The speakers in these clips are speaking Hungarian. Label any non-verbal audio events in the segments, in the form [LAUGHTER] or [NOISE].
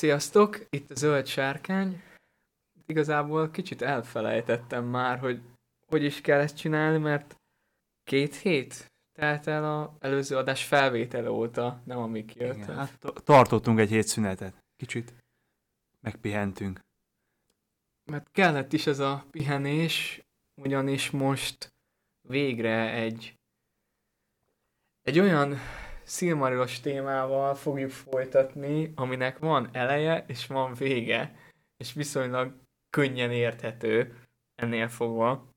Sziasztok, itt a Zöld Sárkány. Igazából kicsit elfelejtettem már, hogy hogy is kell ezt csinálni, mert két hét telt el a előző adás felvétele óta, nem amíg jött. Igen, hát tartottunk egy hét szünetet. Kicsit megpihentünk. Mert kellett is ez a pihenés, ugyanis most végre egy egy olyan szilmarilos témával fogjuk folytatni, aminek van eleje és van vége, és viszonylag könnyen érthető ennél fogva.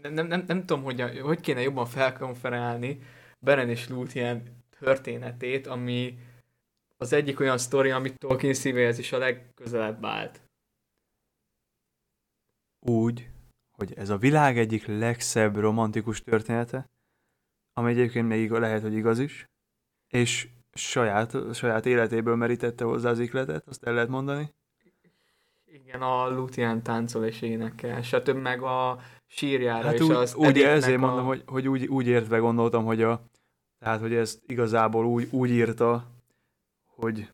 Nem, nem, nem, nem tudom, hogy, hogy kéne jobban felkonferálni Beren és Lúthien történetét, ami az egyik olyan sztori, amit Tolkien szívéhez is a legközelebb állt. Úgy, hogy ez a világ egyik legszebb romantikus története, ami egyébként még lehet, hogy igaz is, és saját, saját életéből merítette hozzá az ikletet, azt el lehet mondani. Igen, a Luthien táncol és énekel, stb. meg a sírjára hát is úgy, az úgy ezért a... mondom, hogy, hogy úgy, úgy értve gondoltam, hogy a, tehát, hogy ezt igazából úgy, úgy írta, hogy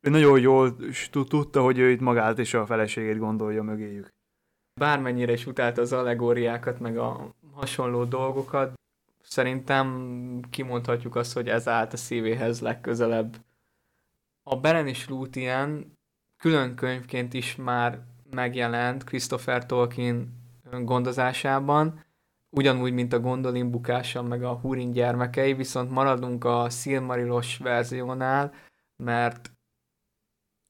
ő nagyon jól tudta, hogy ő itt magát és a feleségét gondolja mögéjük. Bármennyire is utálta az allegóriákat, meg a hasonló dolgokat, szerintem kimondhatjuk azt, hogy ez állt a szívéhez legközelebb. A Beren és Lúthien külön könyvként is már megjelent Christopher Tolkien gondozásában, ugyanúgy, mint a Gondolin bukása, meg a Húrin gyermekei, viszont maradunk a Silmarilos verziónál, mert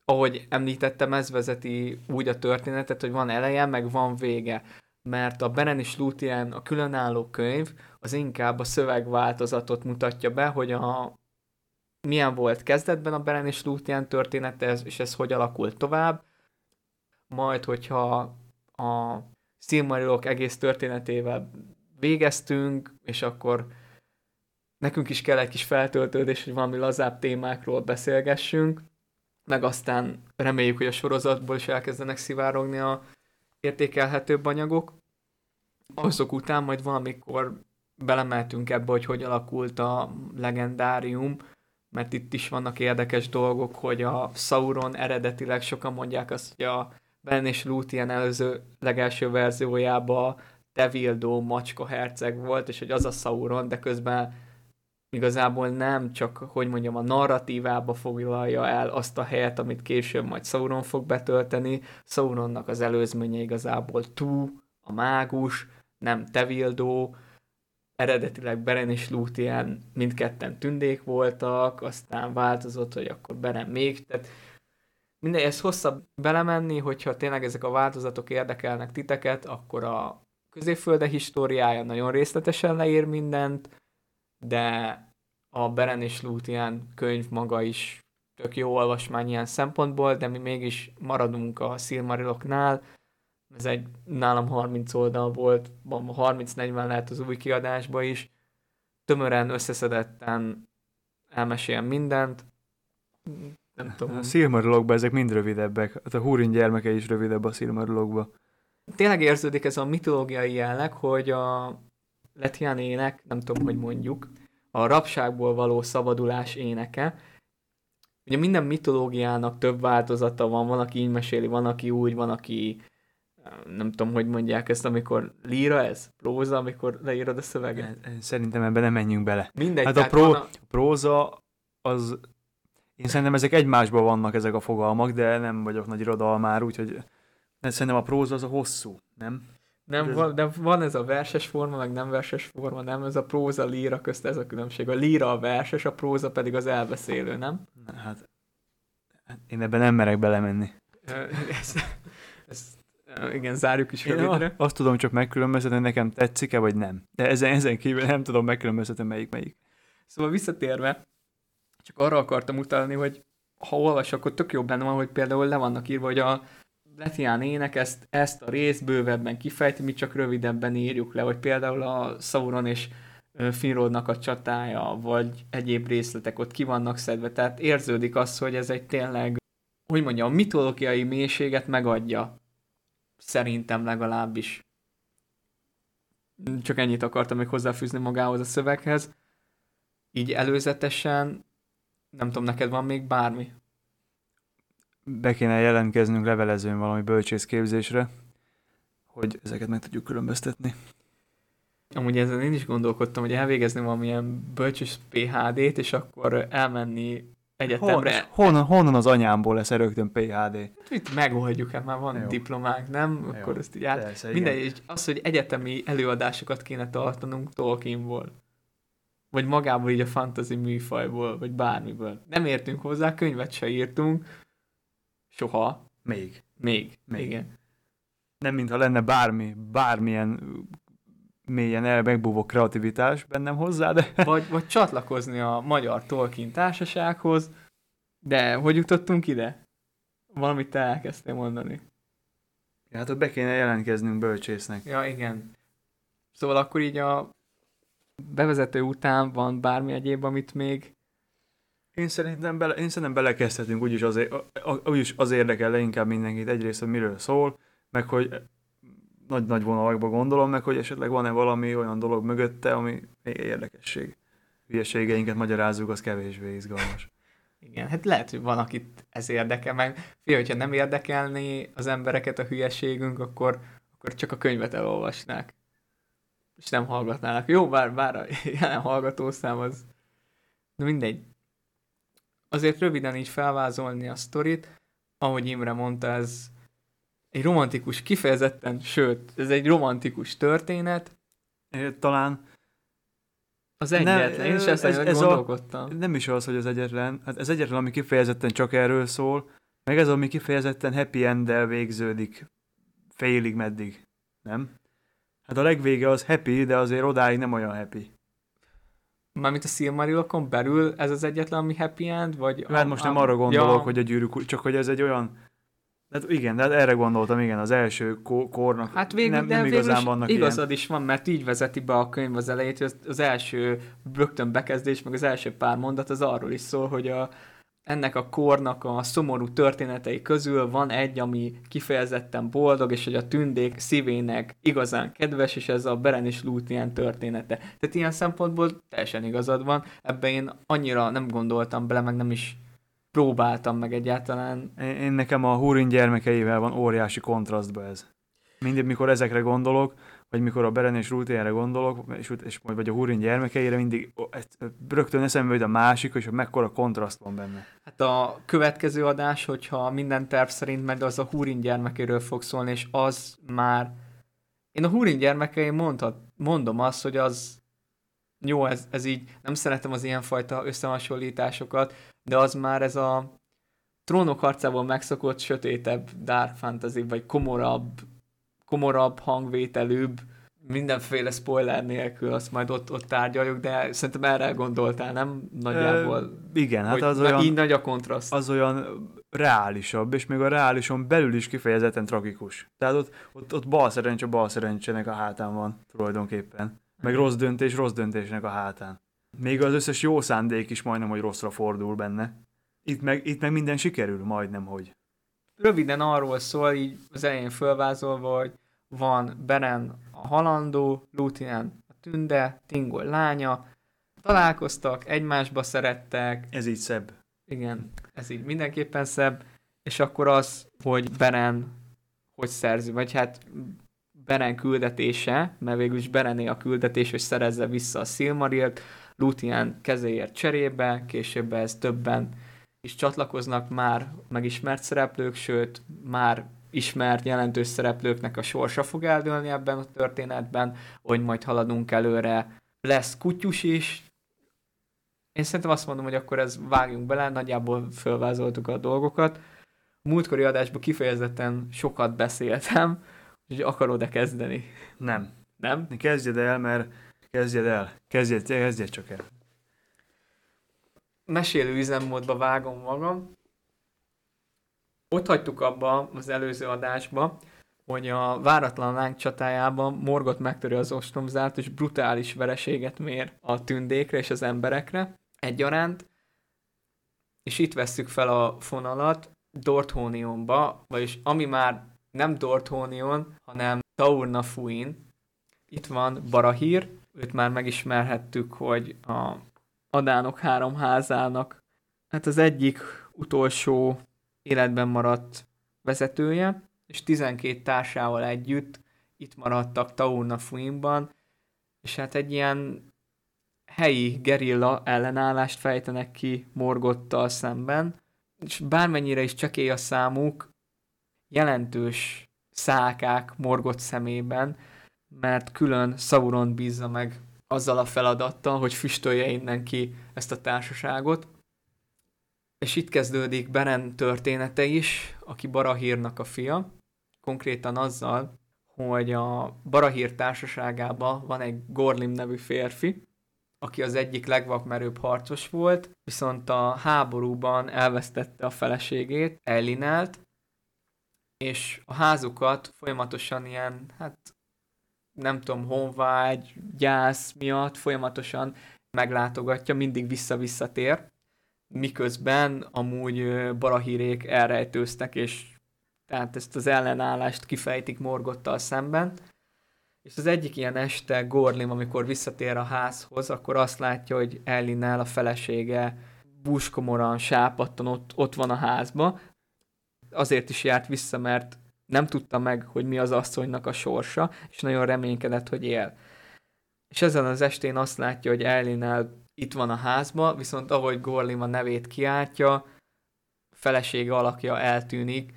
ahogy említettem, ez vezeti úgy a történetet, hogy van eleje, meg van vége. Mert a Beren és Lúthien a különálló könyv, az inkább a szövegváltozatot mutatja be, hogy a, milyen volt kezdetben a Beren és Lúthien története, és ez hogy alakult tovább. Majd, hogyha a Silmarilok egész történetével végeztünk, és akkor nekünk is kell egy kis feltöltődés, hogy valami lazább témákról beszélgessünk, meg aztán reméljük, hogy a sorozatból is elkezdenek szivárogni a értékelhetőbb anyagok. Azok után majd valamikor belemeltünk ebbe, hogy hogy alakult a legendárium, mert itt is vannak érdekes dolgok, hogy a Sauron eredetileg sokan mondják azt, hogy a Ben és Lúthien előző legelső verziójában Tevildó macska herceg volt, és hogy az a Sauron, de közben igazából nem csak, hogy mondjam, a narratívába foglalja el azt a helyet, amit később majd Sauron fog betölteni. Sauronnak az előzménye igazából Tú, a mágus, nem Tevildó, eredetileg Beren és Lúthien mindketten tündék voltak, aztán változott, hogy akkor Beren még, tehát minden, ez hosszabb belemenni, hogyha tényleg ezek a változatok érdekelnek titeket, akkor a középfölde históriája nagyon részletesen leír mindent, de a Beren és Lúthien könyv maga is tök jó olvasmány ilyen szempontból, de mi mégis maradunk a Silmariloknál, ez egy nálam 30 oldal volt, 30-40 lehet az új kiadásba is, tömören, összeszedetten elmesél mindent, nem tudom. A Silmarilokban ezek mind rövidebbek, hát a Húrin gyermeke is rövidebb a Silmarilokban. Tényleg érződik ez a mitológiai jelleg, hogy a Letian ének, nem tudom, hogy mondjuk, a rabságból való szabadulás éneke. Ugye minden mitológiának több változata van, van, aki így meséli, van, aki úgy, van, aki nem tudom, hogy mondják ezt, amikor líra ez? Próza, amikor leírod a szöveget? Szerintem ebben nem menjünk bele. Mindegy. Hát a, pró- a... próza az... Én szerintem ezek egymásban vannak ezek a fogalmak, de nem vagyok nagy irodalmár, úgyhogy szerintem a próza az a hosszú, nem? Nem, ez... van, de van ez a verses forma, meg nem verses forma, nem? Ez a próza, líra közt ez a különbség. A líra a verses, a próza pedig az elbeszélő, nem? Hát én ebben nem merek belemenni. ezt, ezt igen, zárjuk is rövidre. Azt tudom csak megkülönböztetni, nekem tetszik-e, vagy nem. De ezen, ezen kívül nem tudom megkülönböztetni, melyik melyik. Szóval visszatérve, csak arra akartam utalni, hogy ha olvas, akkor tök jó benne van, hogy például le vannak írva, hogy a Letián ének ezt, ezt a részt bővebben kifejti, mi csak rövidebben írjuk le, hogy például a Sauron és Finrodnak a csatája, vagy egyéb részletek ott ki vannak szedve, tehát érződik az, hogy ez egy tényleg, hogy mondjam, a mitológiai mélységet megadja Szerintem legalábbis. Csak ennyit akartam még hozzáfűzni magához a szöveghez. Így előzetesen, nem tudom, neked van még bármi? Be kéne jelentkeznünk levelezőn valami bölcsészképzésre, hogy ezeket meg tudjuk különböztetni. Amúgy ezen én is gondolkodtam, hogy elvégezni valamilyen bölcsös PHD-t, és akkor elmenni egyetemre. Hon, honnan, honnan az anyámból lesz rögtön PHD? Itt megoldjuk, hát már van Jó. diplománk, nem? Jó. Akkor ezt így át... Persze, igen. Mindegy, és az, hogy egyetemi előadásokat kéne tartanunk Tolkienból. Vagy magából így a fantasy műfajból, vagy bármiből. Nem értünk hozzá, könyvet se írtunk. Soha. Még. Még. Még. Igen. Nem mintha lenne bármi, bármilyen mélyen el megbúvó kreativitás bennem hozzá, de [LAUGHS] Vagy, vagy csatlakozni a Magyar Tolkien Társasághoz. De hogy jutottunk ide? Valamit te elkezdtél mondani. hát ott be kéne jelentkeznünk bölcsésznek. Ja, igen. Szóval akkor így a bevezető után van bármi egyéb, amit még... Én szerintem, bele, én szerintem belekezdhetünk, úgyis az, úgyis az érdekel leginkább mindenkit egyrészt, hogy miről szól, meg hogy nagy-nagy vonalakban gondolom, meg hogy esetleg van-e valami olyan dolog mögötte, ami még érdekesség. Hülyeségeinket magyarázzuk, az kevésbé izgalmas. Igen, hát lehet, hogy van, akit ez érdekel, meg fél, hogyha nem érdekelné az embereket a hülyeségünk, akkor, akkor csak a könyvet elolvasnák. És nem hallgatnának. Jó, bár, bár a [LAUGHS] jelen hallgatószám az... De mindegy. Azért röviden így felvázolni a sztorit, ahogy Imre mondta, ez egy romantikus, kifejezetten, sőt, ez egy romantikus történet, Talán az Nem, egyetlen, én is ezt ez- ez, ez a- gondolkodtam. nem is az, hogy az egyetlen, hát ez egyetlen, ami kifejezetten csak erről szól, meg ez, ami kifejezetten happy end végződik félig meddig, nem? Hát a legvége az happy, de azért odáig nem olyan happy. Mármint a Silmarillokon belül ez az egyetlen, ami happy end, vagy... Hát most nem arra gondolok, hogy a gyűrűk, csak hogy ez egy olyan... Hát igen, de hát erre gondoltam, igen, az első ko- kornak Hát végül, nem, nem végül igazán vannak igazad ilyen. is van, mert így vezeti be a könyv az elejét, hogy az, az első rögtön bekezdés, meg az első pár mondat az arról is szól, hogy a, ennek a kornak a szomorú történetei közül van egy, ami kifejezetten boldog, és hogy a tündék szívének igazán kedves, és ez a Beren és Lúthien története. Tehát ilyen szempontból teljesen igazad van, ebbe én annyira nem gondoltam bele, meg nem is próbáltam meg egyáltalán. Én nekem a Húrin gyermekeivel van óriási kontrasztba ez. Mindig, mikor ezekre gondolok, vagy mikor a Beren és gondolok, és, és majd vagy a Húrin gyermekeire, mindig rögtön eszembe jut a másik, és hogy mekkora kontraszt van benne. Hát a következő adás, hogyha minden terv szerint megy, az a Húrin gyermekéről fog szólni, és az már... Én a Húrin gyermekei mondhat, mondom azt, hogy az jó, ez, ez így, nem szeretem az ilyenfajta összehasonlításokat, de az már ez a trónok harcából megszokott sötétebb dark fantasy, vagy komorabb, komorabb hangvételűbb, mindenféle spoiler nélkül, azt majd ott, ott tárgyaljuk, de szerintem erre gondoltál, nem? Nagyjából. Ö, igen, hát az olyan, így nagy a kontraszt. az olyan reálisabb, és még a reálison belül is kifejezetten tragikus. Tehát ott, ott, ott bal szerencse, bal szerencsének a hátán van tulajdonképpen. Meg rossz döntés, rossz döntésnek a hátán. Még az összes jó szándék is majdnem, hogy rosszra fordul benne. Itt meg, itt meg minden sikerül, majdnem, hogy. Röviden arról szól, így az elején fölvázolva, hogy van Beren a halandó, Lúthien a tünde, Tingol lánya, találkoztak, egymásba szerettek, Ez így szebb. igen, ez így mindenképpen szebb, és akkor az, hogy Beren hogy szerzi, vagy hát Beren küldetése, mert végül is Berené a küldetés, hogy szerezze vissza a Silmarilt, Lúthien kezéért cserébe, később ez többen is csatlakoznak már megismert szereplők, sőt, már ismert jelentős szereplőknek a sorsa fog eldőlni ebben a történetben, hogy majd haladunk előre. Lesz kutyus is. Én szerintem azt mondom, hogy akkor ez vágjunk bele, nagyjából fölvázoltuk a dolgokat. A múltkori adásban kifejezetten sokat beszéltem, hogy akarod-e kezdeni? Nem. Nem? Kezdjed el, mert kezdjed el. Kezdjed, kezdjed csak el. Mesélő üzemmódba vágom magam. Ott hagytuk abba az előző adásba, hogy a váratlan láng csatájában Morgot megtöri az ostromzát, és brutális vereséget mér a tündékre és az emberekre egyaránt, és itt vesszük fel a fonalat Dorthonionba, vagyis ami már nem Dorthonion, hanem Taurnafuin. Itt van Barahír, őt már megismerhettük, hogy a Adánok három házának. Hát az egyik utolsó életben maradt vezetője, és 12 társával együtt itt maradtak Taurna Fuimban, és hát egy ilyen helyi gerilla ellenállást fejtenek ki Morgottal szemben, és bármennyire is csekély a számuk, jelentős szálkák Morgott szemében, mert külön Sauron bízza meg azzal a feladattal, hogy füstölje innen ki ezt a társaságot. És itt kezdődik Beren története is, aki Barahírnak a fia, konkrétan azzal, hogy a Barahír társaságában van egy Gorlim nevű férfi, aki az egyik legvakmerőbb harcos volt, viszont a háborúban elvesztette a feleségét, Ellinelt, és a házukat folyamatosan ilyen, hát nem tudom, honvágy, gyász miatt folyamatosan meglátogatja, mindig vissza-visszatér, miközben amúgy barahírék elrejtőztek, és tehát ezt az ellenállást kifejtik Morgottal szemben. És az egyik ilyen este Gorlim, amikor visszatér a házhoz, akkor azt látja, hogy Ellinel a felesége búskomoran, sápatton ott, ott van a házba. Azért is járt vissza, mert nem tudta meg, hogy mi az asszonynak a sorsa, és nagyon reménykedett, hogy él. És ezen az estén azt látja, hogy Ellinel itt van a házba, viszont ahogy Gorlim a nevét kiáltja, felesége alakja eltűnik,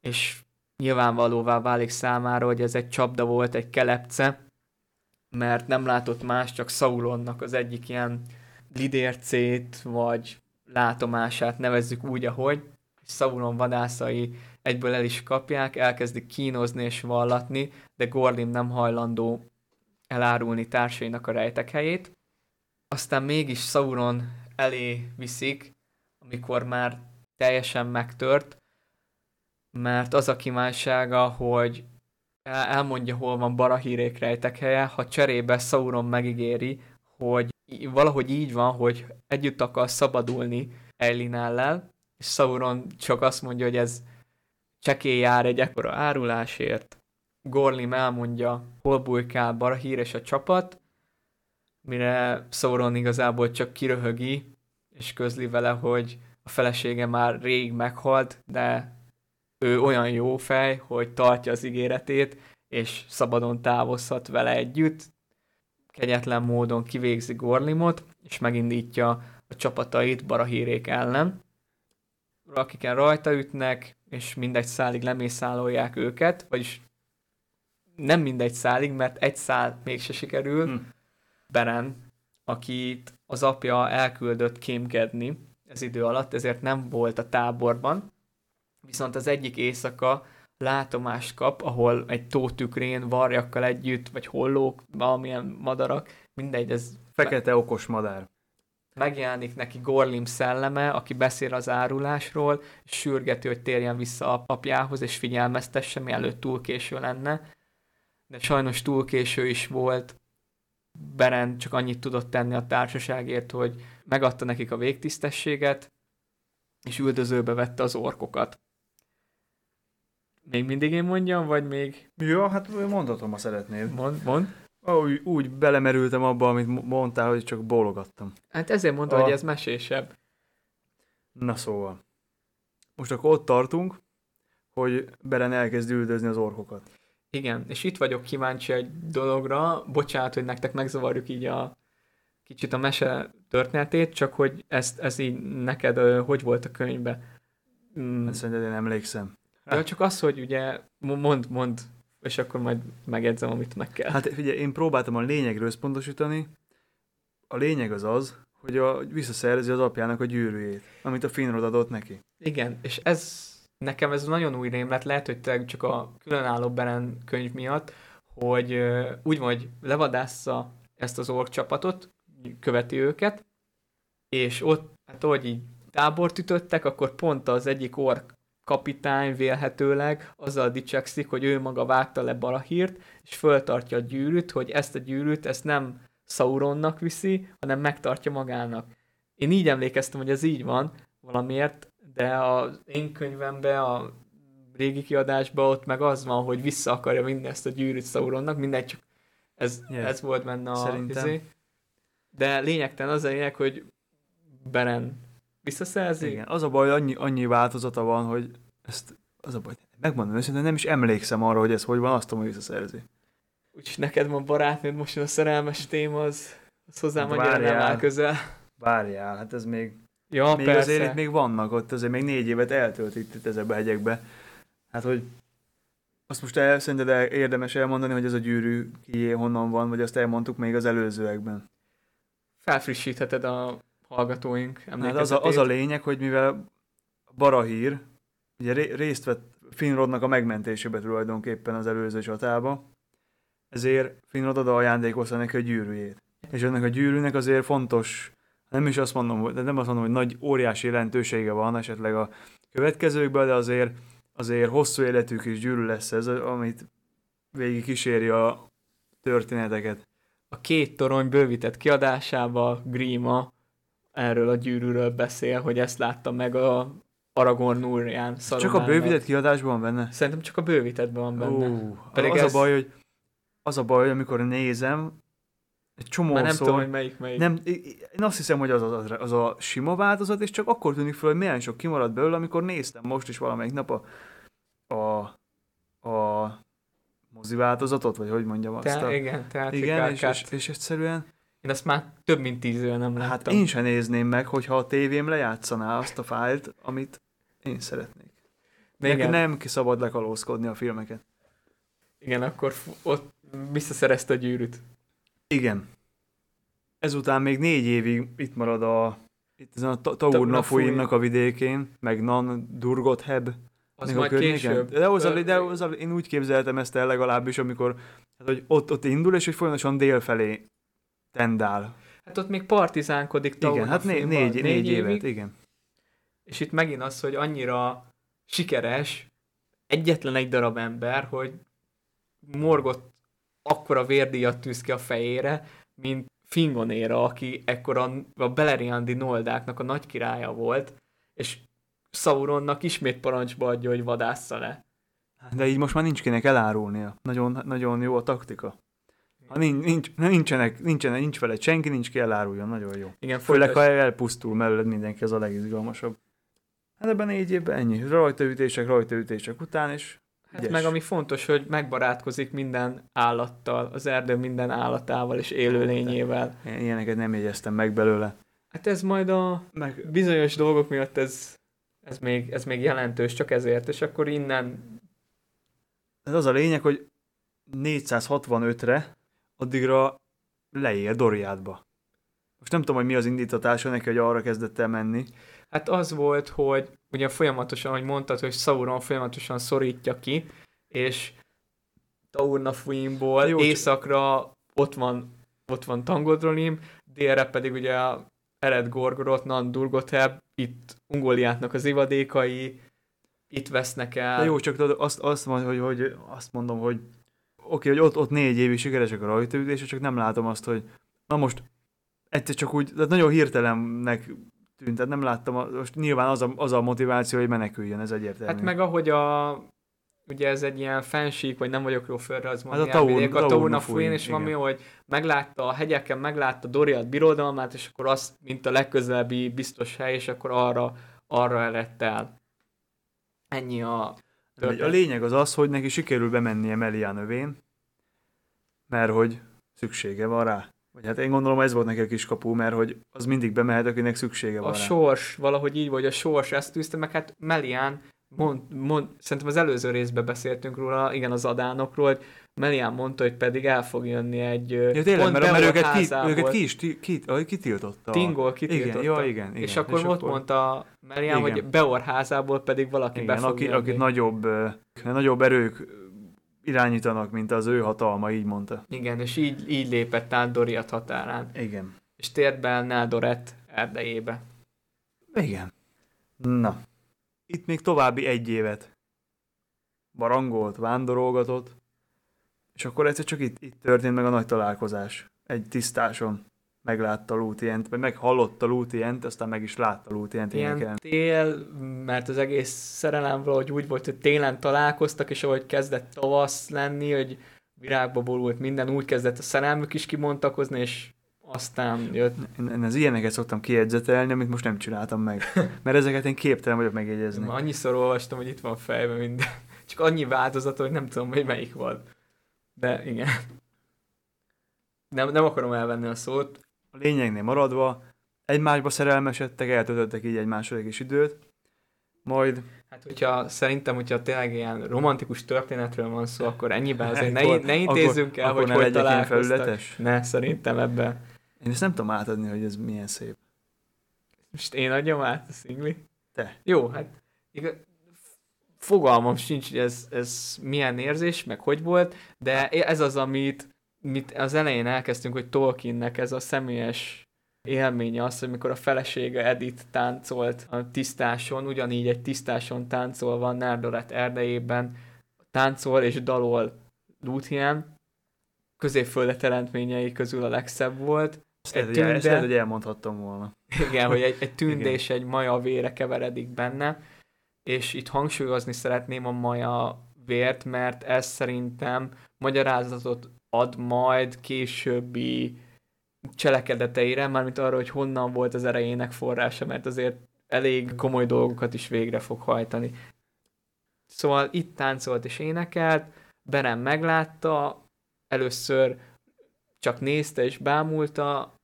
és nyilvánvalóvá válik számára, hogy ez egy csapda volt, egy kelepce, mert nem látott más, csak Saulonnak az egyik ilyen lidércét, vagy látomását nevezzük úgy, ahogy, és Saulon vadászai egyből el is kapják, elkezdik kínozni és vallatni, de Gorlim nem hajlandó elárulni társainak a rejtek helyét. Aztán mégis Sauron elé viszik, amikor már teljesen megtört, mert az a kívánsága, hogy elmondja, hol van Barahírék rejtek helye, ha cserébe Sauron megígéri, hogy valahogy így van, hogy együtt akar szabadulni Eilinellel, és Sauron csak azt mondja, hogy ez csekély jár egy ekkora árulásért. Gorlim elmondja, hol bujkál Barahír és a csapat, mire Sauron igazából csak kiröhögi, és közli vele, hogy a felesége már rég meghalt, de ő olyan jó fej, hogy tartja az ígéretét, és szabadon távozhat vele együtt. Kegyetlen módon kivégzi Gorlimot, és megindítja a csapatait Barahírék ellen. Akiken rajta ütnek, és mindegy szálig lemészálolják őket, vagyis nem mindegy szálig, mert egy szál mégse sikerül. Hm. Beren, akit az apja elküldött kémkedni ez idő alatt, ezért nem volt a táborban, viszont az egyik éjszaka látomást kap, ahol egy tó tükrén varjakkal együtt, vagy hollók, valamilyen madarak, mindegy, ez... Fekete okos madár. Megjelenik neki Gorlim szelleme, aki beszél az árulásról, és sürgeti, hogy térjen vissza apjához, és figyelmeztesse, mielőtt túl késő lenne. De sajnos túl késő is volt, Beren csak annyit tudott tenni a társaságért, hogy megadta nekik a végtisztességet, és üldözőbe vette az orkokat. Még mindig én mondjam, vagy még... Ja, hát mondhatom, ha szeretnéd. Mond, mond. Úgy, úgy belemerültem abba, amit mondtál, hogy csak bólogattam. Hát ezért mondtam, a... hogy ez mesésebb. Na szóval. Most akkor ott tartunk, hogy Beren elkezd üldözni az orkokat. Igen, és itt vagyok kíváncsi egy dologra. Bocsánat, hogy nektek megzavarjuk így a kicsit a mese történetét, csak hogy ezt, ez így neked hogy volt a könyvbe? Mm. Ezt én emlékszem. Ja, csak az, hogy ugye mond, mond, és akkor majd megjegyzem, amit meg kell. Hát figyelj, én próbáltam a lényegről összpontosítani. A lényeg az az, hogy a, visszaszerzi az apjának a gyűrűjét, amit a Finrod adott neki. Igen, és ez nekem ez nagyon új rémlet, lehet, hogy te csak a különálló Beren könyv miatt, hogy úgy van, hogy levadásza ezt az ork csapatot, követi őket, és ott, hát ahogy így tábort ütöttek, akkor pont az egyik ork kapitány vélhetőleg azzal dicsekszik, hogy ő maga vágta le Barahírt, és föltartja a gyűrűt, hogy ezt a gyűrűt, ezt nem Sauronnak viszi, hanem megtartja magának. Én így emlékeztem, hogy ez így van valamiért, de az én könyvemben, a régi kiadásban ott meg az van, hogy vissza akarja vinni ezt a gyűrűt Sauronnak, mindegy, csak ez, yeah. ez volt benne a Szerintem. Izé. De lényegtelen az a lényeg, hogy Beren visszaszerzi. Igen, az a baj, annyi, annyi változata van, hogy ezt, az a baj, megmondom őszintén, nem is emlékszem arra, hogy ez hogy van, azt tudom, hogy visszaszerzi. Úgyhogy neked van barátnőd, most jön a szerelmes téma, az, az hozzám annyira nem áll közel. Várjál, hát ez még, Ja, még persze. azért itt még vannak ott, azért még négy évet eltölt itt, itt ezekbe a hegyekbe. Hát, hogy azt most el, szerinted el, érdemes elmondani, hogy ez a gyűrű kié honnan van, vagy azt elmondtuk még az előzőekben. Felfrissítheted a hallgatóink Hát emlékezetét. az a, az a lényeg, hogy mivel Barahír ugye ré- részt vett Finrodnak a megmentésébe tulajdonképpen az előző csatába, ezért Finrod oda ajándékozta neki a gyűrűjét. És ennek a gyűrűnek azért fontos, nem is azt mondom, hogy- de nem azt mondom, hogy nagy óriási jelentősége van esetleg a következőkben, de azért, azért hosszú életű kis gyűrű lesz ez, amit végig kíséri a történeteket. A két torony bővített kiadásába Grima erről a gyűrűről beszél, hogy ezt látta meg a Aragorn úrján. Csak a bővített kiadásban van benne? Szerintem csak a bővítettben van benne. Ó, Pedig az ez- a baj, hogy az a baj, hogy amikor nézem, egy csomó Már nem szó, tudom, hogy melyik melyik. nem, én azt hiszem, hogy az, az, az a sima változat, és csak akkor tűnik fel, hogy milyen sok kimaradt belőle, amikor néztem most is valamelyik nap a, a, a mozi változatot, vagy hogy mondjam azt. Te, a, igen, tehát igen, és, és, és egyszerűen, Én azt már több mint tíz éve nem hát láttam. én sem nézném meg, hogyha a tévém lejátszaná azt a fájlt, amit én szeretnék. De Neki igen, nem ki szabad lekalózkodni a filmeket. igen, akkor ott visszaszerezte a gyűrűt. Igen. Ezután még négy évig itt marad a itt ezen a Ta- Taur Taur Nafuinnak a vidékén, meg Nan Durgotheb. Az majd később. De, az de az én úgy képzeltem ezt el legalábbis, amikor hát, hogy ott, ott indul, és hogy folyamatosan dél felé tendál. Hát ott még partizánkodik Igen, Taurna hát né, filmban négy, négy, évet, évig, igen. És itt megint az, hogy annyira sikeres egyetlen egy darab ember, hogy Morgot akkora vérdíjat tűz ki a fejére, mint Fingonéra, aki ekkora a Beleriandi noldáknak a nagy királya volt, és Sauronnak ismét parancsba adja, hogy vadássza le. De így most már nincs kinek elárulnia. Nagyon, nagyon jó a taktika. Ha nincs, nincs, nincsenek, nincsenek, nincs vele senki, nincs ki eláruljon, nagyon jó. Igen, Főleg, folytas- ha elpusztul mellett mindenki, ez a legizgalmasabb. Hát ebben négy évben ennyi. Rajtaütések, rajtaütések után, és Hát meg ami fontos, hogy megbarátkozik minden állattal, az erdő minden állatával és élőlényével. Én ilyeneket nem jegyeztem meg belőle. Hát ez majd a Meg, bizonyos dolgok miatt ez, ez, még, ez még jelentős, csak ezért, és akkor innen, ez az a lényeg, hogy 465-re addigra leér Doriádba. Most nem tudom, hogy mi az indítatása neki, hogy arra kezdett el menni. hát az volt, hogy ugye folyamatosan, ahogy mondtad, hogy Sauron folyamatosan szorítja ki, és Taurnafuimból Jó, északra ott van, ott van Tangodrolim, délre pedig ugye a Ered Gorgoroth, Nandurgotheb, itt Ungoliátnak az ivadékai, itt vesznek el. De jó, csak azt, azt, mond, hogy, hogy, azt mondom, hogy oké, hogy ott, ott négy évig sikeresek a rajtaütések, csak nem látom azt, hogy na most egyszer csak úgy, tehát nagyon hirtelennek tűnt, tehát nem láttam, most nyilván az a, az a motiváció, hogy meneküljön, ez egyértelmű. Hát meg ahogy a ugye ez egy ilyen fensík, vagy nem vagyok jó fölrajzolni, Hát a hát a, vidék, a fújn, fújn, és valami, hogy meglátta a hegyeken, meglátta Doriath birodalmát, és akkor azt, mint a legközelebbi biztos hely, és akkor arra, arra eredt el. Ennyi a De A lényeg az az, hogy neki sikerül bemennie Melián övén, mert hogy szüksége van rá. Vagy hát én gondolom ez volt neki a kiskapu, mert hogy az mindig bemehet, akinek szüksége van A rá. sors, valahogy így vagy a sors ezt tűzte, meg hát Melián, mond, mond, szerintem az előző részben beszéltünk róla, igen, az adánokról, hogy Melián mondta, hogy pedig el fog jönni egy Ja, tényleg, mert, mert Beor őket, ki, őket ki is ti, ki, kitiltotta. Tingol kitiltotta. Igen, ja, igen, igen. És akkor és ott mondta Melián, hogy Beor házából pedig valaki be igen, fog aki, jönni. akit nagyobb, nagyobb erők irányítanak, mint az ő hatalma, így mondta. Igen, és így, így lépett át Doriath határán. Igen. És tért be el Náldoret erdejébe. Igen. Na. Itt még további egy évet barangolt, vándorolgatott, és akkor egyszer csak itt, itt történt meg a nagy találkozás. Egy tisztáson meglátta Lútient, vagy meghallotta Lútient, aztán meg is látta Lútient Ilyen énekelni. tél, mert az egész szerelem valahogy úgy volt, hogy télen találkoztak, és ahogy kezdett tavasz lenni, hogy virágba borult minden, úgy kezdett a szerelmük is kimontakozni, és aztán jött... Én, én az ilyeneket szoktam kiedzetelni, amit most nem csináltam meg. Mert ezeket én képtelen vagyok megjegyezni. Annyiszor olvastam, hogy itt van fejben minden. Csak annyi változat, hogy nem tudom, hogy melyik van. De igen. Nem, nem akarom elvenni a szót. A lényegnél maradva, egymásba szerelmesedtek, eltöltöttek így egymásra egy kis időt, majd... Hát, hogyha szerintem, hogyha tényleg ilyen romantikus történetről van szó, akkor ennyiben azért ne, ne intézzünk el, akkor hogy ne hogy találkoztak. felületes? Ne, szerintem ebben. Én ezt nem tudom átadni, hogy ez milyen szép. Most én adjam át a szingli? Te. Jó, hát igaz, fogalmam sincs, hogy ez, ez milyen érzés, meg hogy volt, de ez az, amit mit az elején elkezdtünk, hogy Tolkiennek ez a személyes élménye az, hogy mikor a felesége Edith táncolt a tisztáson, ugyanígy egy tisztáson táncolva Nerdoret erdejében, táncol és dalol Lúthien, középföldet teremtményei közül a legszebb volt. Ezt Egy lehet, ezt tünde- lehet, hogy elmondhattam volna. [LAUGHS] Igen, hogy egy, egy tünde Igen. és egy maja vére keveredik benne, és itt hangsúlyozni szeretném a maja vért, mert ez szerintem magyarázatot ad majd későbbi cselekedeteire, mármint arra, hogy honnan volt az erejének forrása, mert azért elég komoly dolgokat is végre fog hajtani. Szóval itt táncolt és énekelt, Beren meglátta, először csak nézte és bámulta,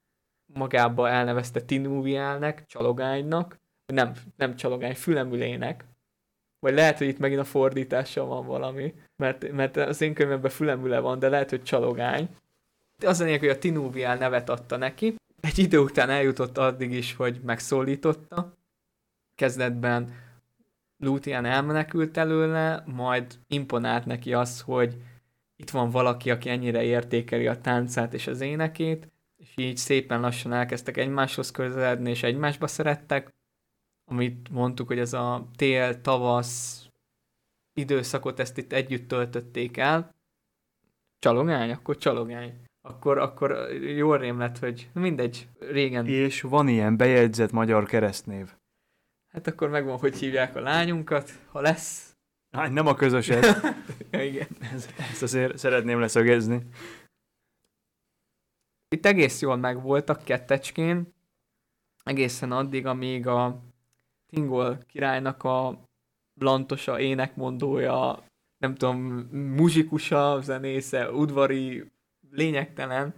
magába elnevezte Tinúvielnek, csalogánynak, nem, nem csalogány, fülemülének. Vagy lehet, hogy itt megint a fordítással van valami, mert, mert az én könyvemben fülemüle van, de lehet, hogy csalogány. Az a lényeg, hogy a Tinúviel nevet adta neki. Egy idő után eljutott addig is, hogy megszólította. Kezdetben Lúthien elmenekült előle, majd imponált neki az, hogy itt van valaki, aki ennyire értékeli a táncát és az énekét, és így szépen lassan elkezdtek egymáshoz közeledni, és egymásba szerettek, amit mondtuk, hogy ez a tél-tavasz időszakot ezt itt együtt töltötték el. Csalogány? Akkor csalogány. Akkor, akkor jól rém lett, hogy mindegy, régen. És van ilyen bejegyzett magyar keresztnév. Hát akkor megvan, hogy hívják a lányunkat, ha lesz. Hát nem a közöset. [LAUGHS] Ja, igen. Ez- Ezt azért szeretném leszögezni. Itt egész jól megvoltak kettecskén, egészen addig, amíg a Tingol királynak a lantosa, énekmondója, nem tudom, muzsikusa, zenésze, udvari, lényegtelen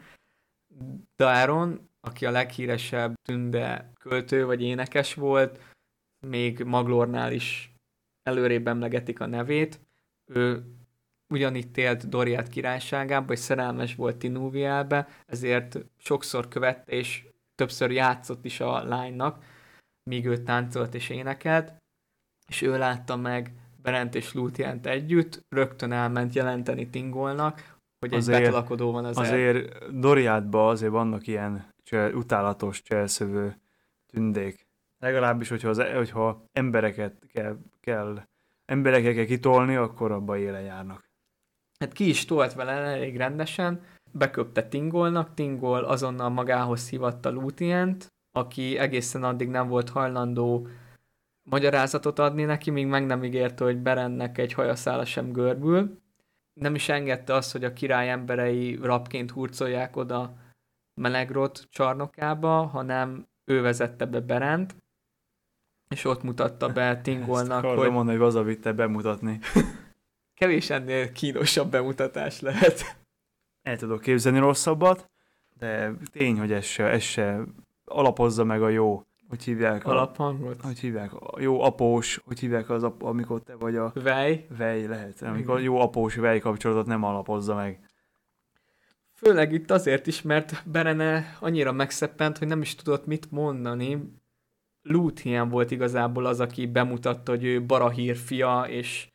Daron, aki a leghíresebb tünde költő vagy énekes volt, még Maglornál is előrébb emlegetik a nevét. Ő ugyanitt élt Doriát királyságába, és szerelmes volt Tinúvielbe, ezért sokszor követte, és többször játszott is a lánynak, míg ő táncolt és énekelt, és ő látta meg Berent és Lúthient együtt, rögtön elment jelenteni Tingolnak, hogy egy Azért- betolakodó van az el- Azért Doriátban azért vannak ilyen csel, utálatos cselszövő tündék. Legalábbis, hogyha, az, hogyha embereket kell, kell, embereket kell kitolni, akkor abba éle járnak. Hát ki is tolt vele elég rendesen, beköpte Tingolnak, Tingol azonnal magához hívatta Lúthient, aki egészen addig nem volt hajlandó magyarázatot adni neki, míg meg nem ígérte, hogy Berennek egy hajaszála sem görbül. Nem is engedte azt, hogy a király emberei rabként hurcolják oda Melegrot csarnokába, hanem ő vezette be Berent, és ott mutatta be Ezt Tingolnak, akartam hogy mondani, hogy hazavitte bemutatni. [LAUGHS] kevés ennél kínosabb bemutatás lehet. El tudok képzelni rosszabbat, de tény, hogy ez se, ez se alapozza meg a jó, hogy hívják, a, Alaphangot. hogy hívják, a jó após, hogy hívják az, ap, amikor te vagy a Vej. vej lehet, amikor Igen. jó após vej kapcsolatot nem alapozza meg. Főleg itt azért is, mert Berene annyira megszeppent, hogy nem is tudott mit mondani. Lúthien volt igazából az, aki bemutatta, hogy ő Barahír fia, és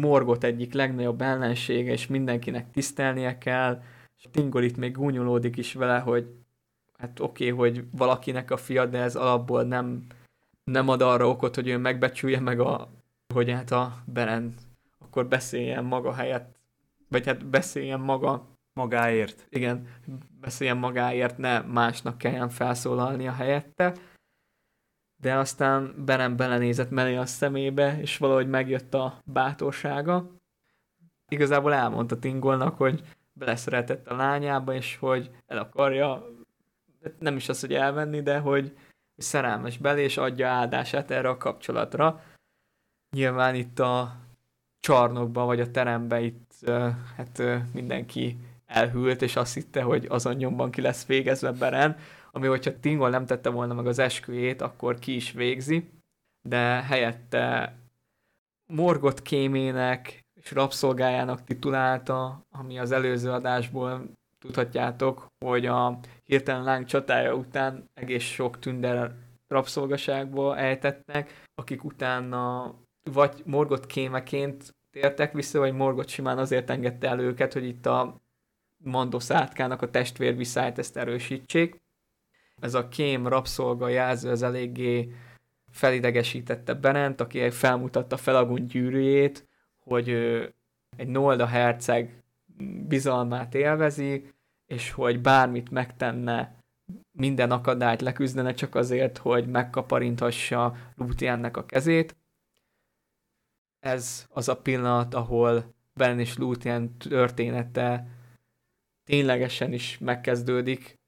Morgot egyik legnagyobb ellensége, és mindenkinek tisztelnie kell. És Tingol itt még gúnyolódik is vele, hogy hát oké, okay, hogy valakinek a fia, de ez alapból nem, nem ad arra okot, hogy ő megbecsülje meg a, hogy hát a Beren akkor beszéljen maga helyett, vagy hát beszéljen maga Magáért. igen, beszéljen magáért, ne másnak kelljen felszólalnia helyette. De aztán Beren belenézett mellé a szemébe, és valahogy megjött a bátorsága. Igazából elmondta Tingolnak, hogy beleszeretett a lányába, és hogy el akarja nem is az, hogy elvenni, de hogy szerelmes belé, és adja áldását erre a kapcsolatra. Nyilván itt a csarnokban, vagy a teremben itt hát mindenki elhűlt, és azt hitte, hogy azon nyomban ki lesz végezve Beren, ami hogyha Tingol nem tette volna meg az esküjét, akkor ki is végzi, de helyette Morgot kémének és rabszolgájának titulálta, ami az előző adásból tudhatjátok, hogy a hirtelen láng csatája után egész sok tünder rabszolgaságba ejtettek, akik utána vagy Morgot kémeként tértek vissza, vagy Morgot simán azért engedte el őket, hogy itt a Mandos átkának a testvér visszájt ezt erősítsék. Ez a kém rabszolga jelző az eléggé felidegesítette Benent, aki felmutatta Felagun gyűrűjét, hogy egy Nolda herceg bizalmát élvezi, és hogy bármit megtenne, minden akadályt leküzdene csak azért, hogy megkaparinthassa Lútiennek a kezét. Ez az a pillanat, ahol Ben és Lútien története ténylegesen is megkezdődik,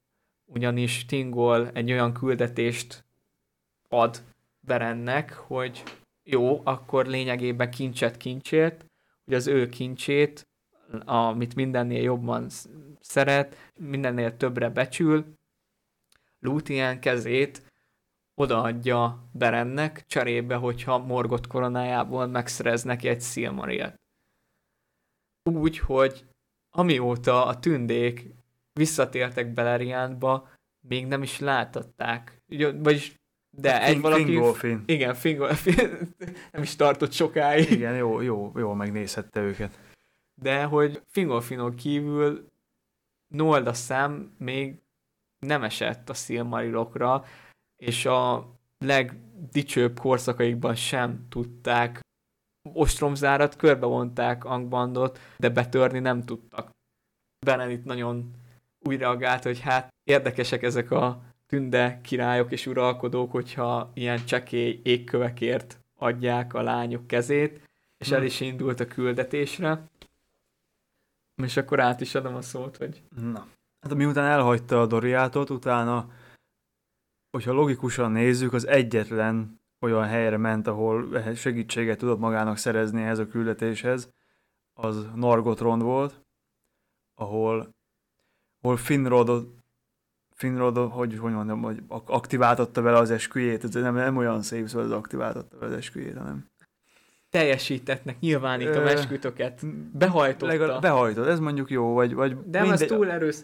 ugyanis Tingol egy olyan küldetést ad Berennek, hogy jó, akkor lényegében kincset kincsért, hogy az ő kincsét, amit mindennél jobban szeret, mindennél többre becsül, Lútien kezét odaadja Berennek, cserébe, hogyha Morgot koronájából megszerez neki egy Silmarilt. Úgy, hogy amióta a tündék visszatértek Beleriandba, még nem is látották. Vagyis, de hát egy valaki... Fingolfin. Igen, Fingolfin. [LAUGHS] nem is tartott sokáig. Igen, jó, jó, jó megnézhette őket. De hogy Fingolfinon kívül Nolda szám még nem esett a Silmarilokra, és a legdicsőbb korszakaikban sem tudták ostromzárat, körbevonták Angbandot, de betörni nem tudtak. Benedikt nagyon úgy reagált, hogy hát érdekesek ezek a tünde királyok és uralkodók, hogyha ilyen csekély égkövekért adják a lányok kezét, és el hm. is indult a küldetésre. És akkor át is adom a szót, hogy... Na, hát miután elhagyta a Doriátot, utána, hogyha logikusan nézzük, az egyetlen olyan helyre ment, ahol segítséget tudott magának szerezni ehhez a küldetéshez, az Nargotrond volt, ahol, ahol Finrod, Finrod, hogy, hogy mondjam, hogy aktiváltatta vele az esküjét, ez nem, nem olyan szép szó, hogy aktiváltatta vele az esküjét, hanem teljesítetnek, nyilvánítom eskütöket. Behajtotta. Legalább behajtott, ez mondjuk jó, vagy... vagy De mindegy... ez túl erős.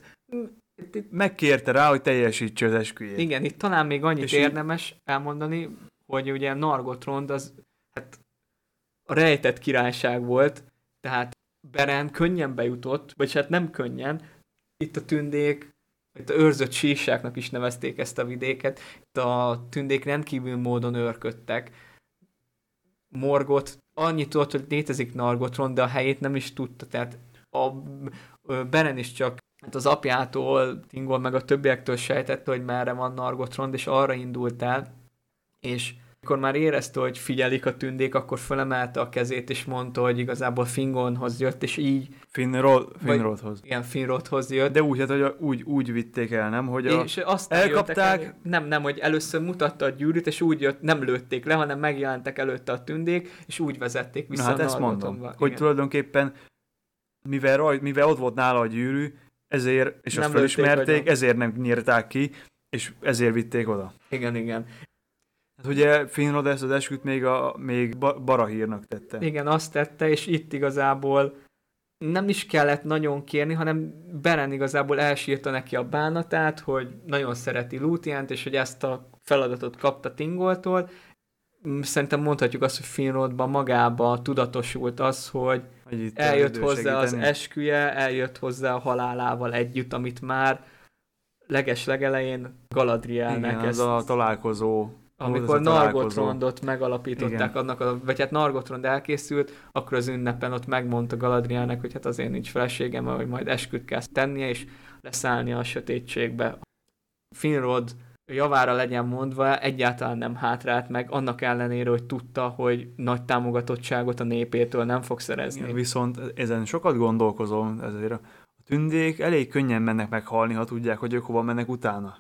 Megkérte rá, hogy teljesítse az esküjét. Igen, itt talán még annyit És érdemes elmondani, hogy ugye Nargotrond az hát a rejtett királyság volt, tehát Beren könnyen bejutott, vagy hát nem könnyen, itt a tündék, itt a őrzött sísáknak is nevezték ezt a vidéket, itt a tündék rendkívül módon őrködtek. Morgot annyit tudott, hogy létezik Nargotron, de a helyét nem is tudta, tehát a Beren is csak hát az apjától, Tingol meg a többiektől sejtette, hogy merre van Nargotron, és arra indult el, és amikor már érezte, hogy figyelik a tündék, akkor fölemelte a kezét, és mondta, hogy igazából Fingonhoz jött, és így... Finrod, Finrodhoz. Igen, Finrodhoz jött. De úgy, hát, hogy úgy, úgy vitték el, nem? Hogy a... És azt elkapták... El, nem, nem, hogy először mutatta a gyűrűt, és úgy jött, nem lőtték le, hanem megjelentek előtte a tündék, és úgy vezették vissza Na, hát ezt mondom, Igen. hogy tulajdonképpen mivel, raj, mivel ott volt nála a gyűrű, ezért, és nem azt felismerték, ezért nem nyírták ki, és ezért vitték oda. Igen, igen. Hát ugye Finrod ezt az esküt még, a, még Barahírnak tette. Igen, azt tette, és itt igazából nem is kellett nagyon kérni, hanem Beren igazából elsírta neki a bánatát, hogy nagyon szereti Lútiánt, és hogy ezt a feladatot kapta Tingoltól. Szerintem mondhatjuk azt, hogy Finrodban magába tudatosult az, hogy, hogy eljött hozzá az esküje, eljött hozzá a halálával együtt, amit már leges legelején Galadrielnek Igen, ezt... a találkozó amikor Nargotrondot megalapították, Igen. annak a, vagy hát Nargotrond elkészült, akkor az ünnepen ott megmondta Galadrielnek, hogy hát azért nincs feleségem, hogy majd esküt kell tennie, és leszállnia a sötétségbe. Finrod javára legyen mondva, egyáltalán nem hátrált meg, annak ellenére, hogy tudta, hogy nagy támogatottságot a népétől nem fog szerezni. Igen, viszont ezen sokat gondolkozom, ezért a tündék elég könnyen mennek meghalni, ha tudják, hogy ők hova mennek utána.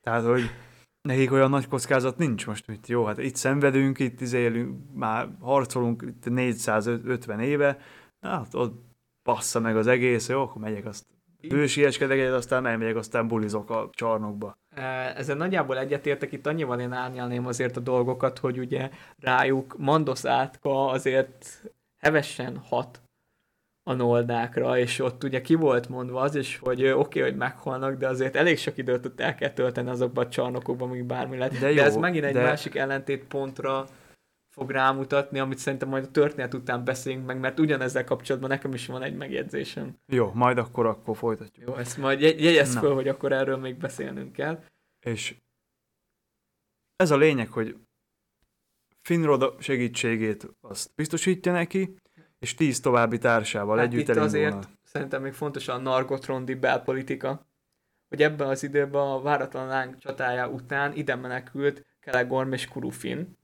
Tehát, hogy nekik olyan nagy kockázat nincs most, mit jó, hát itt szenvedünk, itt élünk, már harcolunk itt 450 éve, hát ott passza meg az egész, jó, akkor megyek azt bősieskedek egyet, aztán elmegyek, aztán bulizok a csarnokba. Ezzel nagyjából egyetértek, itt annyival én árnyalném azért a dolgokat, hogy ugye rájuk Mandos átka azért hevesen hat a noldákra, és ott ugye ki volt mondva az is, hogy oké, okay, hogy meghalnak, de azért elég sok időt ott el kell tölteni azokban a csarnokokban, míg bármi lett. De, jó, de ez megint egy de... másik ellentétpontra fog rámutatni, amit szerintem majd a történet után beszélünk meg, mert ugyanezzel kapcsolatban nekem is van egy megjegyzésem. Jó, majd akkor akkor folytatjuk. Jó, ezt majd jegyez föl, hogy akkor erről még beszélnünk kell. És ez a lényeg, hogy Finrod segítségét azt biztosítja neki, és tíz további társával hát együtt itt azért szerintem még fontos a Nargotrondi belpolitika, hogy ebben az időben a váratlan láng csatája után ide menekült Kelegorm és Kurufin,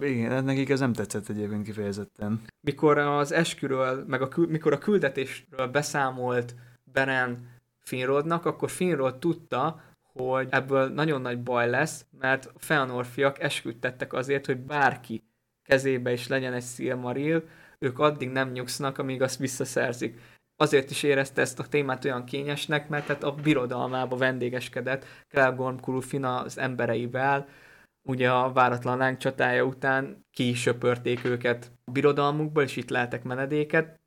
igen, hát nekik ez nem tetszett egyébként kifejezetten. Mikor az esküről, meg a, mikor a küldetésről beszámolt Beren Finrodnak, akkor Finrod tudta, hogy ebből nagyon nagy baj lesz, mert a Feanor fiak esküdtettek azért, hogy bárki kezébe is legyen egy Silmaril, ők addig nem nyugsznak, amíg azt visszaszerzik. Azért is érezte ezt a témát olyan kényesnek, mert hát a birodalmába vendégeskedett Kelgorm Kurufin az embereivel, ugye a váratlan láng csatája után kisöpörték őket a birodalmukból, és itt lehetek menedéket.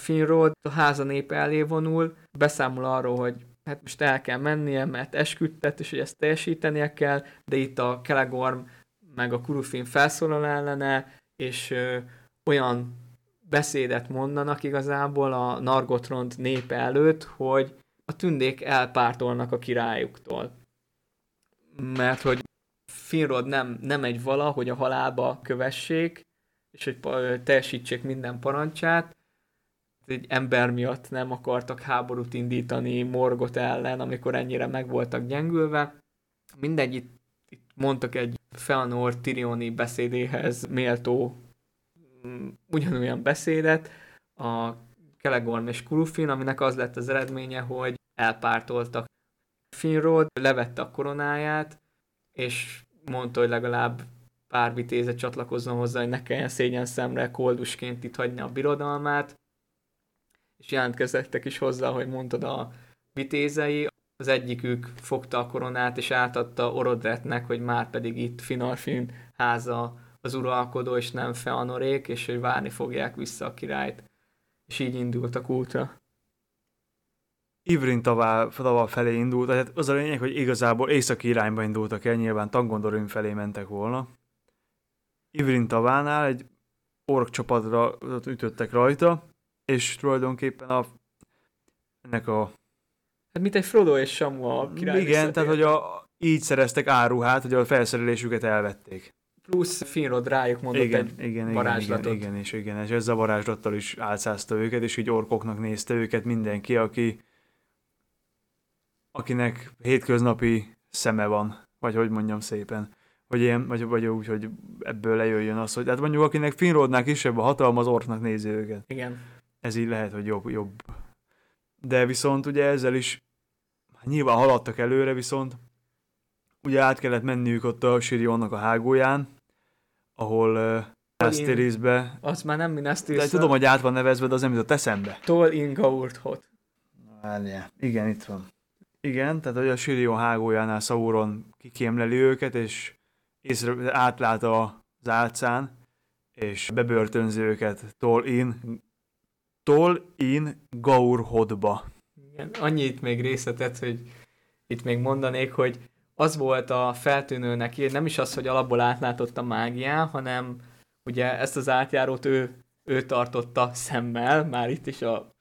Finrod a háza népe elé vonul, beszámol arról, hogy hát most el kell mennie, mert esküdtet, és hogy ezt teljesítenie kell, de itt a Kelegorm meg a Kurufin felszólal ellene, és olyan beszédet mondanak igazából a Nargotrond népe előtt, hogy a tündék elpártolnak a királyuktól. Mert hogy Finrod nem, nem egy vala, hogy a halálba kövessék, és hogy teljesítsék minden parancsát. Egy ember miatt nem akartak háborút indítani Morgot ellen, amikor ennyire meg voltak gyengülve. Mindegy, itt, itt mondtak egy Feanor Tirioni beszédéhez méltó ugyanolyan beszédet, a Kelegorn és Kurufin, aminek az lett az eredménye, hogy elpártoltak. Finrod levette a koronáját, és mondta, hogy legalább pár vitéze csatlakozzon hozzá, hogy ne kelljen szégyen szemre koldusként itt hagyni a birodalmát, és jelentkezettek is hozzá, hogy mondtad a vitézei, az egyikük fogta a koronát, és átadta Orodretnek, hogy már pedig itt Finarfin háza az uralkodó, és nem Feanorék, és hogy várni fogják vissza a királyt. És így indultak útra. Ivrin tavá, felé indult, tehát az a lényeg, hogy igazából északi irányba indultak el, nyilván Tangondorin felé mentek volna. Ivrin tavánál egy ork csapatra ütöttek rajta, és tulajdonképpen a, ennek a... Hát mint egy Frodo és Samu a király Igen, tehát hogy a, így szereztek áruhát, hogy a felszerelésüket elvették. Plusz Finrod rájuk mondott igen, egy igen, varázslatot. Igen, igen, és igen, és ezzel a varázslattal is álcázta őket, és így orkoknak nézte őket mindenki, aki akinek hétköznapi szeme van, vagy hogy mondjam szépen, vagy, ilyen, vagy, vagy úgy, hogy ebből lejöjjön az, hogy hát mondjuk akinek Finrodnál kisebb a hatalma, az orknak nézi őket. Igen. Ez így lehet, hogy jobb, jobb. De viszont ugye ezzel is nyilván haladtak előre, viszont ugye át kellett menniük ott a Sirionnak a hágóján, ahol uh, Asterisbe... Az már nem Minasteris. De tudom, hogy át van nevezve, de az nem jutott eszembe. Tol Ingaurthot. Várjál. Igen, itt van. Igen, tehát hogy a Sirion hágójánál Sauron kikémleli őket, és észre, átlát az álcán, és bebörtönzi őket Tol in, Tol in Gaurhodba. Igen, annyit még részletet, hogy itt még mondanék, hogy az volt a feltűnő neki, nem is az, hogy alapból átlátott a mágián, hanem ugye ezt az átjárót ő, ő tartotta szemmel, már itt is a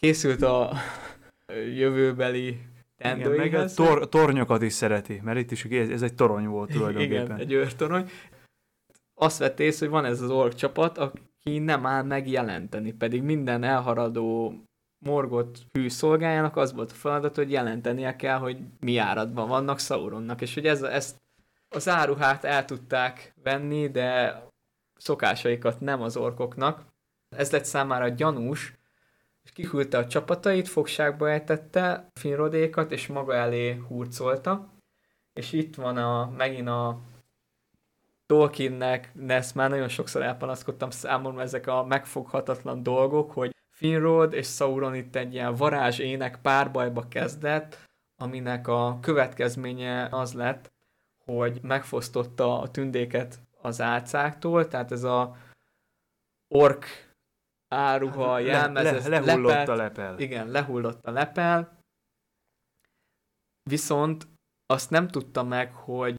készült a [LAUGHS] jövőbeli igen, meg a tor- tornyokat is szereti, mert itt is ez egy torony volt tulajdonképpen. Igen, egy őrtorony. Azt vett észre, hogy van ez az ork csapat, aki nem áll meg jelenteni, pedig minden elharadó morgott hű szolgájának az volt a feladat, hogy jelentenie kell, hogy mi áradban vannak Sauronnak, és hogy ez, ezt az áruhát el tudták venni, de szokásaikat nem az orkoknak. Ez lett számára gyanús, és kiküldte a csapatait, fogságba ejtette Finrodékat, és maga elé hurcolta, és itt van a, megint a Tolkiennek, de ezt már nagyon sokszor elpanaszkodtam számomra ezek a megfoghatatlan dolgok, hogy Finrod és Sauron itt egy ilyen varázs ének párbajba kezdett, aminek a következménye az lett, hogy megfosztotta a tündéket az álcáktól, tehát ez a ork áruha, Hát, jelmez, le, lehullott lepelt, a lepel. igen, lehullott a lepel, viszont azt nem tudta meg, hogy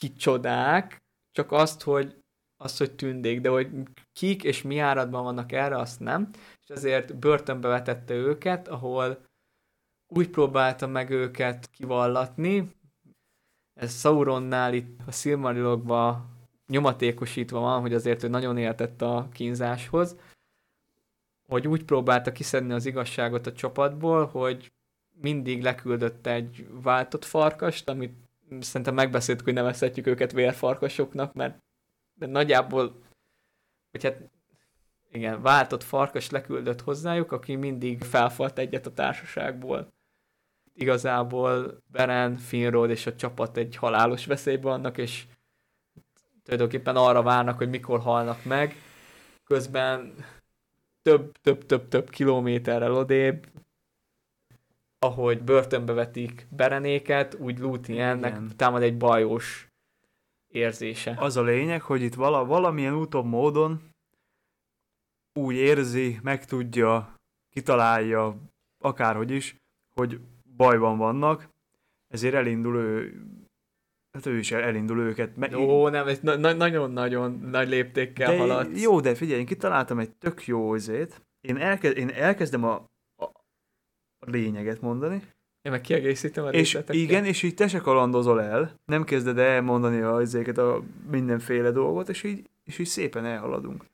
kicsodák, csak azt, hogy azt, hogy tündék, de hogy kik és mi áradban vannak erre, azt nem, és ezért börtönbe vetette őket, ahol úgy próbálta meg őket kivallatni, ez Sauronnál itt a Silmarilokban nyomatékosítva van, hogy azért ő nagyon értett a kínzáshoz, hogy úgy próbálta kiszedni az igazságot a csapatból, hogy mindig leküldött egy váltott farkast, amit szerintem megbeszéltük, hogy nevezhetjük őket vérfarkasoknak, mert, mert nagyjából, hogy hát igen, váltott farkas leküldött hozzájuk, aki mindig felfalt egyet a társaságból. Igazából Beren, Finrod és a csapat egy halálos veszélyben vannak, és tulajdonképpen arra várnak, hogy mikor halnak meg. Közben több-több-több kilométerrel odébb, ahogy börtönbe vetik Berenéket, úgy Lúthiennek Igen. támad egy bajós érzése. Az a lényeg, hogy itt vala, valamilyen úton, módon úgy érzi, megtudja, kitalálja, akárhogy is, hogy bajban vannak, ezért elindul ő, hát ő is elindul őket. Me- Ó, nem, ez na- na- nagyon-nagyon nagy léptékkel de haladsz. Jó, de figyelj, én kitaláltam egy tök jó izét. Én, elke, én elkezdem a, a lényeget mondani, Én meg kiegészítem a és igen, és így te se kalandozol el, nem kezded elmondani a, izéket, a mindenféle dolgot, és így, és így szépen elhaladunk.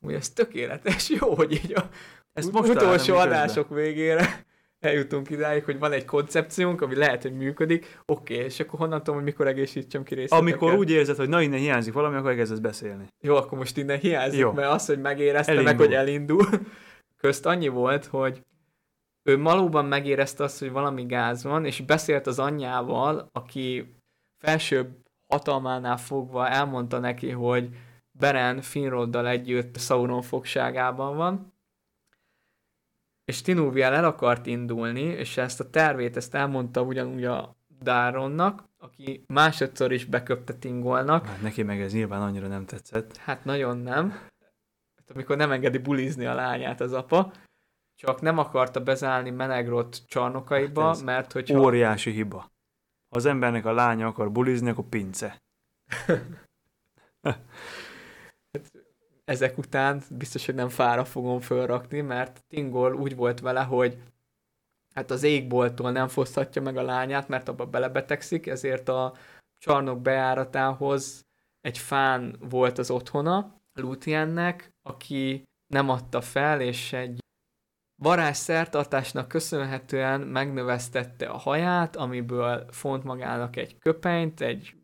Úgy ez tökéletes, [LAUGHS] jó, hogy így a Ezt most utolsó így közben. adások végére [LAUGHS] eljutunk idáig, hogy van egy koncepciónk, ami lehet, hogy működik, oké, és akkor honnan tudom, hogy mikor egészítsem ki részleteket? Amikor úgy érzed, hogy na innen hiányzik valami, akkor elkezdesz beszélni. Jó, akkor most innen hiányzik, Jó. mert az, hogy megérezte Elindul. meg, hogy elindul. [LAUGHS] Közt annyi volt, hogy ő valóban megérezte azt, hogy valami gáz van, és beszélt az anyjával, aki felsőbb hatalmánál fogva elmondta neki, hogy Beren Finroddal együtt Sauron fogságában van, és Tinúviel el akart indulni, és ezt a tervét, ezt elmondta ugyanúgy a Daronnak, aki másodszor is beköpte Tingolnak, Hát neki meg ez nyilván annyira nem tetszett. Hát nagyon nem. Hát amikor nem engedi bulizni a lányát az apa, csak nem akarta bezárni Menegrot csarnokaiba, Hát mert hogyha... Óriási hiba. Ha az embernek a lánya akar bulizni, akkor pince. [LAUGHS] ezek után biztos, hogy nem fára fogom fölrakni, mert Tingol úgy volt vele, hogy hát az égbolttól nem foszthatja meg a lányát, mert abba belebetegszik, ezért a csarnok bejáratához egy fán volt az otthona Lúthiennek, aki nem adta fel, és egy varázs szertartásnak köszönhetően megnövesztette a haját, amiből font magának egy köpenyt, egy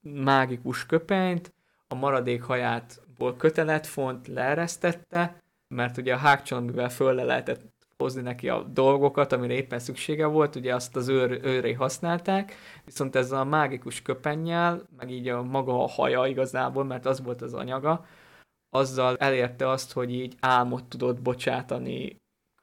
mágikus köpenyt, a maradék hajátból kötelet font leeresztette, mert ugye a hágcsontbivel föl le lehetett hozni neki a dolgokat, amire éppen szüksége volt, ugye azt az őr, őré használták, viszont ezzel a mágikus köpennyel, meg így a maga a haja igazából, mert az volt az anyaga, azzal elérte azt, hogy így álmot tudott bocsátani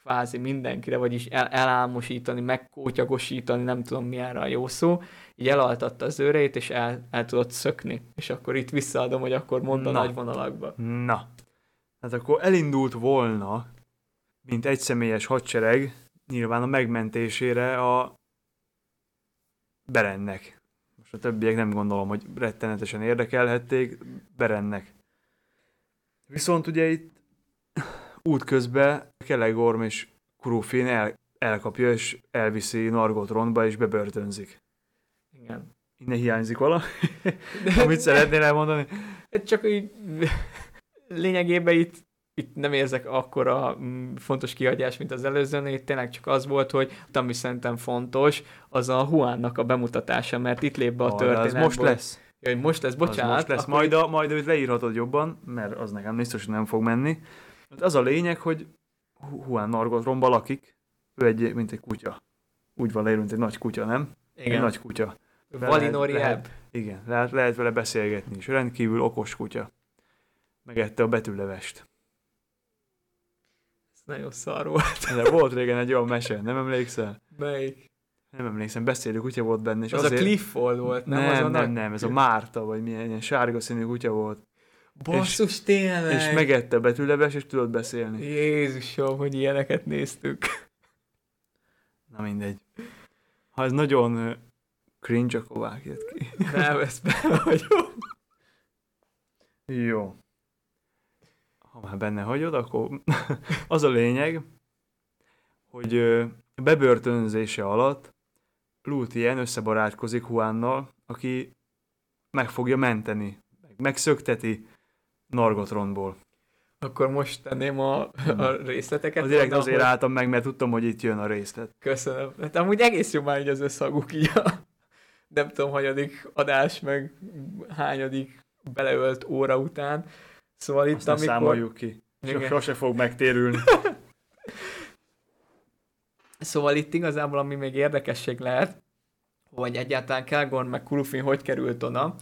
kvázi mindenkire, vagyis el, elálmosítani, megkótyagosítani, nem tudom mi erre a jó szó, így elaltatta az őreit, és el, el tudott szökni. És akkor itt visszaadom, hogy akkor mondd a Na. nagy vonalakba. Na, hát akkor elindult volna, mint egyszemélyes hadsereg, nyilván a megmentésére a Berennek. Most a többiek nem gondolom, hogy rettenetesen érdekelhették Berennek. Viszont ugye itt útközben Kelegorm és Kurufin el, elkapja és elviszi Nargot Rondba és bebörtönzik. Igen. Innen hiányzik valami, [LAUGHS] amit szeretnél elmondani? Csak így lényegében itt, itt nem érzek akkora mm, fontos kihagyás, mint az előzőnél, itt tényleg csak az volt, hogy ami szerintem fontos, az a Huánnak a bemutatása, mert itt lép be a történet. Az most lesz. Ja, hogy most lesz, bocsánat. az most lesz. Majd, a, majd őt leírhatod jobban, mert az nekem biztos, hogy nem fog menni. Hát Az a lényeg, hogy Juan Nargot romba lakik, ő egy, mint egy kutya. Úgy van leírva, mint egy nagy kutya, nem? Egy Igen. nagy kutya. Valinor lehet, Jeb. igen, lehet, lehet vele beszélgetni is. Rendkívül okos kutya. Megette a betűlevest. Ez nagyon szar volt. De volt régen egy olyan mese, nem emlékszel? Melyik? Nem emlékszem, beszélő kutya volt benne. És az azért... a Clifford volt, nem? Nem, az a nem, nem, ez a Márta, vagy milyen ilyen sárga színű kutya volt. Basszus, tényleg. És megette betűleves, és tudott beszélni. Jézusom, hogy ilyeneket néztük. Na mindegy. Ha ez nagyon cringe, akkor vágjad ki. Nem, ezt benne vagyok. Jó. Ha már benne hagyod, akkor az a lényeg, hogy bebörtönzése alatt Lúthien összebarátkozik Juannal, aki meg fogja menteni, meg megszökteti Nargothrondból. Akkor most tenném a, a részleteket. Az direkt onnan, azért hogy- álltam meg, mert tudtam, hogy itt jön a részlet. Köszönöm. Hát amúgy egész jó már így az összhanguk így a nem tudom, hanyadik adás, meg hányadik beleölt óra után. Szóval itt, Aztán amikor... számoljuk ki. Igen. So- Sose fog megtérülni. [LAUGHS] Szóval itt igazából, ami még érdekesség lehet, hogy egyáltalán Kelgorn meg Kulufin hogy került oda.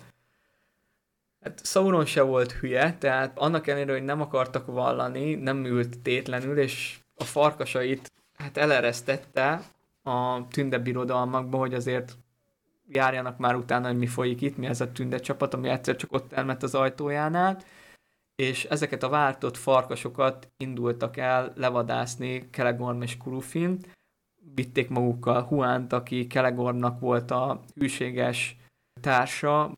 Hát Sauron se volt hülye, tehát annak ellenére, hogy nem akartak vallani, nem ült tétlenül, és a farkasait hát eleresztette a tünde birodalmakba, hogy azért járjanak már utána, hogy mi folyik itt, mi ez a tünde csapat, ami egyszer csak ott elment az ajtójánál, és ezeket a váltott farkasokat indultak el levadászni Kelegorm és Kulufin, vitték magukkal Huánt, aki Kelegormnak volt a hűséges társa,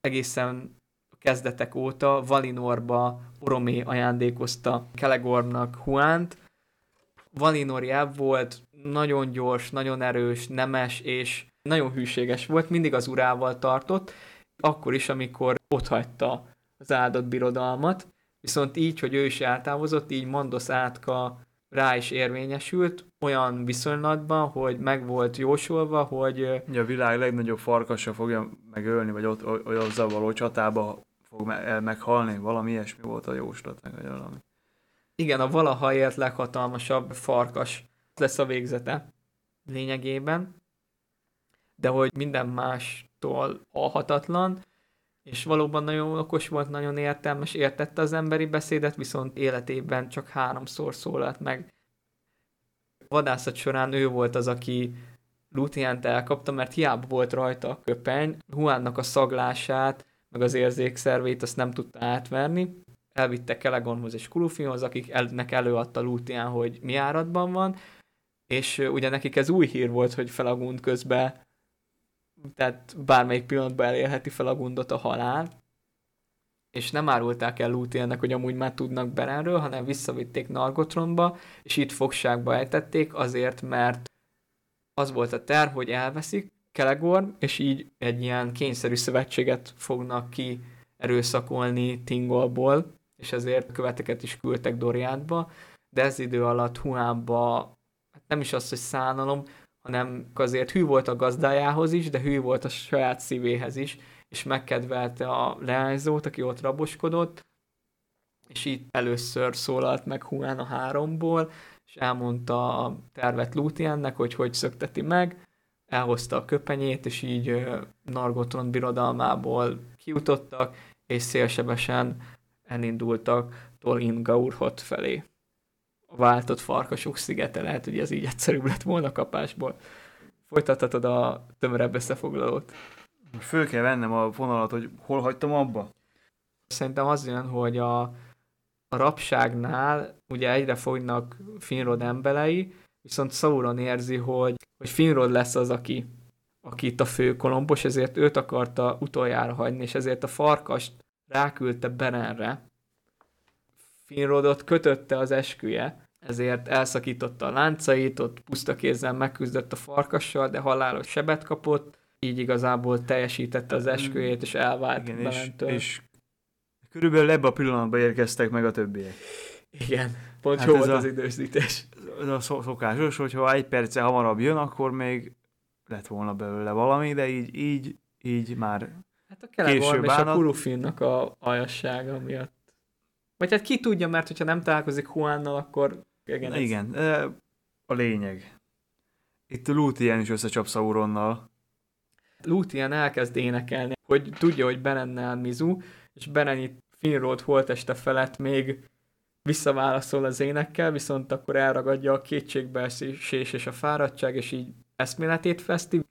egészen kezdetek óta Valinorba Oromé ajándékozta Kelegormnak Huánt. Valinor Jeb volt, nagyon gyors, nagyon erős, nemes és nagyon hűséges volt, mindig az urával tartott, akkor is, amikor otthagyta az áldott birodalmat, viszont így, hogy ő is eltávozott, így Mandos átka rá is érvényesült, olyan viszonylatban, hogy meg volt jósolva, hogy a világ legnagyobb farkasa fogja megölni, vagy ott olyan való csatába fog me- el meghalni, valami ilyesmi volt a jóslat, meg vagy valami. igen, a valaha élt leghatalmasabb farkas lesz a végzete lényegében, de hogy minden mástól halhatatlan, és valóban nagyon okos volt, nagyon értelmes, értette az emberi beszédet, viszont életében csak háromszor szólalt meg. Vadászat során ő volt az, aki Luthient elkapta, mert hiába volt rajta a köpeny, Huánnak a szaglását, meg az érzékszervét azt nem tudta átverni. Elvitte Kelegonhoz és Kulufinhoz, akiknek előadta Luthien, hogy mi áradban van, és ugye nekik ez új hír volt, hogy Felagund közben tehát bármelyik pillanatban elérheti fel a halál, és nem árulták el Lúthiennek, hogy amúgy már tudnak Berenről, hanem visszavitték Nargothrondba, és itt fogságba ejtették azért, mert az volt a terv, hogy elveszik Kelegorm, és így egy ilyen kényszerű szövetséget fognak ki erőszakolni Tingolból, és ezért követeket is küldtek Doriátba, de ez idő alatt Huánba, hát nem is az, hogy szánalom, hanem azért hű volt a gazdájához is, de hű volt a saját szívéhez is, és megkedvelte a leányzót, aki ott raboskodott, és itt először szólalt meg Huán a háromból, és elmondta a tervet Lúthiennek, hogy hogy szökteti meg, elhozta a köpenyét, és így ö, Nargothrond birodalmából kijutottak, és szélsebesen elindultak Tolin Gaurhot felé. A váltott farkasok szigete, lehet, hogy ez így egyszerűbb lett volna kapásból. Folytathatod a tömörebb összefoglalót. Most föl kell vennem a vonalat, hogy hol hagytam abba? Szerintem az jön, hogy a, a rabságnál ugye egyre fognak Finrod emberei, viszont Sauron érzi, hogy, hogy Finrod lesz az, aki, aki itt a fő kolombos, ezért őt akarta utoljára hagyni, és ezért a farkast ráküldte Berenre. Finrodot kötötte az esküje, ezért elszakította a láncait, ott puszta kézzel megküzdött a farkassal, de halálos sebet kapott, így igazából teljesítette az esküjét, és elvált Igen, és, és körülbelül ebbe a pillanatban érkeztek meg a többiek. Igen, pont Hát jó ez volt a- az időzítés. Ez a szokásos, hogyha egy perce hamarabb jön, akkor még lett volna belőle valami, de így, így, így már Hát a Kelegorm Késő és a. Kurufinnak a aljassága miatt. Vagy hát ki tudja, mert hogyha nem találkozik Juannal, akkor igen, ez- Igen, a lényeg. Itt Lúthien is összecsap Sauronnal. Lúthien elkezd énekelni, hogy tudja, hogy Berennel Mizu, és Beren itt Finrod holteste felett még visszaválaszol az énekkel, viszont akkor elragadja a kétségbeesés és a fáradtság, és így eszméletét feszti.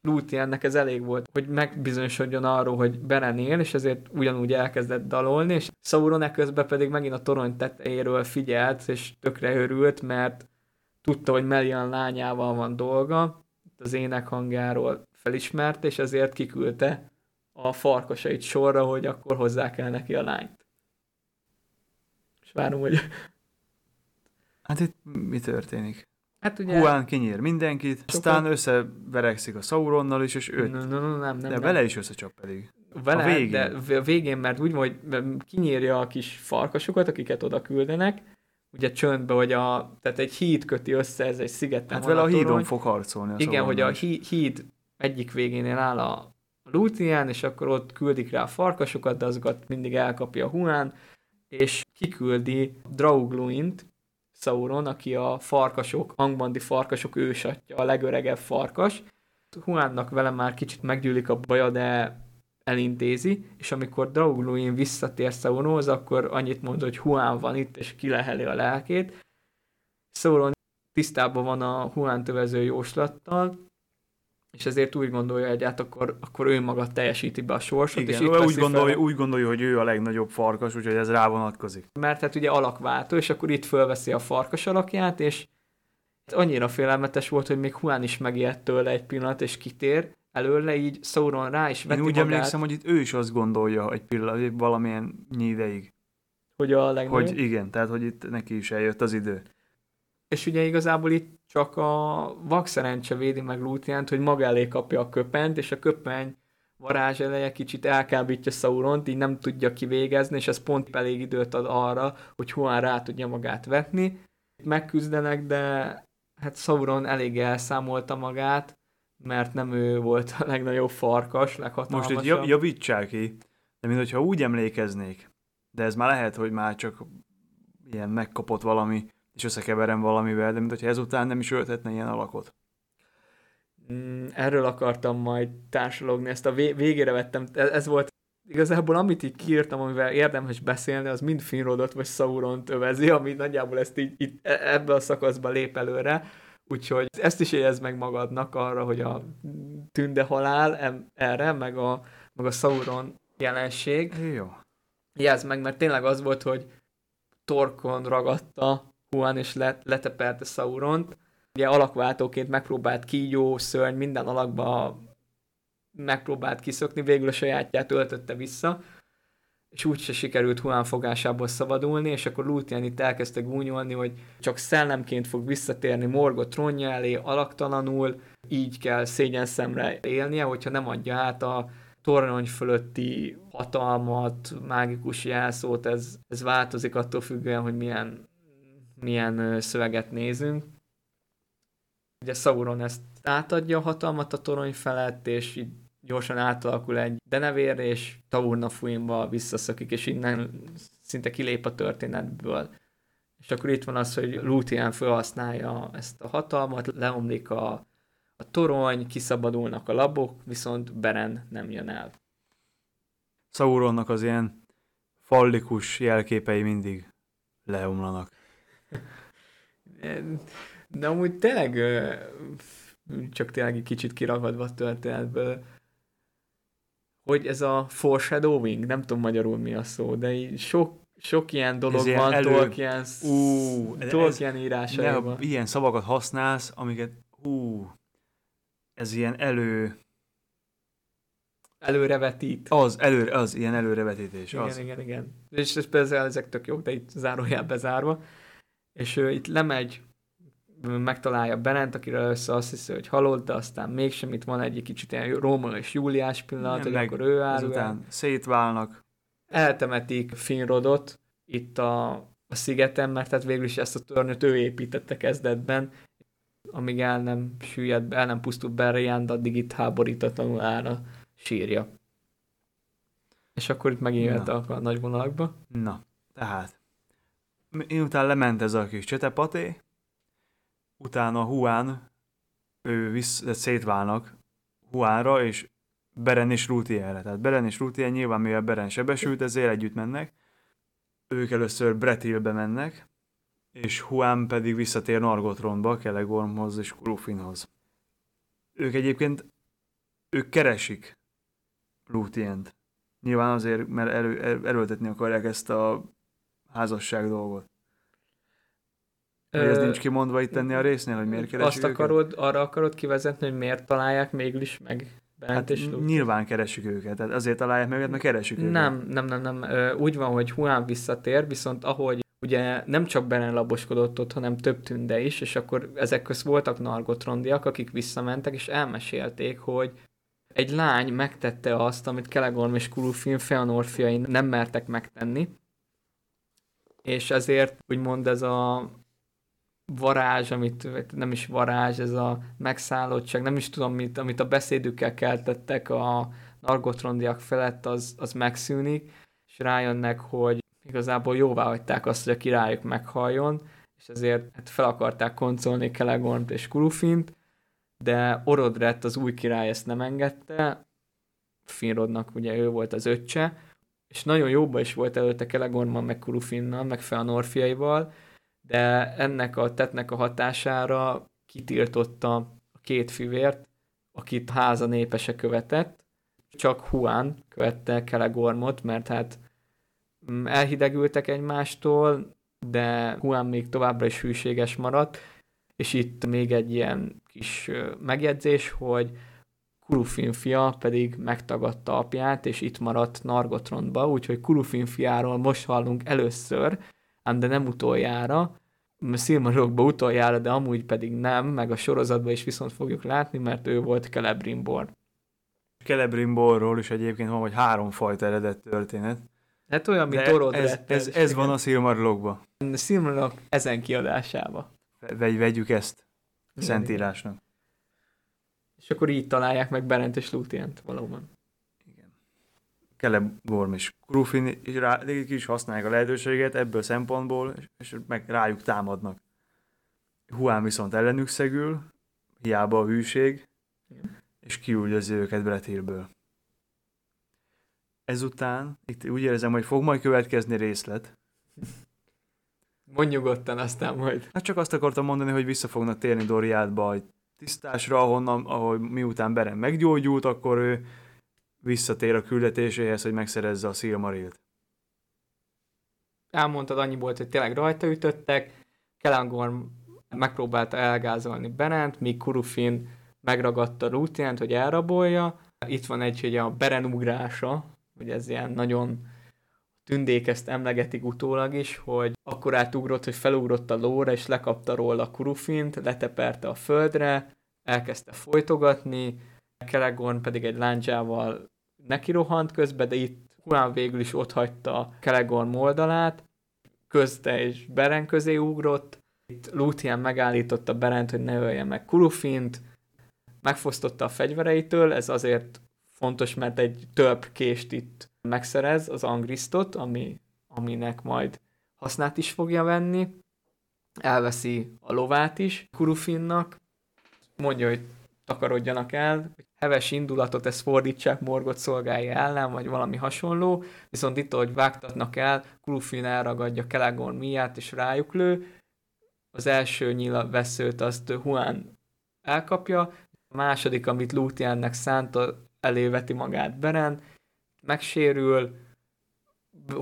Lúthiennek ez elég volt, hogy megbizonyosodjon arról, hogy Beren él, és ezért ugyanúgy elkezdett dalolni, és Sauron eközben pedig megint a torony tetejéről figyelt, és tökre örült, mert tudta, hogy Melian lányával van dolga, az ének hangjáról felismerte, és ezért kiküldte a farkasait sorra, hogy akkor hozzá kell neki a lányt. És várom, hogy... Hát itt mi történik? Hát ugye... Huán kinyír mindenkit, Sokan... aztán összeverekszik a Sauronnal is, és őt. No, no, no, nem, nem, de nem. vele is összecsap pedig. Vele, a végén. de a végén, mert úgy hogy kinyírja a kis farkasokat, akiket oda küldenek, ugye csöndbe, hogy a, tehát egy híd köti össze, ez egy szigeten Hát vele a hídon fog harcolni. A Igen, hogy a hí, híd egyik végénél áll a Lúthien, és akkor ott küldik rá a farkasokat, de azokat mindig elkapja a Huán, és kiküldi Draugluint, Sauron, aki a farkasok, hangbandi farkasok ősatja, a legöregebb farkas. Huánnak vele már kicsit meggyűlik a baja, de elintézi, és amikor Draugluin visszatér Sauronhoz, akkor annyit mond, hogy Huán van itt, és kileheli a lelkét. Sauron tisztában van a Huán tövező jóslattal, és ezért úgy gondolja, hogy hát akkor, akkor ő maga teljesíti be a sorsot. Igen, és itt úgy, gondolja, fel, úgy gondolja, hogy ő a legnagyobb farkas, úgyhogy ez rá vonatkozik. mert hát ugye alakváltó, és akkor itt fölveszi a farkas alakját, és annyira félelmetes volt, hogy még Huán is megijedt tőle egy pillanat, és kitér előle, így Sauron rá is Én veti úgy magát, emlékszem, hogy itt ő is azt gondolja egy pillanat, valamilyen ideig, hogy a legnagyobb. hogy igen, tehát hogy itt neki is eljött az idő. És ugye igazából itt csak a vakszerencse védi meg Lúthiánt, hogy maga elé kapja a köpent, és a köpeny varázs eleje kicsit elkábítja Sauront, így nem tudja kivégezni, és ez pont elég időt ad arra, hogy Huán rá tudja magát vetni. Megküzdenek, de hát Sauron elég elszámolta magát, mert nem ő volt a legnagyobb farkas, Most leghatalmasabb. itt jav, javítsák ki, de mintha úgy emlékeznék, de ez már lehet, hogy már csak ilyen megkapott valami, és összekeverem valamivel, de mintha ezután nem is öltetne ilyen alakot. Mm, erről akartam majd társalogni, ezt a vé- végére vettem, ez, ez volt igazából amit így kiírtam, amivel érdemes beszélni, az mind Finrodot vagy Sauront övezi, ami nagyjából ezt így, így e- ebbe a szakaszba lép előre, úgyhogy ezt is érezd meg magadnak arra, hogy a tünde halál em- erre, meg a, meg a Sauron jelenség, Jó. Jelzd meg, mert tényleg az volt, hogy torkon ragadta Huan és let, leteperte Sauront. Ugye alakváltóként megpróbált kígyó, szörny, minden alakba megpróbált kiszökni, végül a sajátját öltötte vissza, és úgy se sikerült Huan fogásából szabadulni, és akkor Lúthien itt elkezdte gúnyolni, hogy csak szellemként fog visszatérni Morgot trónja elé, alaktalanul, így kell szégyen szemre élnie, hogyha nem adja át a torony fölötti hatalmat, mágikus jelszót, ez, ez változik attól függően, hogy milyen, milyen szöveget nézünk. Ugye Sauron ezt átadja a hatalmat a torony felett, és így gyorsan átalakul egy denevérre, és Taurnafuinba visszaszökik, és innen szinte kilép a történetből. És akkor itt van az, hogy Lúthien felhasználja ezt a hatalmat, leomlik a, a torony, kiszabadulnak a labok, viszont Beren nem jön el. Sauronnak az ilyen fallikus jelképei mindig leomlanak. De amúgy tényleg csak tényleg egy kicsit kiragadva a történetből, hogy ez a foreshadowing, nem tudom magyarul mi a szó, de így sok, sok ilyen dolog ilyen van elő- Tolkien, Ú, Tolkien Ne, írásaiban. ha ilyen szavakat használsz, amiket, ú, ez ilyen elő, Előrevetít. az, elő, az, ilyen előrevetítés, Igen, az. igen, igen. És ez persze ezek tök jók, de itt zárójel bezárva. És ő itt lemegy, megtalálja Berent, akire először azt hiszi, hogy halott, de aztán mégsem itt van egy kicsit ilyen Róma és Júliás pillanat, Nem, hogy akkor ő árul el. Ezután szétválnak, eltemetik Finrodot itt a, a szigeten, mert tehát végül is ezt a tornyot ő építette kezdetben, amíg el nem süllyed, el nem pusztul Beriand, addig itt háborítatlanul áll a sírja. És akkor itt megint jöttek a nagy vonalakba. Na, tehát, miután lement ez a kis csetepaté, utána Huán, ő vissz, szétválnak, Juanra, és Beren és Lúthienre. Tehát Beren és Lúthien nyilván, mivel Beren sebesült, ezért együtt mennek. Ők először Bretilbe mennek, és Juan pedig visszatér Nargothrondba, Kelegormhoz és Kurufinhoz. Ők egyébként, ők keresik Lúthient. Nyilván azért, mert elő, el, erőltetni akarják ezt a házasság dolgot. Vagy ez nincs kimondva itt tenni a résznél, hogy miért keresik Azt akarod, őket? arra akarod kivezetni, hogy miért találják mégis meg Bent hát és nyilván keresik őket, tehát azért találják meg őket, mert keresik őket. Nem, nem, nem, nem. Úgy van, hogy Juan visszatér, viszont ahogy ugye nem csak Beren laboskodott ott, hanem több tünde is, és akkor ezek közt voltak nargotrondiak, akik visszamentek, és elmesélték, hogy egy lány megtette azt, amit Kelegorm és Kulufin Feanor nem mertek megtenni, és ezért úgymond ez a varázs, amit nem is varázs, ez a megszállottság, nem is tudom, mit, amit a beszédükkel keltettek a nargotrondiak felett, az, az megszűnik, és rájönnek, hogy igazából jóvá hagyták azt, hogy a királyuk meghalljon, és ezért hát fel akarták koncolni Kelegornt és Kulufint, de Orodrett, az új király ezt nem engedte, Finrodnak ugye ő volt az öccse, és nagyon jóba is volt előtte Kelegornban, meg Kulufinnal, meg Feanorfiaival, de ennek a tettnek a hatására kitiltotta a két fivért, akit háza népese követett, csak Juan követte Kelegormot, mert hát mm, elhidegültek egymástól, de Juan még továbbra is hűséges maradt, és itt még egy ilyen kis megjegyzés, hogy Kurufin fia pedig megtagadta apját, és itt maradt Nargotrondba, úgyhogy Kurufin fiáról most hallunk először, ám de nem utoljára, Szilmarokba utoljára, de amúgy pedig nem, meg a sorozatban is viszont fogjuk látni, mert ő volt Celebrimbor. Celebrimborról is egyébként van, hogy háromfajta eredet történet. Hát olyan, mint ez, ez, ez, van a Szilmarlokban. A Szilmarlok ezen kiadásába. Vegy, vegyük ezt Szentírásnak. És akkor így találják meg Berent és Lúthient valóban. Celeborn és Grufin rá, is használják a lehetőséget ebből a szempontból, és, és meg rájuk támadnak. Huán viszont ellenük szegül, hiába a hűség, Igen. és kiüldözi őket Brethilből. Ezután, itt úgy érzem, hogy fog majd következni részlet. Mondj nyugodtan, aztán majd. Hát csak azt akartam mondani, hogy vissza fognak térni Doriádba egy tisztásra, ahonnan, ahol miután Beren meggyógyult, akkor ő visszatér a küldetéséhez, hogy megszerezze a Silmarilt. Elmondtad, annyi volt, hogy tényleg rajta ütöttek, Kelangorn megpróbálta elgázolni Berent, míg Kurufin megragadta Lúthient, hogy elrabolja. Itt van egy, hogy a Beren ugrása, hogy ez ilyen nagyon tündék ezt emlegetik utólag is, hogy akkor átugrott, hogy felugrott a lóra, és lekapta róla Kurufint, leteperte a földre, elkezdte folytogatni, Kelegorn pedig egy láncsával nekirohant közbe, de itt Juan végül is ott hagyta Kelegorn oldalát, közte és Beren közé ugrott, itt Luthien megállította Berent, hogy ne ölje meg Kulufint, megfosztotta a fegyvereitől, ez azért fontos, mert egy több kést itt megszerez, az Angristot, ami, aminek majd hasznát is fogja venni, elveszi a lovát is Kurufinnak, mondja, hogy takarodjanak el, hogy heves indulatot ezt fordítsák Morgot szolgálja ellen, vagy valami hasonló, viszont itt, ahogy vágtatnak el, Kulufin elragadja Kelegorn miát és rájuk lő, az első nyila veszőt azt Juan elkapja, a második, amit Lúthiennek szánt, eléveti magát Beren, megsérül,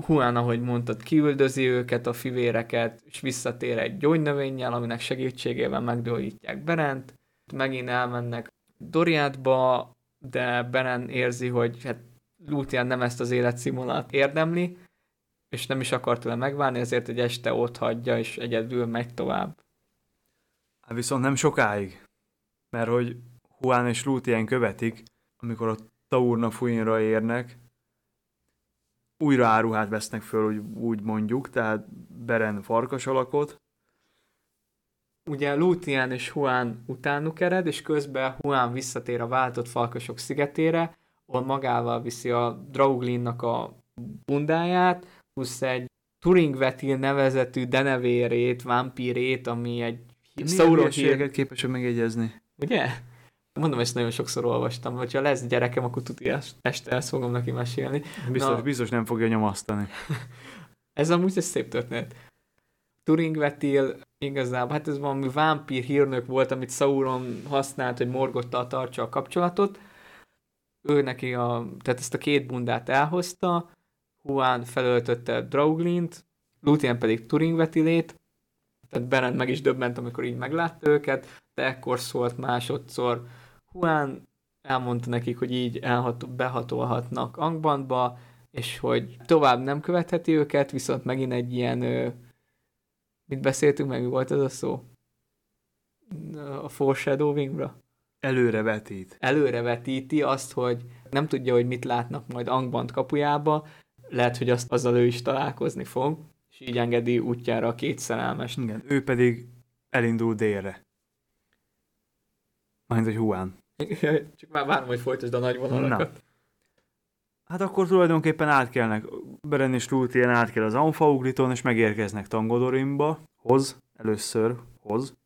Juan, ahogy mondtad, kiüldözi őket, a fivéreket, és visszatér egy gyógynövényjel, aminek segítségével meggyógyítják Berent, megint elmennek Doriátba, de Beren érzi, hogy hát Luthien nem ezt az életszínvonalat érdemli, és nem is akar tőle megválni, ezért egy este ott hagyja, és egyedül megy tovább. Hát viszont nem sokáig, mert hogy Juan és Luthien követik, amikor a Taurna fújinra érnek, újra áruhát vesznek föl, úgy, úgy mondjuk, tehát Beren farkas alakot, ugye Luthien és Juan utánuk ered, és közben Juan visszatér a váltott falkosok szigetére, ahol magával viszi a Drauglinnak a bundáját, plusz egy Turingvetil nevezetű denevérét, vampírét, ami egy Sauron képes megjegyezni. Ugye? Mondom, ezt nagyon sokszor olvastam, hogyha lesz gyerekem, akkor tudja, este ezt fogom neki mesélni. Biztos, Na, biztos nem fogja nyomasztani. [LAUGHS] ez amúgy egy szép történet. Turing Vetil igazából, hát ez valami vámpír hírnök volt, amit Sauron használt, hogy Morgottal tartsa a kapcsolatot. Ő neki a, tehát ezt a két bundát elhozta, Huan felöltötte Drauglint, Lúthien pedig Turing Vetilét, tehát Berend meg is döbbent, amikor így meglátta őket, de ekkor szólt másodszor. Huan elmondta nekik, hogy így elhat- behatolhatnak Angbandba, és hogy tovább nem követheti őket, viszont megint egy ilyen, ö, mit beszéltünk meg, mi volt ez a szó? A foreshadowingra? Előrevetít. Előrevetíti azt, hogy nem tudja, hogy mit látnak majd Angband kapujába, lehet, hogy azt, azzal ő is találkozni fog, és így engedi útjára a két szerelmes. Igen, ő pedig elindul délre. Majd, hogy Huán. Csak már várom, hogy folytasd a nagy vonalakat. Na. Hát akkor tulajdonképpen átkelnek, Beren és Lúthien átkel az Anfaugliton, és megérkeznek Tangodorimba, hoz, először hoz,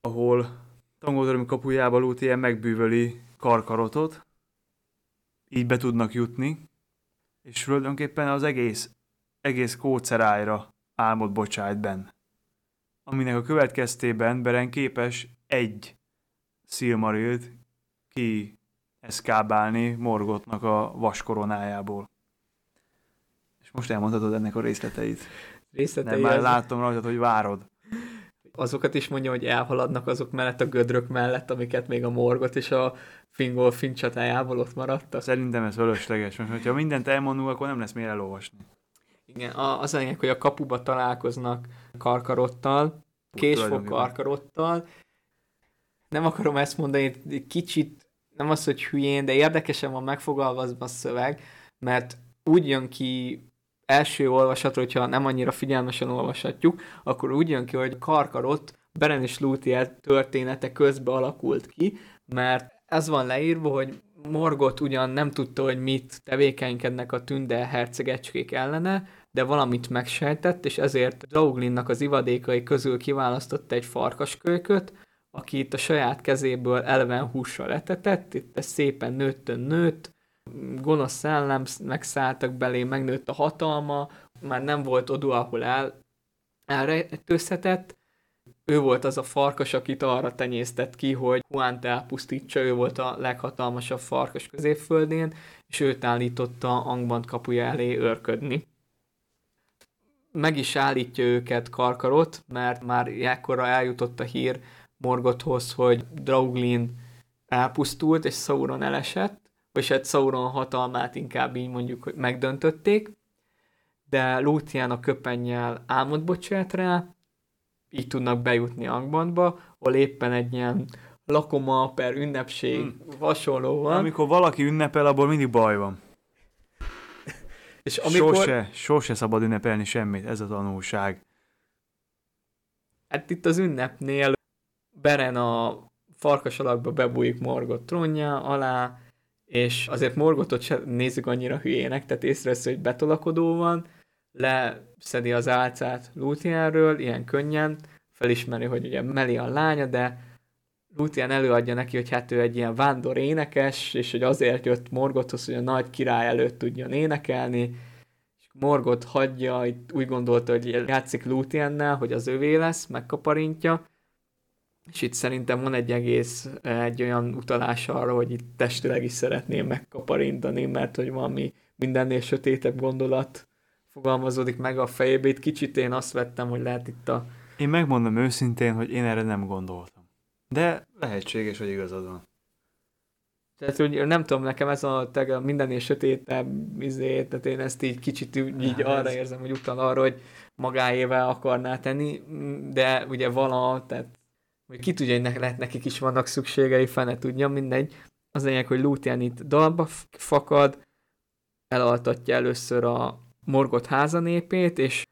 ahol Tangodorim kapujába Lúthien megbűvöli Karkarotot, így be tudnak jutni, és tulajdonképpen az egész, egész kócerájra álmod bocsájt benne. Aminek a következtében Beren képes egy Silmarilt ki eszkábálni Morgotnak a vaskoronájából. És most elmondhatod ennek a részleteit. Részletei Nem, már látom rajtad, hogy várod. Azokat is mondja, hogy elhaladnak azok mellett a gödrök mellett, amiket még a Morgot és a Fingolfin csatájából ott maradtak. Szerintem ez fölösleges. Most, ha mindent elmondunk, akkor nem lesz miért elolvasni. Igen, az a lényeg, hogy a kapuba találkoznak karkarottal, késfog karkarottal. Nem akarom ezt mondani, kicsit nem az, hogy hülyén, de érdekesen van megfogalmazva a szöveg, mert úgy jön ki első olvasatra, hogyha nem annyira figyelmesen olvashatjuk, akkor úgy jön ki, hogy Karkarot Beren és Lúthien története közbe alakult ki, mert ez van leírva, hogy Morgot ugyan nem tudta, hogy mit tevékenykednek a tünde hercegecskék ellene, de valamit megsejtett, és ezért Drauglinnak az ivadékai közül kiválasztotta egy farkaskölyköt, aki itt a saját kezéből eleven hússal letetett, itt szépen nőttön nőtt, gonosz szellem megszálltak belé, megnőtt a hatalma, már nem volt oda, ahol el, elrejtőzhetett, ő volt az a farkas, akit arra tenyésztett ki, hogy Huánt elpusztítsa, ő volt a leghatalmasabb farkas középföldén, és őt állította Angband kapuja elé őrködni. Meg is állítja őket Karkarot, mert már ekkora eljutott a hír Morgothoz, hogy Drauglin elpusztult, és Sauron elesett, vagy hát Sauron hatalmát inkább így mondjuk, hogy megdöntötték, de Lúthien a köpennyel álmot bocsát rá, így tudnak bejutni Angbandba, ahol éppen egy ilyen lakoma per ünnepség hmm. hasonló van. Amikor valaki ünnepel, abból mindig baj van. [LAUGHS] És amikor... Sose, sose szabad ünnepelni semmit, ez a tanulság. Hát itt az ünnepnél Beren a farkas alakba bebújik Morgot trónja alá, és azért Morgotot se nézzük annyira hülyének, tehát észrevesz, hogy betolakodó van, leszedi az álcát Lúthienről, ilyen könnyen, felismeri, hogy ugye Meli a lánya, de Lúthien előadja neki, hogy hát ő egy ilyen vándor énekes, és hogy azért jött Morgothoz, hogy a nagy király előtt tudjon énekelni, és Morgot hagyja, úgy gondolta, hogy játszik Lúthiennel, hogy az övé lesz, megkaparintja, és itt szerintem van egy egész, egy olyan utalás arra, hogy itt testileg is szeretném megkaparintani, mert hogy valami mindennél sötétebb gondolat fogalmazódik meg a fejébe. Itt kicsit én azt vettem, hogy lehet itt a... Én megmondom őszintén, hogy én erre nem gondoltam. De lehetséges, hogy igazad van. Tehát, hogy nem tudom, nekem ez a tega mindennél sötétebb izé, tehát én ezt így kicsit így ja, arra ez... érzem, hogy utal arra, hogy magáével akarná tenni, de ugye vala, tehát hogy ki tudja, hogy ne, lehet nekik is vannak szükségei, fene tudja, mindegy. Az lényeg, hogy Lúthien itt dalba fakad, elaltatja először a morgott házanépét, és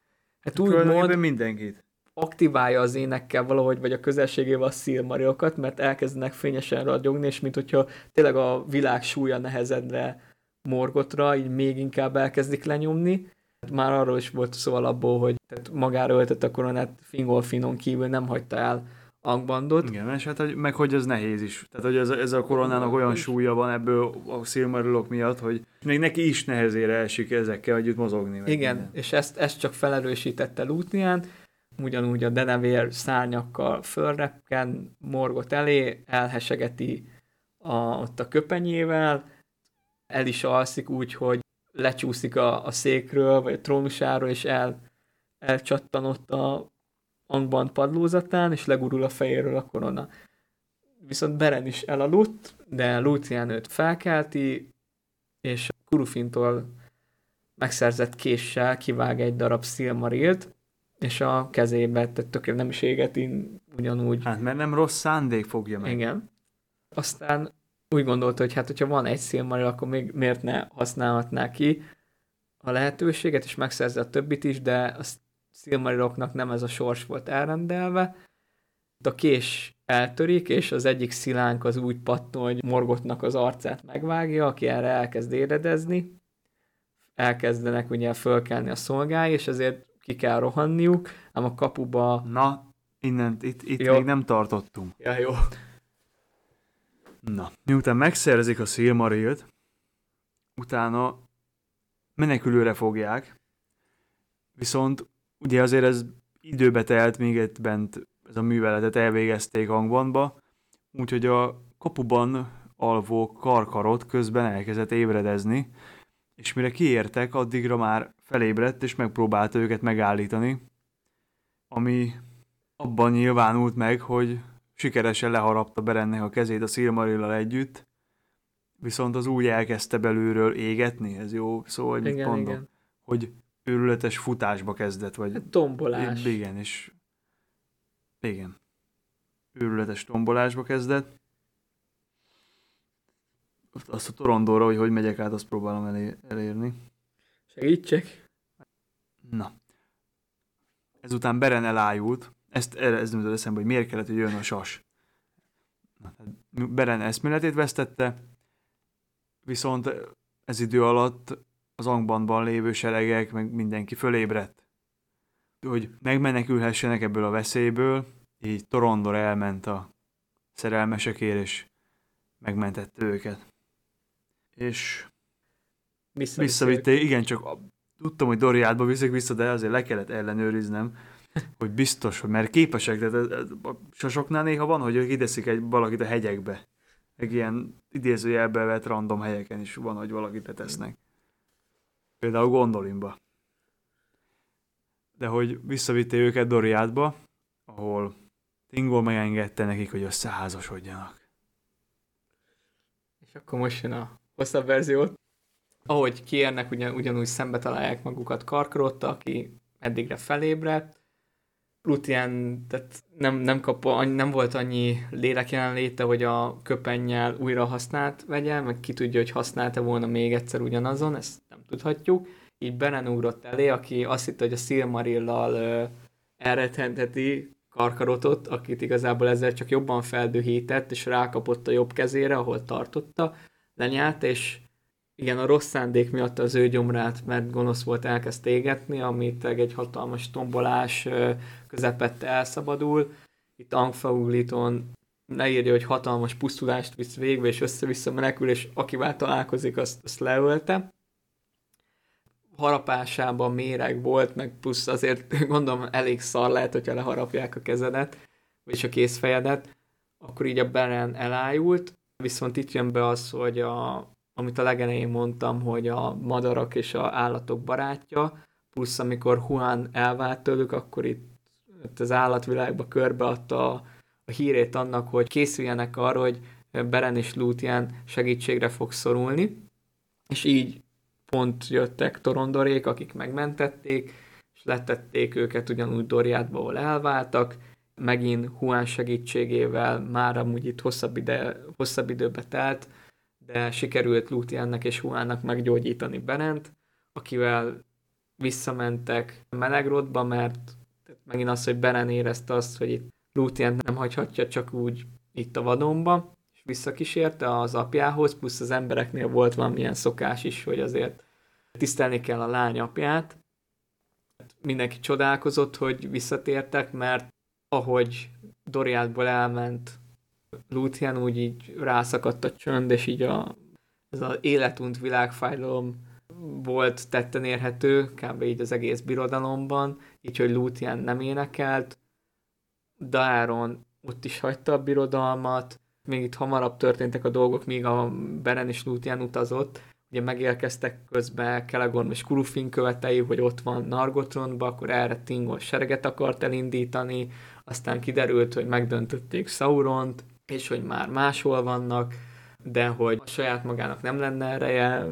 hát úgy mond, mindenkit. aktiválja az énekkel valahogy, vagy a közelségével a szilmariokat, mert elkezdenek fényesen ragyogni, és mint hogyha tényleg a világ súlya nehezedre morgotra, így még inkább elkezdik lenyomni. Már arról is volt szó alapból, hogy tehát magára öltett a koronát Fingolfinon kívül nem hagyta el Angbandot. Igen, és hát hogy, meg hogy ez nehéz is. Tehát, hogy ez, ez a koronának olyan súlya van ebből a Silmarillok miatt, hogy még neki is nehezére esik ezekkel együtt mozogni. Igen, minden. és ezt, ezt csak felerősítette Lútnián, ugyanúgy a denevér szárnyakkal fölreppen morgot elé, elhesegeti a, ott a köpenyével, el is alszik úgy, hogy lecsúszik a, a székről, vagy a trónusáról, és el, elcsattanott a Angban padlózatán, és legurul a fejéről a korona. Viszont Beren is elaludt, de Lucian őt felkelti, és Kurufintól megszerzett késsel kivág egy darab Silmarilt, és a kezébe, tehát tökéletesen nem is égeti, ugyanúgy. Hát mert nem rossz szándék fogja meg. Igen. Aztán úgy gondolta, hogy hát, hogyha van egy Silmaril, akkor még miért ne használhatná ki a lehetőséget, és megszerzi a többit is, de a Silmariloknak nem ez a sors volt elrendelve. A kés eltörik, és az egyik szilánk az úgy patton, hogy Morgotnak az arcát megvágja, aki erre elkezd éredezni. Elkezdenek ugye fölkelni a szolgái, és ezért ki kell rohanniuk, ám a kapuba... Na, innen, itt, itt Jó. még nem tartottunk. Ja, jó. Na, miután megszerzik a Silmarilt, utána menekülőre fogják, viszont ugye azért ez időbe telt, még itt bent ez a műveletet elvégezték hangbanba, úgyhogy a kapuban alvó karkarot közben elkezdett ébredezni, és mire kiértek, addigra már felébredt, és megpróbálta őket megállítani, ami abban nyilvánult meg, hogy sikeresen leharapta Berennek a kezét a Silmarillal együtt, viszont az úgy elkezdte belülről égetni, ez jó szó, hogy mit Igen, mondom, igen. hogy őrületes futásba kezdett, vagy Hát tombolás. igen, és igen, őrületes tombolásba kezdett. Azt a torondóra, hogy hogy megyek át, azt próbálom elé- elérni. Segítsek. Na. Ezután Beren elájult. Ezt, ez nem eszembe, hogy miért kellett, hogy jön a sas. Na, Beren eszméletét vesztette, viszont ez idő alatt az Angbandban lévő seregek, meg mindenki fölébredt. Hogy megmenekülhessenek ebből a veszélyből, így Torondor elment a szerelmesekért, és megmentette őket. És Vissza, Visszavitte, igen, csak a- tudtam, hogy Doriátba viszik vissza, de azért le kellett ellenőriznem, hogy biztos, hogy mert képesek, de ez- ez- a sasoknál néha van, hogy ők ideszik egy valakit a hegyekbe. Egy ilyen idézőjelbe vett random helyeken is van, hogy valakit letesznek. Például Gondolinba. De hogy visszavitte őket Doriátba, ahol Tingol megengedte nekik, hogy összeházasodjanak. És akkor most jön a hosszabb verziót. Ahogy kiérnek, ugyan, ugyanúgy szembe találják magukat Karkarotta, aki eddigre felébredt. Lutien tehát nem, nem, kap, nem volt annyi lélek jelenléte, hogy a köpennyel újra használt vegye, meg ki tudja, hogy használta volna még egyszer ugyanazon, ezt tudhatjuk. Így Beren ugrott elé, aki azt hitte, hogy a Silmarillal ö, elrettenteti Karkarotot, akit igazából ezzel csak jobban feldühített, és rákapott a jobb kezére, ahol tartotta, lenyált, és igen, a rossz szándék miatt az ő gyomrát, mert gonosz volt, elkezd égetni, amit egy hatalmas tombolás közepette elszabadul. Itt Angfaugliton leírja, hogy hatalmas pusztulást visz végbe, és össze-vissza menekül, és akivel találkozik, azt, azt leölte. Harapásában méreg volt, meg plusz azért [LAUGHS] gondolom elég szar lehet, hogyha leharapják a kezedet, vagyis a kézfejedet, akkor így a Beren elájult, viszont itt jön be az, hogy a, amit a legelején mondtam, hogy a madarak és a állatok barátja, plusz amikor Juan elvált tőlük, akkor itt, itt az állatvilágba körbeadta a, a hírét annak, hogy készüljenek arra, hogy Beren és Lúthien segítségre fog szorulni, és így pont jöttek Torondorék, akik megmentették, és letették őket ugyanúgy Doriátba, ahol elváltak, megint Juan segítségével már amúgy itt hosszabb, ide, hosszabb időbe telt, de sikerült Lúthiennek és Juannak meggyógyítani Berent, akivel visszamentek Melegrodba, mert megint az, hogy Beren érezte azt, hogy itt Lúthien nem hagyhatja csak úgy itt a vadonba, visszakísérte az apjához, plusz az embereknél volt valamilyen szokás is, hogy azért tisztelni kell a lány apját. Mindenki csodálkozott, hogy visszatértek, mert ahogy Doriátból elment Luthien, úgy így rászakadt a csönd, és így a, ez az életunt világfájdalom volt tetten érhető, kb. így az egész birodalomban, így, hogy Luthien nem énekelt, Daeron ott is hagyta a birodalmat, még itt hamarabb történtek a dolgok, míg a Beren és Luthien utazott, ugye megérkeztek közben Kelegorn és Kurufin követei, hogy ott van Nargothrondba, akkor erre Tingol sereget akart elindítani, aztán kiderült, hogy megdöntötték Sauront, és hogy már máshol vannak, de hogy a saját magának nem lenne ereje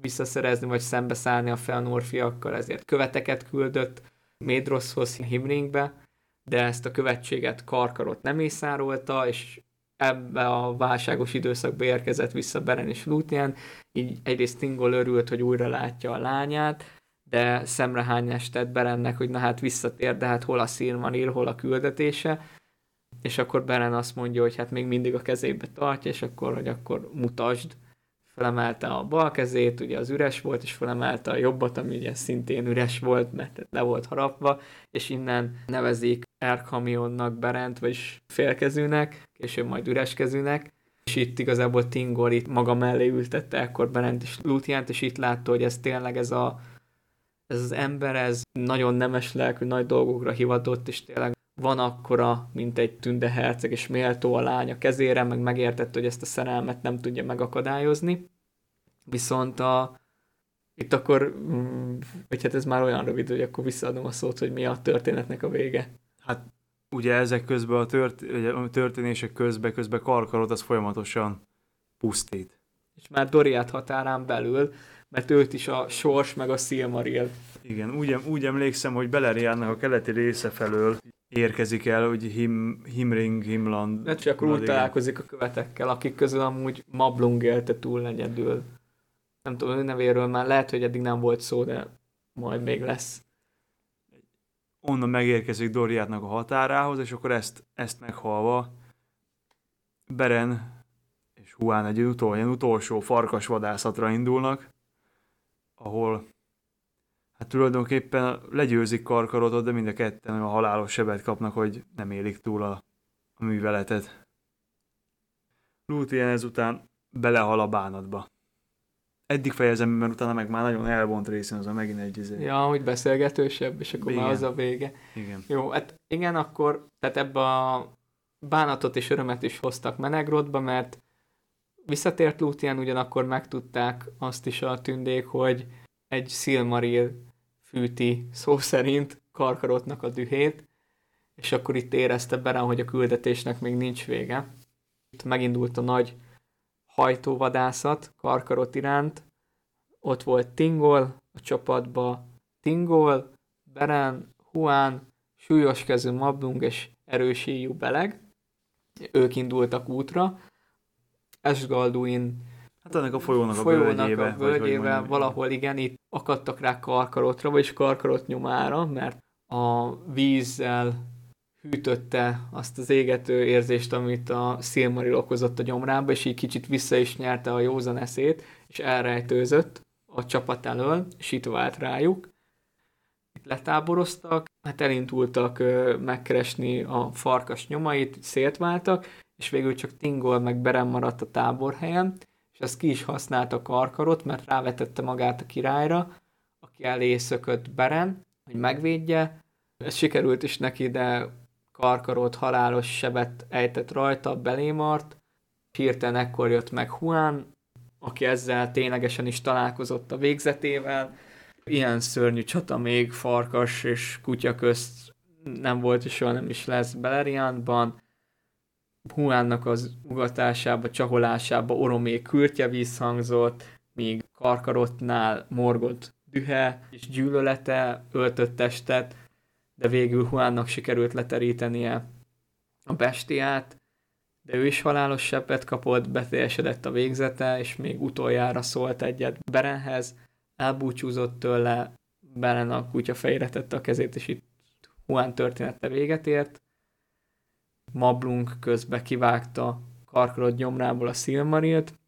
visszaszerezni, vagy szembeszállni a Felnorfiakkal, ezért követeket küldött Médroszhoz, Himringbe, de ezt a követséget Karkarot nem észárolta, és ebbe a válságos időszakba érkezett vissza Beren és Lúthien, így egyrészt Tingol örült, hogy újra látja a lányát, de szemrehányást tett Berennek, hogy na hát visszatér, de hát hol a Silmaril, hol a küldetése, és akkor Beren azt mondja, hogy hát még mindig a kezébe tartja, és akkor, hogy akkor mutasd, felemelte a bal kezét, ugye az üres volt, és felemelte a jobbat, ami ugye szintén üres volt, mert le volt harapva, és innen nevezik Erkamionnak Berent, vagyis félkezűnek, később majd üreskezűnek, és itt igazából Tingor itt maga mellé ültette ekkor Berent és Luthiant, és itt látta, hogy ez tényleg ez a ez az ember, ez nagyon nemes lelkű, nagy dolgokra hivatott, és tényleg van akkora, mint egy tünde herceg, és méltó a lánya kezére, meg megértette, hogy ezt a szerelmet nem tudja megakadályozni. Viszont a, itt akkor, mm, vagy hát ez már olyan rövid, hogy akkor visszaadom a szót, hogy mi a történetnek a vége. Hát ugye ezek közben a, tört, a történések közben, közben Karkarot az folyamatosan pusztít. És már Doriát határán belül, mert őt is a sors meg a Silmaril. Igen, úgy, úgy emlékszem, hogy Beleriának a keleti része felől érkezik el, hogy Him, Himring, Himland. De csak úgy találkozik a követekkel, akik közül amúgy Mablung élte túl egyedül. Nem tudom, ő nevéről már lehet, hogy eddig nem volt szó, de majd még lesz. Onnan megérkezik Doriátnak a határához, és akkor ezt, ezt meghalva Beren és Huán egy utol, ilyen utolsó farkas vadászatra indulnak, ahol hát tulajdonképpen legyőzik Karkarotot, de mind a ketten a halálos sebet kapnak, hogy nem élik túl a, a műveletet. Lúthien ezután belehal a bánatba. Eddig fejezem, mert utána meg már nagyon elvont részén az a megint egy izé. Ja, hogy beszélgetősebb, és akkor igen. már az a vége. Igen. Jó, hát igen, akkor tehát ebbe a bánatot és örömet is hoztak Menegrodba, mert visszatért Lúthien, ugyanakkor megtudták azt is a tündék, hogy egy Silmaril fűti szó szerint Karkarotnak a dühét, és akkor itt érezte Beren, hogy a küldetésnek még nincs vége. Itt megindult a nagy hajtóvadászat Karkarot iránt. Ott volt Tingol a csapatba, Tingol, Beren, Huán, súlyos kezű Mablung és erősíjú Beleg. Ők indultak útra. Esgalduin Hát ennek a folyónak, folyónak a völgyébe. A völgyébe valahol igen, itt akadtak rá karkarotra, vagyis karkarot nyomára, mert a vízzel hűtötte azt az égető érzést, amit a Silmaril okozott a gyomrába, és így kicsit vissza is nyerte a józan eszét, és elrejtőzött a csapat elől, és itt vált rájuk. Itt letáboroztak, hát elindultak megkeresni a farkas nyomait, szétváltak, és végül csak Tingol meg Beren maradt a táborhelyen, és ezt ki is használta karkarot, mert rávetette magát a királyra, aki elé szökött Beren, hogy megvédje. Ez sikerült is neki, de karkarot halálos sebet ejtett rajta, belémart. Hirtelen ekkor jött meg Juan, aki ezzel ténylegesen is találkozott a végzetével. Ilyen szörnyű csata még farkas és kutya közt nem volt, és soha nem is lesz Beleriandban. Huánnak az ugatásába, csaholásába Oromé kürtje visszhangzott, míg Karkarotnál morgott dühe és gyűlölete öltött testet, de végül Huánnak sikerült leterítenie a bestiát, de ő is halálos seppet kapott, beteljesedett a végzete, és még utoljára szólt egyet Berenhez, elbúcsúzott tőle, Beren a kutya fejre tette a kezét, és itt Huán története véget ért. Mablunk közbe kivágta Karkarod gyomrából a Silmarilt,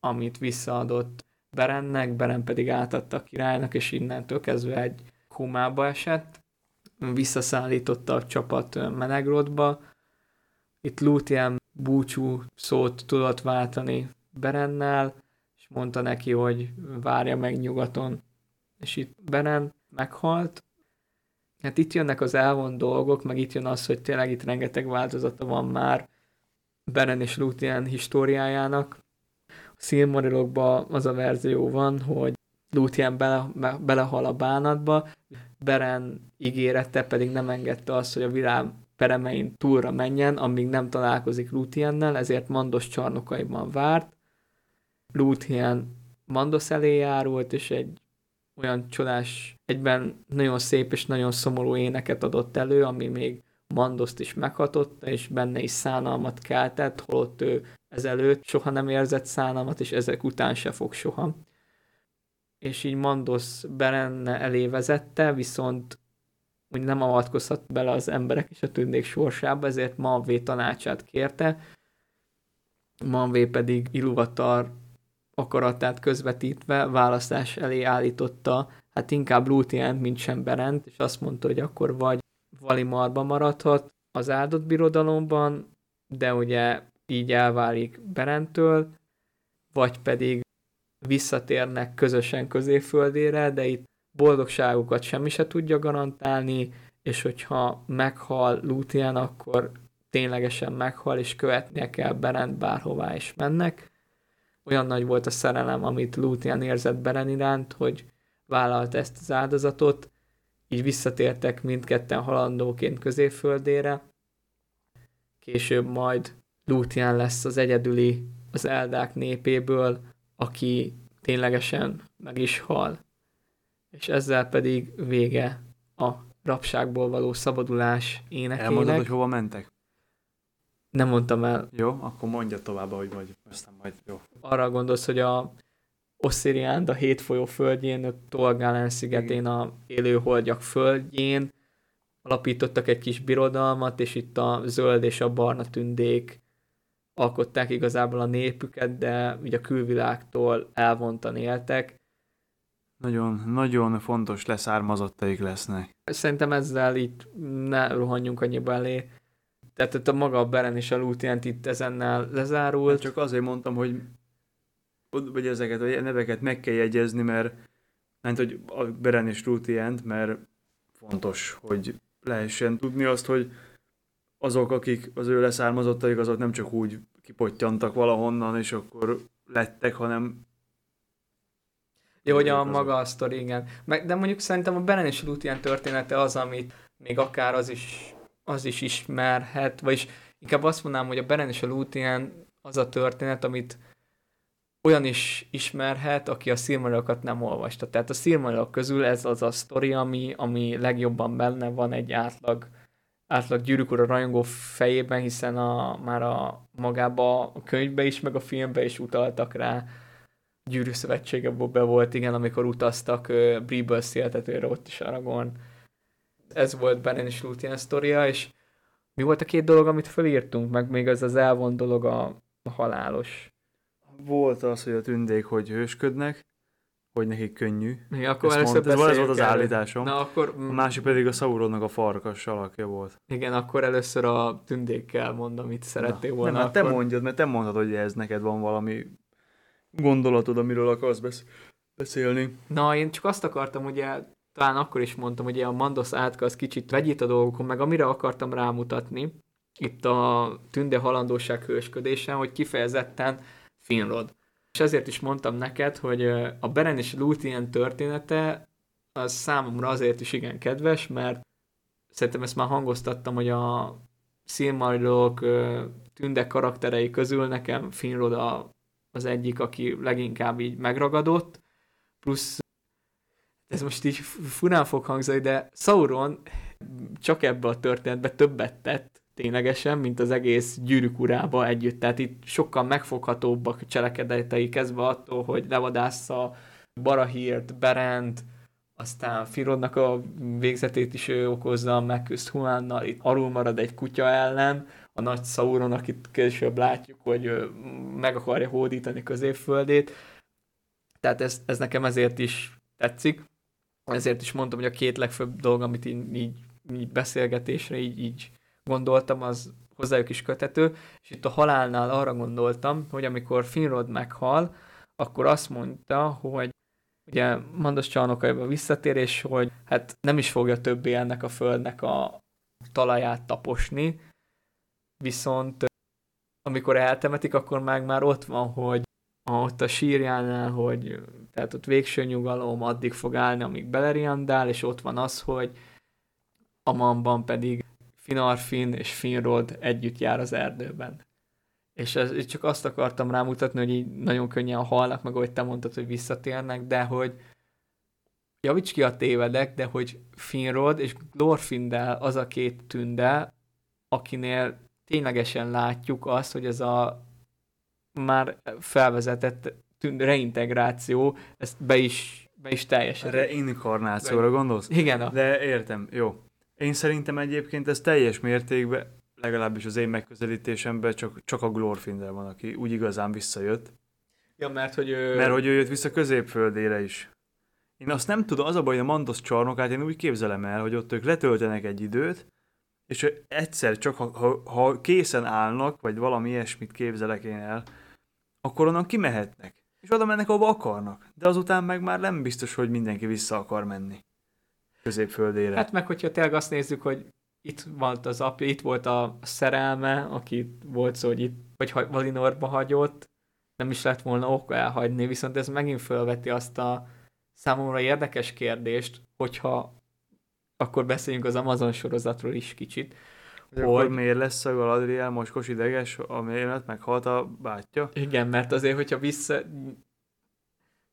amit visszaadott Berennek, Beren pedig átadta a királynak, és innentől kezdve egy komába esett. visszaszállította a csapat Menegrodba. Itt Lúthien búcsú szót tudott váltani Berennel, és mondta neki, hogy várja meg nyugaton. És itt Beren meghalt. Hát itt jönnek az elvon dolgok, meg itt jön az, hogy tényleg itt rengeteg változata van már Beren és Lúthien históriájának. A Silmarillokban az a verzió van, hogy Lúthien bele, belehal a bánatba, Beren ígérete pedig nem engedte azt, hogy a világ peremein túlra menjen, amíg nem találkozik Lúthiennel, ezért Mandos csarnokaiban várt. Lúthien Mandos elé járult, és egy olyan csodás, egyben nagyon szép és nagyon szomorú éneket adott elő, ami még Mandoszt is meghatotta, és benne is szánalmat keltett, holott ő ezelőtt soha nem érzett szánalmat, és ezek után se fog soha. És így Mandos Berenne elé vezette, viszont úgy nem avatkozhat bele az emberek és a tündék sorsába, ezért Manvé tanácsát kérte. Manvé pedig Iluvatar akaratát közvetítve választás elé állította, hát inkább Lúthient, mint sem Berent, és azt mondta, hogy akkor vagy Valimarba maradhat az áldott birodalomban, de ugye így elválik Berentől, vagy pedig visszatérnek közösen középföldére, de itt boldogságukat semmi se tudja garantálni, és hogyha meghal Lúthien, akkor ténylegesen meghal, és követnie kell Berent bárhová is mennek. Olyan nagy volt a szerelem, amit Lúthien érzett Beren iránt, hogy vállalt ezt az áldozatot, így visszatértek mindketten halandóként középföldére. Később majd Lúthien lesz az egyedüli az Eldák népéből, aki ténylegesen meg is hal. És ezzel pedig vége a rabságból való szabadulás énekének. Elmondod, hogy hova mentek? Nem mondtam el. Jó, akkor mondja tovább, hogy majd, aztán majd jó. Arra gondolsz, hogy a Oszirián, a hét folyó földjén, a Tolgálen szigetén, a élőholdyak földjén alapítottak egy kis birodalmat, és itt a zöld és a barna tündék alkották igazából a népüket, de ugye a külvilágtól elvontan éltek. Nagyon, nagyon fontos leszármazottaik lesznek. Szerintem ezzel itt ne rohanjunk annyiba elé. Tehát itt a maga a Beren és a Lútient itt ezennel lezárult. Hát csak azért mondtam, hogy vagy ezeket a neveket meg kell jegyezni, mert mert hogy a Beren és Lútient, mert fontos, hogy lehessen tudni azt, hogy azok, akik az ő leszármazottaik, azok nem csak úgy kipottyantak valahonnan, és akkor lettek, hanem jó, hogy a maga a sztori, igen. Meg, de mondjuk szerintem a Beren és Lúthien története az, amit még akár az is, az is ismerhet, vagyis inkább azt mondanám, hogy a Beren és a Lúthien az a történet, amit olyan is ismerhet, aki a Silmarillokat nem olvasta. Tehát a Silmarillok közül ez az a sztori, ami, ami legjobban benne van egy átlag átlag gyűrűk a rajongó fejében, hiszen a, már a magába a könyvbe is, meg a filmbe is utaltak rá. Gyűrű szövetségeből be volt, igen, amikor utaztak uh, Bribble széltetőre, ott is Aragorn. Ez volt Beren és Lúthien sztoria, és mi volt a két dolog, amit felírtunk, meg még az az elvon dolog a, a halálos. Volt az, hogy a tündék hogy hősködnek, hogy nekik könnyű. Igen, akkor Ezt először mondta, ez volt az állításom. Na, akkor... A másik pedig a Sauronnak a farkas alakja volt. Igen, akkor először a tündékkel mondom, amit szerettél Na, volna. Nem, hát akkor... te mondjad, mert te mondtad, hogy ez neked van valami gondolatod, amiről akarsz besz- beszélni. Na, én csak azt akartam, ugye, talán akkor is mondtam, hogy a Mandos átka az kicsit vegyít a dolgokon, meg amire akartam rámutatni, itt a tünde halandóság hősködése, hogy kifejezetten Finrod. És ezért is mondtam neked, hogy a Beren és Lúthien története az számomra azért is igen kedves, mert szerintem ezt már hangoztattam, hogy a Silmarillok tünde karakterei közül nekem Finrod a, az egyik, aki leginkább így megragadott, plusz ez most így furán fog hangzani, de Sauron csak ebbe a történetbe többet tett, ténylegesen, mint az egész gyűrűk urába együtt. Tehát itt sokkal megfoghatóbbak a cselekedetei, kezdve attól, hogy levadásza Barahírt, Berent, aztán Firodnak a végzetét is ő okozza, megküzd Huánnal, itt arul marad egy kutya ellen, a nagy Sauron, akit később látjuk, hogy meg akarja hódítani középföldét. Tehát ez, ez nekem ezért is tetszik. Ezért is mondtam, hogy a két legfőbb dolog, amit így, így így beszélgetésre így, így gondoltam, az hozzájuk is kötető, és itt a halálnál arra gondoltam, hogy amikor Finrod meghal, akkor azt mondta, hogy ugye Mandos csarnokaiba visszatér, és hogy hát nem is fogja többé ennek a földnek a talaját taposni, viszont amikor eltemetik, akkor meg már ott van, hogy ott a sírjánál, hogy tehát ott végső nyugalom addig fog állni, amíg beleriandál, és ott van az, hogy Amanban pedig Finarfin és Finrod együtt jár az erdőben. És ez, csak azt akartam rámutatni, hogy így nagyon könnyen halnak, meg ahogy te mondtad, hogy visszatérnek, de hogy javíts ki a tévedek, de hogy Finrod és Glorfindel az a két tünde, akinél ténylegesen látjuk azt, hogy ez a már felvezetett tűn, reintegráció, ezt be is, be is teljesen. Reinkarnációra gondolsz? Igen. A... De értem, jó. Én szerintem egyébként ez teljes mértékben, legalábbis az én megközelítésemben csak, csak a Glorfindel van, aki úgy igazán visszajött. Ja, mert hogy ő... Mert hogy ő jött vissza középföldére is. Én azt nem tudom, az a baj, hogy a Mandos csarnokát én úgy képzelem el, hogy ott ők letöltenek egy időt, és egyszer csak, ha, ha, ha készen állnak, vagy valami ilyesmit képzelek én el, akkor onnan kimehetnek. És oda mennek, ahova akarnak. De azután meg már nem biztos, hogy mindenki vissza akar menni középföldére. Hát meg, hogyha tényleg azt nézzük, hogy itt volt az apja, itt volt a szerelme, aki volt szó, hogy itt, vagy Valinorba hagyott, nem is lett volna ok elhagyni, viszont ez megint felveti azt a számomra érdekes kérdést, hogyha akkor beszéljünk az Amazon sorozatról is kicsit, hogy, hogy akkor miért lesz a Galadriel moskos ideges, amiért meghalt a bátyja? Igen, mert azért, hogyha vissza...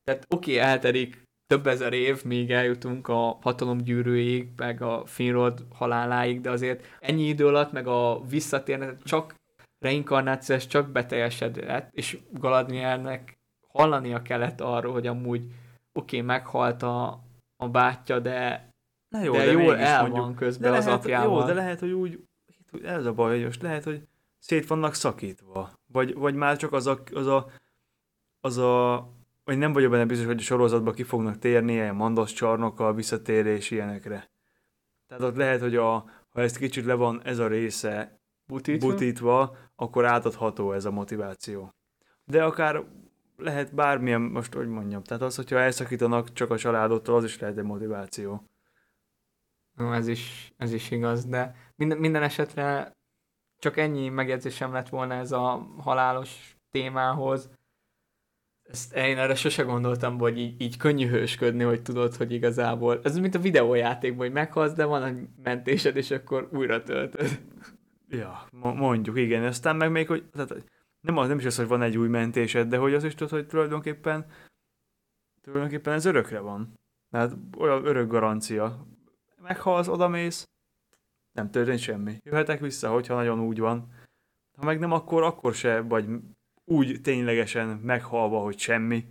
Tehát oké, okay, elterik több ezer év, míg eljutunk a hatalom gyűrűig, meg a Finrod haláláig, de azért ennyi idő alatt, meg a visszatérnek, csak reinkarnáció, ez csak beteljesedett, és Galadrielnek hallania kellett arról, hogy amúgy oké, okay, meghalt a, a bátyja, de, Na jó, de, de jól el mondjuk, van közben de az lehet, apjával. Jó, de lehet, hogy úgy ez a baj, hogy most lehet, hogy szét vannak szakítva. Vagy, vagy már csak az a, az a, az a vagy nem vagyok benne biztos, hogy a sorozatban ki fognak térni ilyen mandos csarnokkal, visszatérés ilyenekre. Tehát ott lehet, hogy a, ha ezt kicsit le van ez a része butítva? butítva, akkor átadható ez a motiváció. De akár lehet bármilyen, most hogy mondjam, tehát az, hogyha elszakítanak csak a családottól, az is lehet egy motiváció. No, ez is, ez is igaz, de minden, minden esetre csak ennyi megjegyzésem lett volna ez a halálos témához. Ezt én erre sose gondoltam, hogy így, így könnyű hősködni, hogy tudod, hogy igazából, ez mint a videójátékban, hogy meghalsz, de van egy mentésed, és akkor újra töltöd. Ja, mondjuk, igen. Aztán meg még, hogy tehát nem, az, nem is az, hogy van egy új mentésed, de hogy az is tudod, hogy tulajdonképpen tulajdonképpen ez örökre van. Tehát olyan örök garancia meghalsz, odamész, nem történt semmi. Jöhetek vissza, hogyha nagyon úgy van. Ha meg nem, akkor akkor se vagy úgy ténylegesen meghalva, hogy semmi,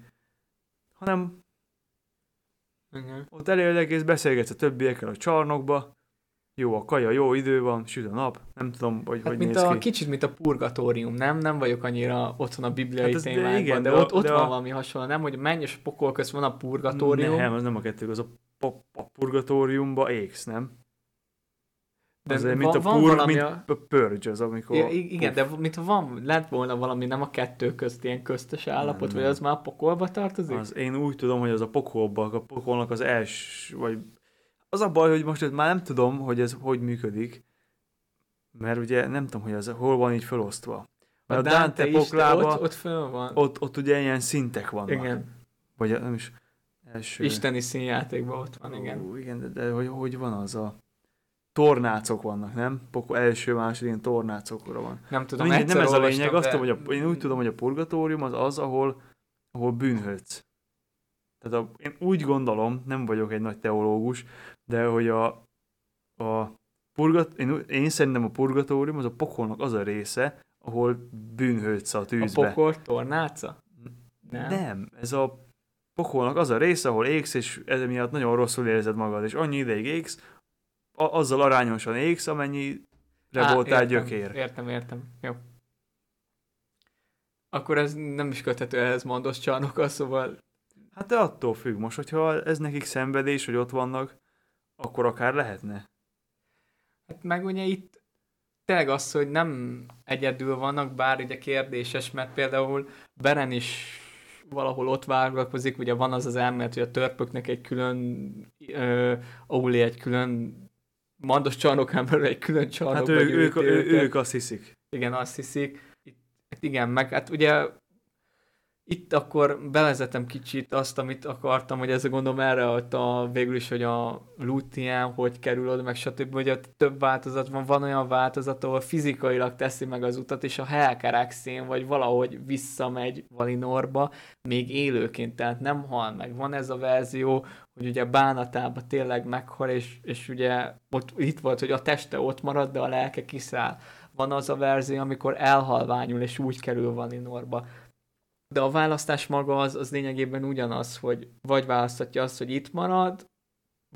hanem Igen. ott elérlek és beszélgetsz a többiekkel a csarnokba, jó a kaja, jó idő van, süt a nap, nem tudom, hogy hát hogy mint néz a, ki. Kicsit, mint a purgatórium, nem? Nem vagyok annyira otthon a bibliai hát témákban, de, igen, de, de, ott, ott de van a... valami hasonló, nem? Hogy menj és pokol közt van a purgatórium. Nem, az nem a kettő, az a, a, a purgatóriumba égsz, nem? De Azért, van, mint a, pur, valami mint a... a purge az, amikor... Ja, igen, de mint van, lett volna valami, nem a kettő közt ilyen köztes állapot, nem, vagy az már a pokolba tartozik? Az, én úgy tudom, hogy az a pokolba, a pokolnak az első, vagy az a baj, hogy most már nem tudom, hogy ez hogy működik, mert ugye nem tudom, hogy ez hol van így felosztva. A, a Dante, Dante poklába, ott, ott föl van. Ott, ott ugye ilyen szintek vannak. Igen. Vagy nem is első... Isteni színjátékban ott van, igen. Ó, igen, de, de hogy, hogy van az a tornácok vannak, nem? Poko első, második tornácokra van. Nem tudom, Mindegy, nem ez a lényeg, de... azt tudom, hogy a, én úgy tudom, hogy a purgatórium az az, ahol, ahol bűnhődsz. Tehát a, én úgy gondolom, nem vagyok egy nagy teológus, de hogy a, a purgat, én, én szerintem a purgatórium az a pokolnak az a része, ahol bűnhődsz a tűzbe. A pokol tornáca? Nem. Nem, ez a pokolnak az a része, ahol égsz, és ez miatt nagyon rosszul érzed magad, és annyi ideig égsz, a, azzal arányosan égsz, amennyire Á, voltál értem, gyökér. Értem, értem. Jó. Akkor ez nem is köthető ehhez mondos csarnokkal, szóval... Hát de attól függ most, hogyha ez nekik szenvedés, hogy ott vannak, akkor akár lehetne. Hát meg ugye itt tényleg az, hogy nem egyedül vannak, bár ugye kérdéses, mert például Beren is valahol ott váglalkozik, ugye van az az elmélet, hogy a törpöknek egy külön, uh, Auli egy külön Mandos csarnokán belül egy külön csarnokba Hát ő, ők, ő, ők azt hiszik. Igen, azt hiszik. Itt, igen, meg hát ugye itt akkor bevezetem kicsit azt, amit akartam, hogy ez a gondolom erre a végül is, hogy a Lutien hogy kerül oda, meg stb. Hogy ott több változat van, van olyan változat, ahol fizikailag teszi meg az utat, és a Helkaraxén, vagy valahogy visszamegy Valinorba, még élőként, tehát nem hal meg. Van ez a verzió, hogy ugye bánatába tényleg meghal, és, és ugye ott, itt volt, hogy a teste ott marad, de a lelke kiszáll. Van az a verzió, amikor elhalványul, és úgy kerül Valinorba de a választás maga az, az lényegében ugyanaz, hogy vagy választatja azt, hogy itt marad,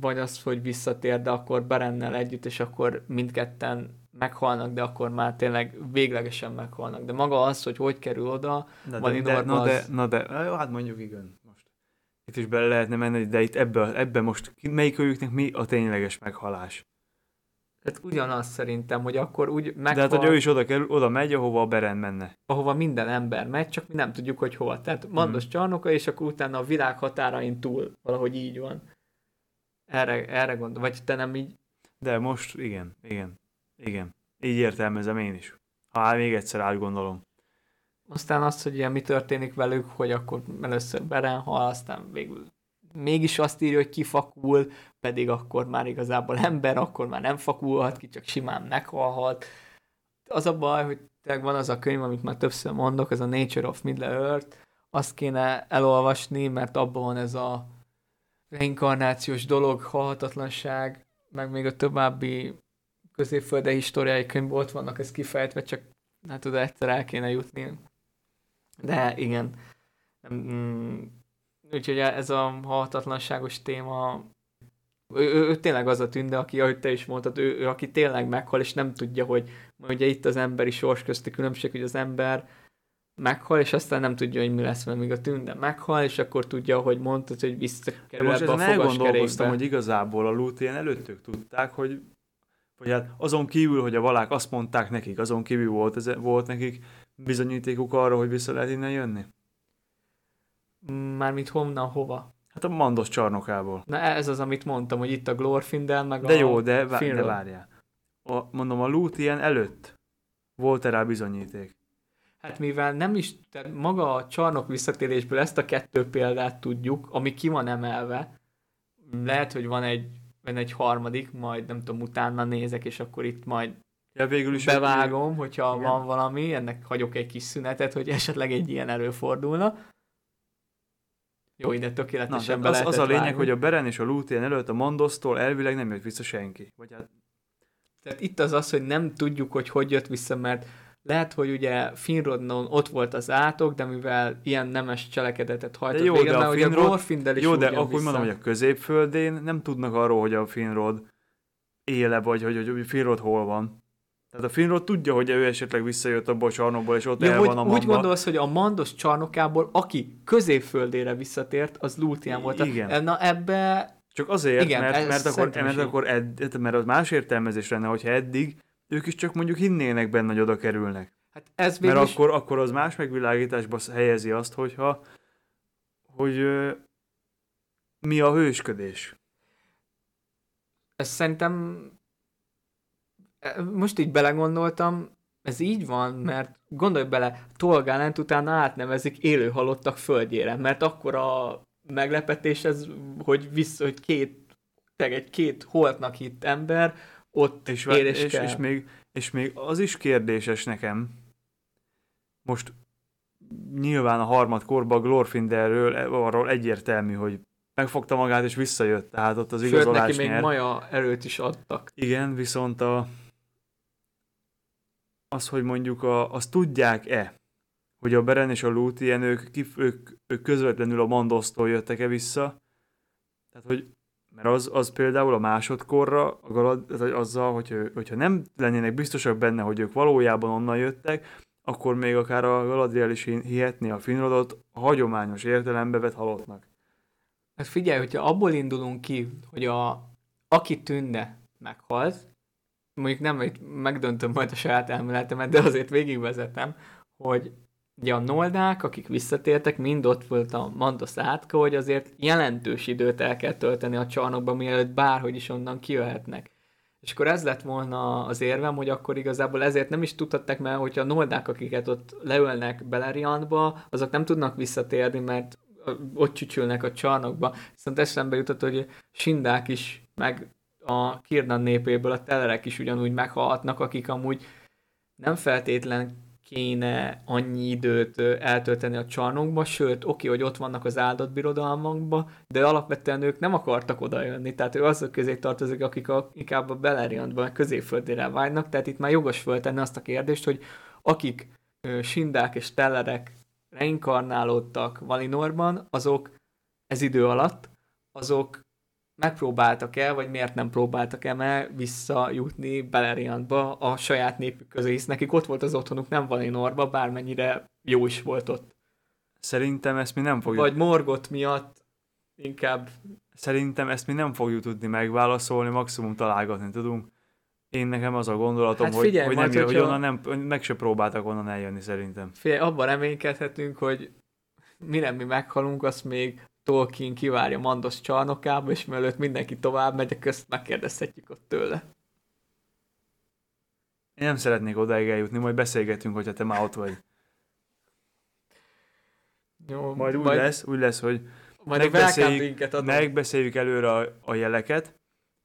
vagy azt, hogy visszatér, de akkor Berennel együtt, és akkor mindketten meghalnak, de akkor már tényleg véglegesen meghalnak. De maga az, hogy hogy kerül oda, na de, de, na, de, na de, hát mondjuk igen, most. Itt is bele lehetne menni, de itt ebbe, ebbe most melyik őjüknek mi a tényleges meghalás? Tehát ugyanaz szerintem, hogy akkor úgy meghal... De hát, hogy ő is oda, kerül, oda megy, ahova a Beren menne. Ahova minden ember megy, csak mi nem tudjuk, hogy hova. Tehát Mandos hmm. csarnoka, és akkor utána a világ határain túl. Valahogy így van. Erre, erre gondol. Vagy te nem így? De most igen, igen, igen. Így értelmezem én is. Ha még egyszer átgondolom. Aztán azt, hogy ilyen mi történik velük, hogy akkor először Beren hal, aztán végül mégis azt írja, hogy kifakul, pedig akkor már igazából ember, akkor már nem fakulhat ki, csak simán meghalhat. Az a baj, hogy tényleg van az a könyv, amit már többször mondok, ez a Nature of Middle Earth, azt kéne elolvasni, mert abban van ez a reinkarnációs dolog, halhatatlanság, meg még a további középfölde históriai könyv ott vannak ez kifejtve, csak hát oda egyszer el kéne jutni. De igen, mm, Úgyhogy ez a halhatatlanságos téma, ő, ő, ő tényleg az a tünde, aki, ahogy te is mondtad, ő, ő aki tényleg meghal, és nem tudja, hogy ugye itt az emberi sors közti különbség, hogy az ember meghal, és aztán nem tudja, hogy mi lesz mert míg a tünde meghal, és akkor tudja, hogy mondtad, hogy visszakerül ebbe a elgondolkoztam, hogy igazából a Lútien előttük tudták, hogy vagy hát azon kívül, hogy a valák azt mondták nekik, azon kívül volt, ez, volt nekik bizonyítékuk arra, hogy vissza lehet innen jönni? Mármint honnan, hova? Hát a Mandos csarnokából. Na ez az, amit mondtam, hogy itt a Glorfindel, meg de a jó, de, vá- de várjál. A, mondom, a Lúthien előtt volt-e rá bizonyíték? Hát mivel nem is, tehát maga a csarnok visszatérésből ezt a kettő példát tudjuk, ami ki van emelve, lehet, hogy van egy, van egy harmadik, majd nem tudom, utána nézek, és akkor itt majd ja, végül is bevágom, hogyha igen. van valami, ennek hagyok egy kis szünetet, hogy esetleg egy ilyen előfordulna. Jó, ide tökéletesen Na, az, az a lényeg, vágni. hogy a Beren és a Lúthien előtt a Mandosztól elvileg nem jött vissza senki. Vagy hát... Tehát itt az az, hogy nem tudjuk, hogy hogy jött vissza, mert lehet, hogy ugye Finrodnon ott volt az átok, de mivel ilyen nemes cselekedetet hajtott jó, végre, de a Finrod, a is Jó, de akkor vissza. mondom, hogy a középföldén nem tudnak arról, hogy a Finrod éle, vagy hogy, hogy Finrod hol van. Tehát a Finrod tudja, hogy ő esetleg visszajött abból a csarnokból, és ott ja, el van a Úgy gondolsz, hogy a Mandos csarnokából, aki középföldére visszatért, az Lúthien volt. Igen. Na ebbe... Csak azért, Igen, mert, mert, akkor, mert, akkor edd, mert az más értelmezés lenne, hogyha eddig ők is csak mondjuk hinnének benne, hogy oda kerülnek. Hát ez Mert is... akkor, akkor az más megvilágításba helyezi azt, hogyha hogy ö, mi a hősködés. Ez szerintem most így belegondoltam, ez így van, mert gondolj bele, Tolgálent utána átnevezik élő halottak földjére, mert akkor a meglepetés ez, hogy vissza, hogy két, egy két holtnak hitt ember ott és, és, és, és, még, és még az is kérdéses nekem, most nyilván a harmadkorban Glorfinderről arról egyértelmű, hogy megfogta magát és visszajött, tehát ott az igazolás neki még nyer. maja erőt is adtak. Igen, viszont a, az, hogy mondjuk a, azt tudják-e, hogy a Beren és a Lúthien ők, ők, ők közvetlenül a Mandosztól jöttek-e vissza. Tehát, hogy mert az, az például a másodkorra, a Galad, azzal, hogy, hogyha nem lennének biztosak benne, hogy ők valójában onnan jöttek, akkor még akár a Galadriel is hihetni a Finrodot a hagyományos értelembe vett halottnak. Hát figyelj, hogyha abból indulunk ki, hogy a, aki tűnne meghalt, mondjuk nem itt megdöntöm majd a saját elméletemet, de azért végigvezetem, hogy ugye a noldák, akik visszatértek, mind ott volt a Mandos átka, hogy azért jelentős időt el kell tölteni a csarnokban, mielőtt bárhogy is onnan kijöhetnek. És akkor ez lett volna az érvem, hogy akkor igazából ezért nem is tudhatták mert hogyha a noldák, akiket ott leülnek Beleriandba, azok nem tudnak visszatérni, mert ott csücsülnek a csarnokba. Viszont eszembe jutott, hogy Sindák is, meg a Kirnan népéből a telerek is ugyanúgy meghalhatnak, akik amúgy nem feltétlen kéne annyi időt eltölteni a csarnokba, sőt, oké, hogy ott vannak az áldott birodalmakban, de alapvetően ők nem akartak oda jönni, tehát ő azok közé tartozik, akik a, inkább a Beleriandban, a középföldére vágynak, tehát itt már jogos föltenni azt a kérdést, hogy akik ö, sindák és tellerek reinkarnálódtak Valinorban, azok ez idő alatt, azok megpróbáltak el, vagy miért nem próbáltak el visszajutni Beleriandba a saját népük közé, hisz nekik ott volt az otthonuk, nem Valinorba, bármennyire jó is volt ott. Szerintem ezt mi nem fogjuk... Vagy Morgot miatt inkább... Szerintem ezt mi nem fogjuk tudni megválaszolni, maximum találgatni tudunk. Én nekem az a gondolatom, hát figyelj, hogy, hogy, nem, hogy onnan nem, meg se próbáltak onnan eljönni szerintem. Figyelj, abban reménykedhetünk, hogy mire mi meghalunk, azt még Tolkien kivárja Mandos csarnokába, és mielőtt mindenki tovább megy, ezt megkérdezhetjük ott tőle. Én nem szeretnék odáig eljutni, majd beszélgetünk, hogyha te már ott vagy. Jó, majd úgy majd, lesz, úgy lesz, hogy majd megbeszéljük, megbeszéljük előre a, a jeleket,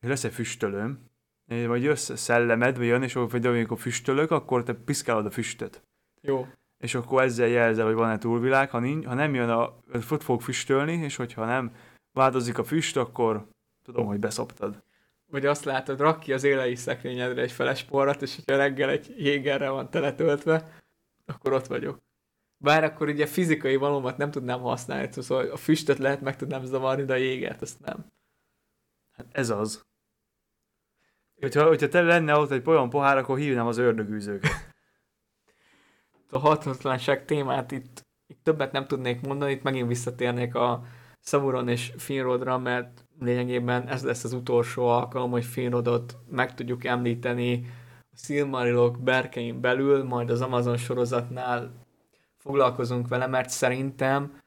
és lesz egy füstölőm, vagy jössz szellemed, vagy jön, és vagy amikor füstölök, akkor te piszkálod a füstöt. Jó és akkor ezzel jelzel, hogy van-e túlvilág, ha, nincs, ha nem jön a, fut fog füstölni, és hogyha nem változik a füst, akkor tudom, hogy beszoptad. Vagy azt látod, rak ki az élei szekrényedre egy feles porrat, és hogyha reggel egy jégerre van teletöltve, akkor ott vagyok. Bár akkor ugye fizikai valómat nem tudnám használni, szóval a füstöt lehet meg tudnám zavarni, de a jégert azt nem. Hát ez az. Hogyha, hogyha te lenne ott egy olyan pohár, akkor hívnám az ördögűzőket a hatatlanság témát itt, itt többet nem tudnék mondani, itt megint visszatérnék a Sauron és Finrodra, mert lényegében ez lesz az utolsó alkalom, hogy Finrodot meg tudjuk említeni a Silmarilok berkein belül, majd az Amazon sorozatnál foglalkozunk vele, mert szerintem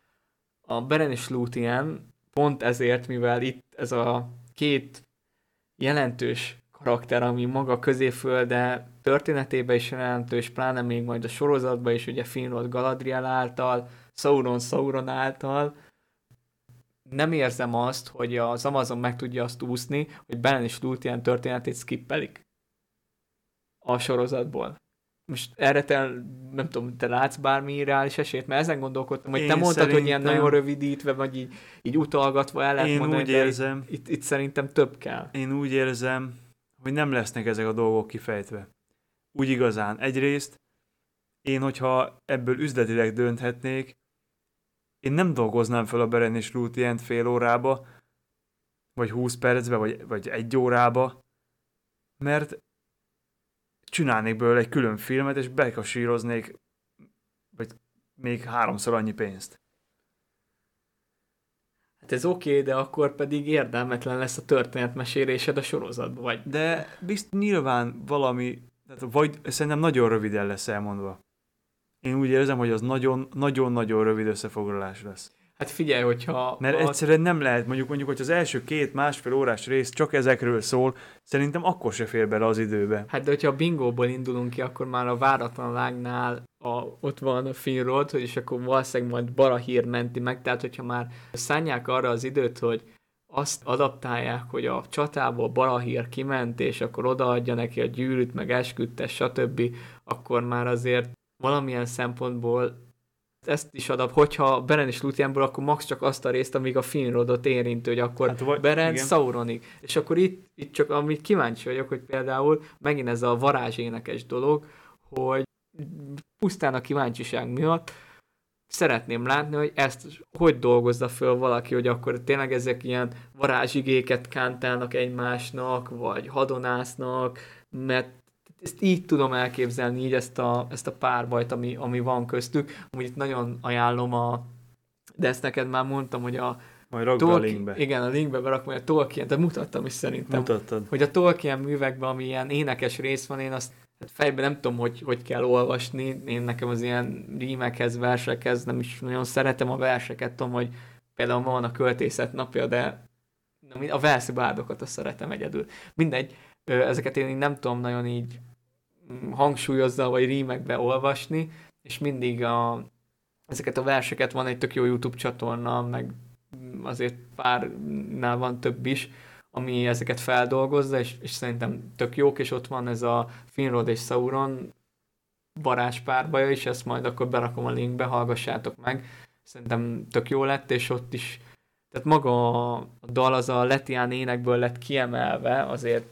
a Beren és Lúthien pont ezért, mivel itt ez a két jelentős karakter, ami maga középfölde történetében is jelentős, pláne még majd a sorozatban is, ugye Finrod Galadriel által, Sauron Sauron által, nem érzem azt, hogy az Amazon meg tudja azt úszni, hogy Belen és Lúthien történetét skippelik a sorozatból. Most erre te, nem tudom, te látsz bármi reális esélyt? Mert ezen gondolkodtam, hogy Én te mondtad, szerintem... hogy ilyen nagyon rövidítve, vagy így, így utalgatva el lehet Én mondani, úgy érzem, itt, itt, itt szerintem több kell. Én úgy érzem, hogy nem lesznek ezek a dolgok kifejtve. Úgy igazán. Egyrészt én, hogyha ebből üzletileg dönthetnék, én nem dolgoznám fel a Beren és Lúthient fél órába, vagy 20 percbe, vagy, vagy egy órába, mert csinálnék belőle egy külön filmet, és bekasíroznék vagy még háromszor annyi pénzt. Hát ez oké, okay, de akkor pedig érdelmetlen lesz a történetmesélésed a sorozatban, vagy? De bizt nyilván valami, tehát vagy szerintem nagyon röviden lesz elmondva. Én úgy érzem, hogy az nagyon-nagyon rövid összefoglalás lesz. Hát figyelj, hogyha... Mert a... egyszerűen nem lehet, mondjuk, mondjuk, hogy az első két másfél órás rész csak ezekről szól, szerintem akkor se fér bele az időbe. Hát de hogyha a bingóból indulunk ki, akkor már a váratlan lágnál a, ott van a Finrod, és akkor valószínűleg majd Barahír menti meg, tehát hogyha már szállják arra az időt, hogy azt adaptálják, hogy a csatából Barahír kiment, és akkor odaadja neki a gyűrűt, meg esküdtes, stb., akkor már azért valamilyen szempontból ezt is adap, hogyha Beren és Luthienból, akkor max csak azt a részt, amíg a Finrodot érinti, hogy akkor hát, vagy, Beren igen. Sauronig. És akkor itt, itt csak amit kíváncsi vagyok, hogy például megint ez a varázsénekes dolog, hogy pusztán a kíváncsiság miatt szeretném látni, hogy ezt hogy dolgozza föl valaki, hogy akkor tényleg ezek ilyen varázsigéket kántálnak egymásnak, vagy hadonásznak, mert ezt így tudom elképzelni, így ezt a, ezt a párbajt, ami, ami van köztük. Amúgy itt nagyon ajánlom a, de ezt neked már mondtam, hogy a Majd rakd a linkbe. Igen, a linkbe berakom, hogy a Tolkien, de mutattam is szerintem. Mutattad. Hogy a Tolkien művekben, ami ilyen énekes rész van, én azt hát fejben nem tudom, hogy, hogy kell olvasni. Én nekem az ilyen rímekhez, versekhez nem is nagyon szeretem a verseket, tudom, hogy például van a költészet napja, de a verszi azt szeretem egyedül. Mindegy, ezeket én nem tudom nagyon így hangsúlyozza, vagy rímekbe olvasni, és mindig a, ezeket a verseket van egy tök jó YouTube csatorna, meg azért párnál van több is, ami ezeket feldolgozza, és, és szerintem tök jók, és ott van ez a Finrod és Sauron varázspárbaja is, ezt majd akkor berakom a linkbe, hallgassátok meg. Szerintem tök jó lett, és ott is, tehát maga a dal az a Letián énekből lett kiemelve, azért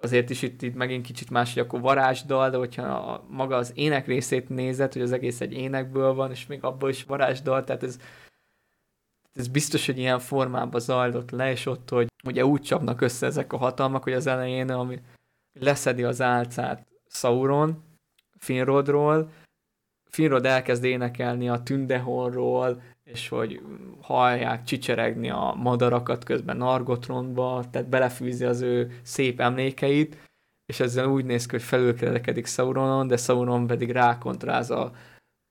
azért is itt, itt megint kicsit más, hogy akkor varázsdal, de hogyha a, maga az ének részét nézed, hogy az egész egy énekből van, és még abból is varázsdal, tehát ez, ez biztos, hogy ilyen formában zajlott le, és ott, hogy ugye úgy csapnak össze ezek a hatalmak, hogy az elején, ami leszedi az álcát Sauron, Finrodról, Finrod elkezd énekelni a Tündehorról, és hogy hallják csicseregni a madarakat közben Nargotronba, tehát belefűzi az ő szép emlékeit, és ezzel úgy néz ki, hogy felülkerekedik Sauronon, de Sauron pedig rákontráz a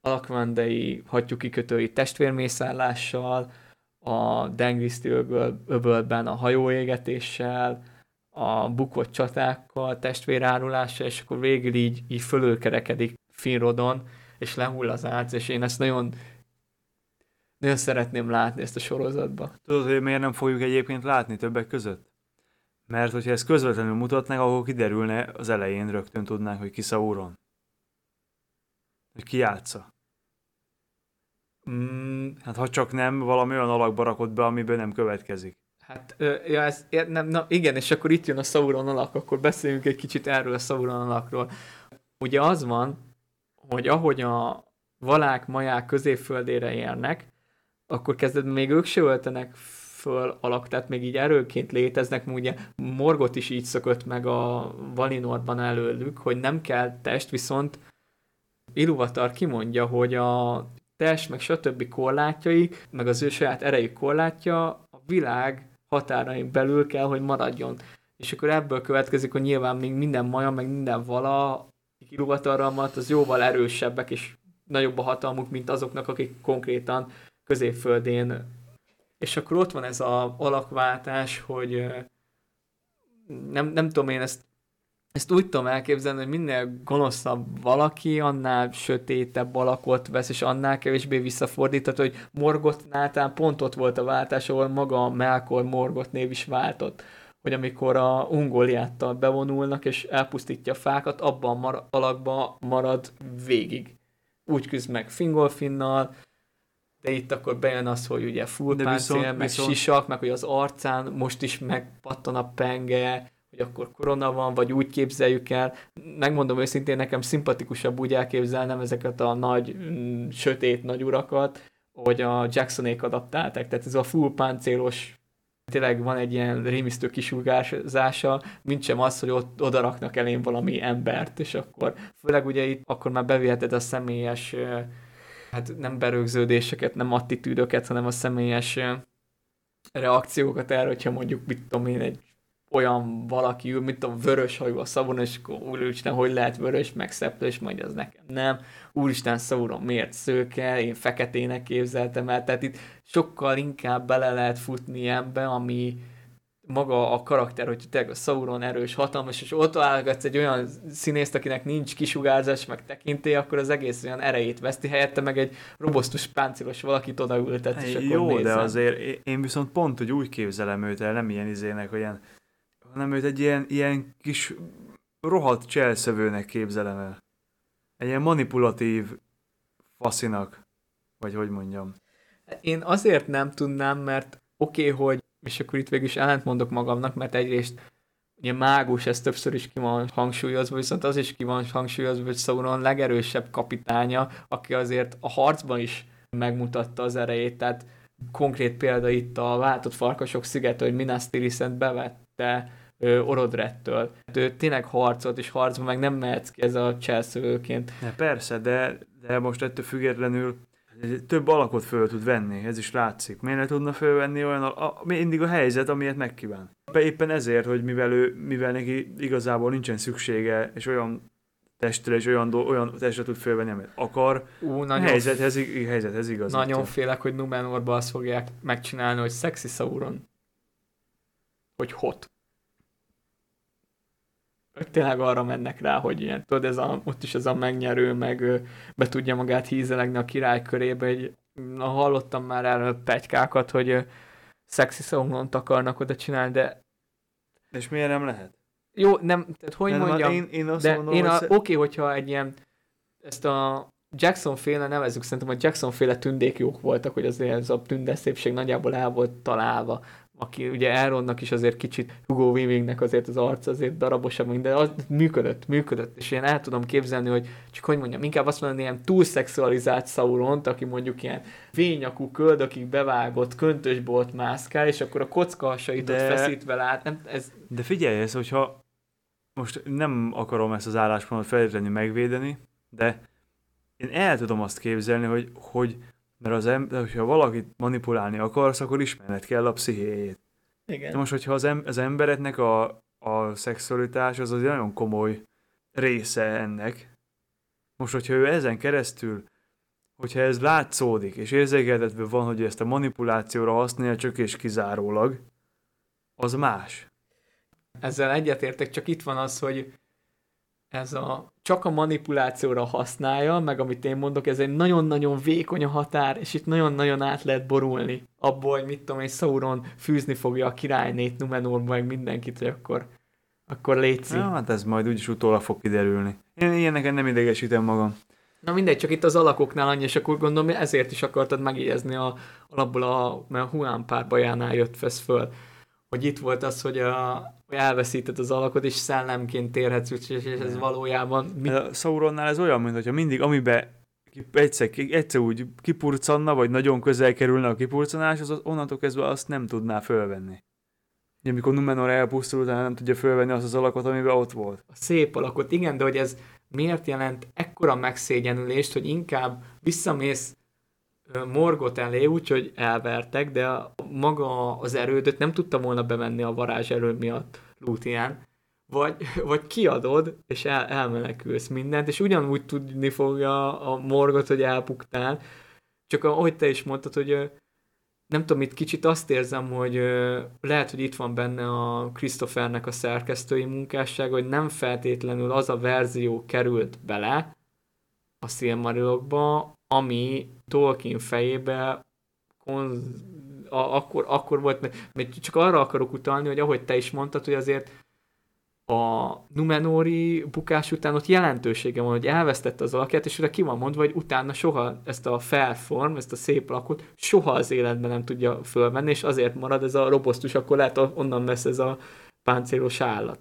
alakvendei hattyúkikötői testvérmészállással, a Dengriszti öböl, öbölben a hajóégetéssel, a bukott csatákkal, testvérárulással, és akkor végül így, így fölülkerekedik Finrodon, és lehull az ác, és én ezt nagyon nagyon szeretném látni ezt a sorozatba. Tudod, hogy miért nem fogjuk egyébként látni többek között? Mert hogyha ezt közvetlenül mutatnák, akkor kiderülne az elején rögtön tudnánk, hogy ki Sauron. Hogy ki játsza. Mm, hát ha csak nem valami olyan alakba rakott be, amiből nem következik. Hát, ja, ez, nem, na, igen, és akkor itt jön a Sauron alak, akkor beszéljünk egy kicsit erről a Sauron alakról. Ugye az van, hogy ahogy a valák, maják középföldére érnek, akkor kezdetben még ők se öltenek föl alak, tehát még így erőként léteznek, ugye Morgot is így szökött meg a Valinorban előlük, hogy nem kell test, viszont Iluvatar kimondja, hogy a test, meg stb. korlátjai, meg az ő saját erejű korlátja a világ határain belül kell, hogy maradjon. És akkor ebből következik, hogy nyilván még minden maja, meg minden vala Iluvatarral az jóval erősebbek, és nagyobb a hatalmuk, mint azoknak, akik konkrétan középföldén. És akkor ott van ez a alakváltás, hogy nem, nem tudom én ezt, ezt úgy tudom elképzelni, hogy minél gonoszabb valaki, annál sötétebb alakot vesz, és annál kevésbé visszafordítható, hogy Morgotnál talán pont ott volt a váltás, ahol maga a Melkor Morgot név is váltott hogy amikor a ungoliáttal bevonulnak és elpusztítja a fákat, abban a mar- alakban marad végig. Úgy küzd meg Fingolfinnal, de itt akkor bejön az, hogy ugye full de páncél, viszont, meg viszont... sisak, meg hogy az arcán most is megpattan a penge, hogy akkor korona van, vagy úgy képzeljük el. Megmondom őszintén, nekem szimpatikusabb úgy elképzelnem ezeket a nagy, mm, sötét nagy urakat, hogy a Jacksonék adaptálták. Tehát ez a full páncélos tényleg van egy ilyen rémisztő kisugárzása, mint sem az, hogy ott odaraknak elém valami embert, és akkor főleg ugye itt akkor már beviheted a személyes hát nem berögződéseket, nem attitűdöket, hanem a személyes reakciókat erre, hogyha mondjuk, mit tudom én, egy olyan valaki ül, mint a vörös hajú a szabon, és akkor úristen, hogy lehet vörös, meg szeptő, és majd az nekem nem. Úristen, Sauron miért szőke, én feketének képzeltem el, tehát itt sokkal inkább bele lehet futni ebbe, ami, maga a karakter, hogy tényleg a Sauron erős, hatalmas, és ott találgatsz egy olyan színészt, akinek nincs kisugárzás, meg tekintély, akkor az egész olyan erejét veszti, helyette meg egy robosztus páncélos valakit odaültet, és Jó, akkor de azért én viszont pont, hogy úgy képzelem őt el, nem ilyen izének, olyan, hanem őt egy ilyen, ilyen kis rohadt cselszövőnek képzelem el. Egy ilyen manipulatív faszinak, vagy hogy mondjam. Én azért nem tudnám, mert oké, okay, hogy és akkor itt végül is ellentmondok magamnak, mert egyrészt ugye mágus, ez többször is ki van hangsúlyozva, viszont az is ki van hangsúlyozva, hogy Sauron legerősebb kapitánya, aki azért a harcban is megmutatta az erejét, tehát konkrét példa itt a váltott farkasok szigete, hogy Minas Tirith-et bevette Orodrettől. Ő tényleg harcolt, és harcban meg nem mehetsz ki ez a cselszövőként. Ne, persze, de, de most ettől függetlenül Több alakot föl tud venni, ez is látszik. Miért ne tudna fölvenni olyan, a, a, mindig a helyzet, amilyet megkíván. Éppen ezért, hogy mivel, ő, mivel neki igazából nincsen szüksége, és olyan testre és olyan, do, olyan testre tud fölvenni, amit akar. Ú, nagyon helyzethez, helyzethez igaz. Nagyon félek, hogy Numenorban azt fogják megcsinálni, hogy sexy Sauron. Hogy hot. Tényleg arra mennek rá, hogy ilyen, tudod, ez a, ott is ez a megnyerő, meg be tudja magát hízelegni a király körébe. Egy, na, hallottam már erről pegykákat, hogy sexy Sauron akarnak oda csinálni, de... És miért nem lehet? Jó, nem, tehát hogy Nem, mondjam, én, én azt de mondom, én a, hogy oké, okay, hogyha egy ilyen, ezt a Jackson féle nevezzük, szerintem a Jackson féle tündék jók voltak, hogy azért ez a tündes szépség nagyjából el volt találva. Aki ugye Elronnak is azért kicsit, Hugo Weavingnek azért az arc azért darabosabb, de az működött, működött, és én el tudom képzelni, hogy csak hogy mondjam, inkább azt mondani, ilyen túlszexualizált Sauront, aki mondjuk ilyen vényakú köldökig bevágott, köntösbolt mászkál, és akkor a kockahasait De- ott feszítve lát, nem, ez De figyelj, ez, hogyha most nem akarom ezt az álláspontot feltétlenül megvédeni, de én el tudom azt képzelni, hogy, hogy mert az ember, hogyha valakit manipulálni akarsz, akkor ismerned kell a pszichéjét. igen. De most, hogyha az, em- az embereknek a, a szexualitás az az egy nagyon komoly része ennek, most, hogyha ő ezen keresztül, hogyha ez látszódik, és érzékeltetve van, hogy ezt a manipulációra használja csak és kizárólag, az más. Ezzel egyetértek, csak itt van az, hogy ez a csak a manipulációra használja, meg amit én mondok, ez egy nagyon-nagyon vékony a határ, és itt nagyon-nagyon át lehet borulni abból, hogy mit tudom én, Sauron fűzni fogja a királynét Numenorba, meg mindenkit, hogy akkor, akkor létszik. Ja, hát ez majd úgyis utólag fog kiderülni. Én ilyeneken nem idegesítem magam. Na mindegy, csak itt az alakoknál annyi, és akkor gondolom, ezért is akartad megjegyezni a, alapból a, mert a Huán párbajánál jött vesz föl, hogy itt volt az, hogy, a, hogy elveszíted az alakot, és szellemként térhetsz, és ez valójában mi, A Sauronnál ez olyan, mintha mindig, amibe ki- egyszer, egyszer úgy kipurcanna, vagy nagyon közel kerülne a kipurcanás, az onnantól kezdve azt nem tudná fölvenni. Ugye, amikor Numenor elpusztul, utána nem tudja fölvenni azt az alakot, amiben ott volt. a szép alakot. Igen, de hogy ez miért jelent ekkora megszégyenülést, hogy inkább visszamész Morgot elé, úgyhogy elvertek, de maga az erődöt nem tudta volna bemenni a varázs erő miatt Lútián, vagy, vagy kiadod, és el, elmenekülsz mindent, és ugyanúgy tudni fogja a Morgot, hogy elpuktál, csak ahogy te is mondtad, hogy nem tudom, itt kicsit azt érzem, hogy lehet, hogy itt van benne a Christophernek a szerkesztői munkássága, hogy nem feltétlenül az a verzió került bele a Silmarilokba, ami Tolkien fejébe konz... a, akkor, akkor volt, mert, csak arra akarok utalni, hogy ahogy te is mondtad, hogy azért a Numenori bukás után ott jelentősége van, hogy elvesztette az alakját, és ugye ki van mondva, hogy utána soha ezt a felform, ezt a szép lakot soha az életben nem tudja fölvenni, és azért marad ez a robosztus, akkor lehet onnan lesz ez a páncélos állat.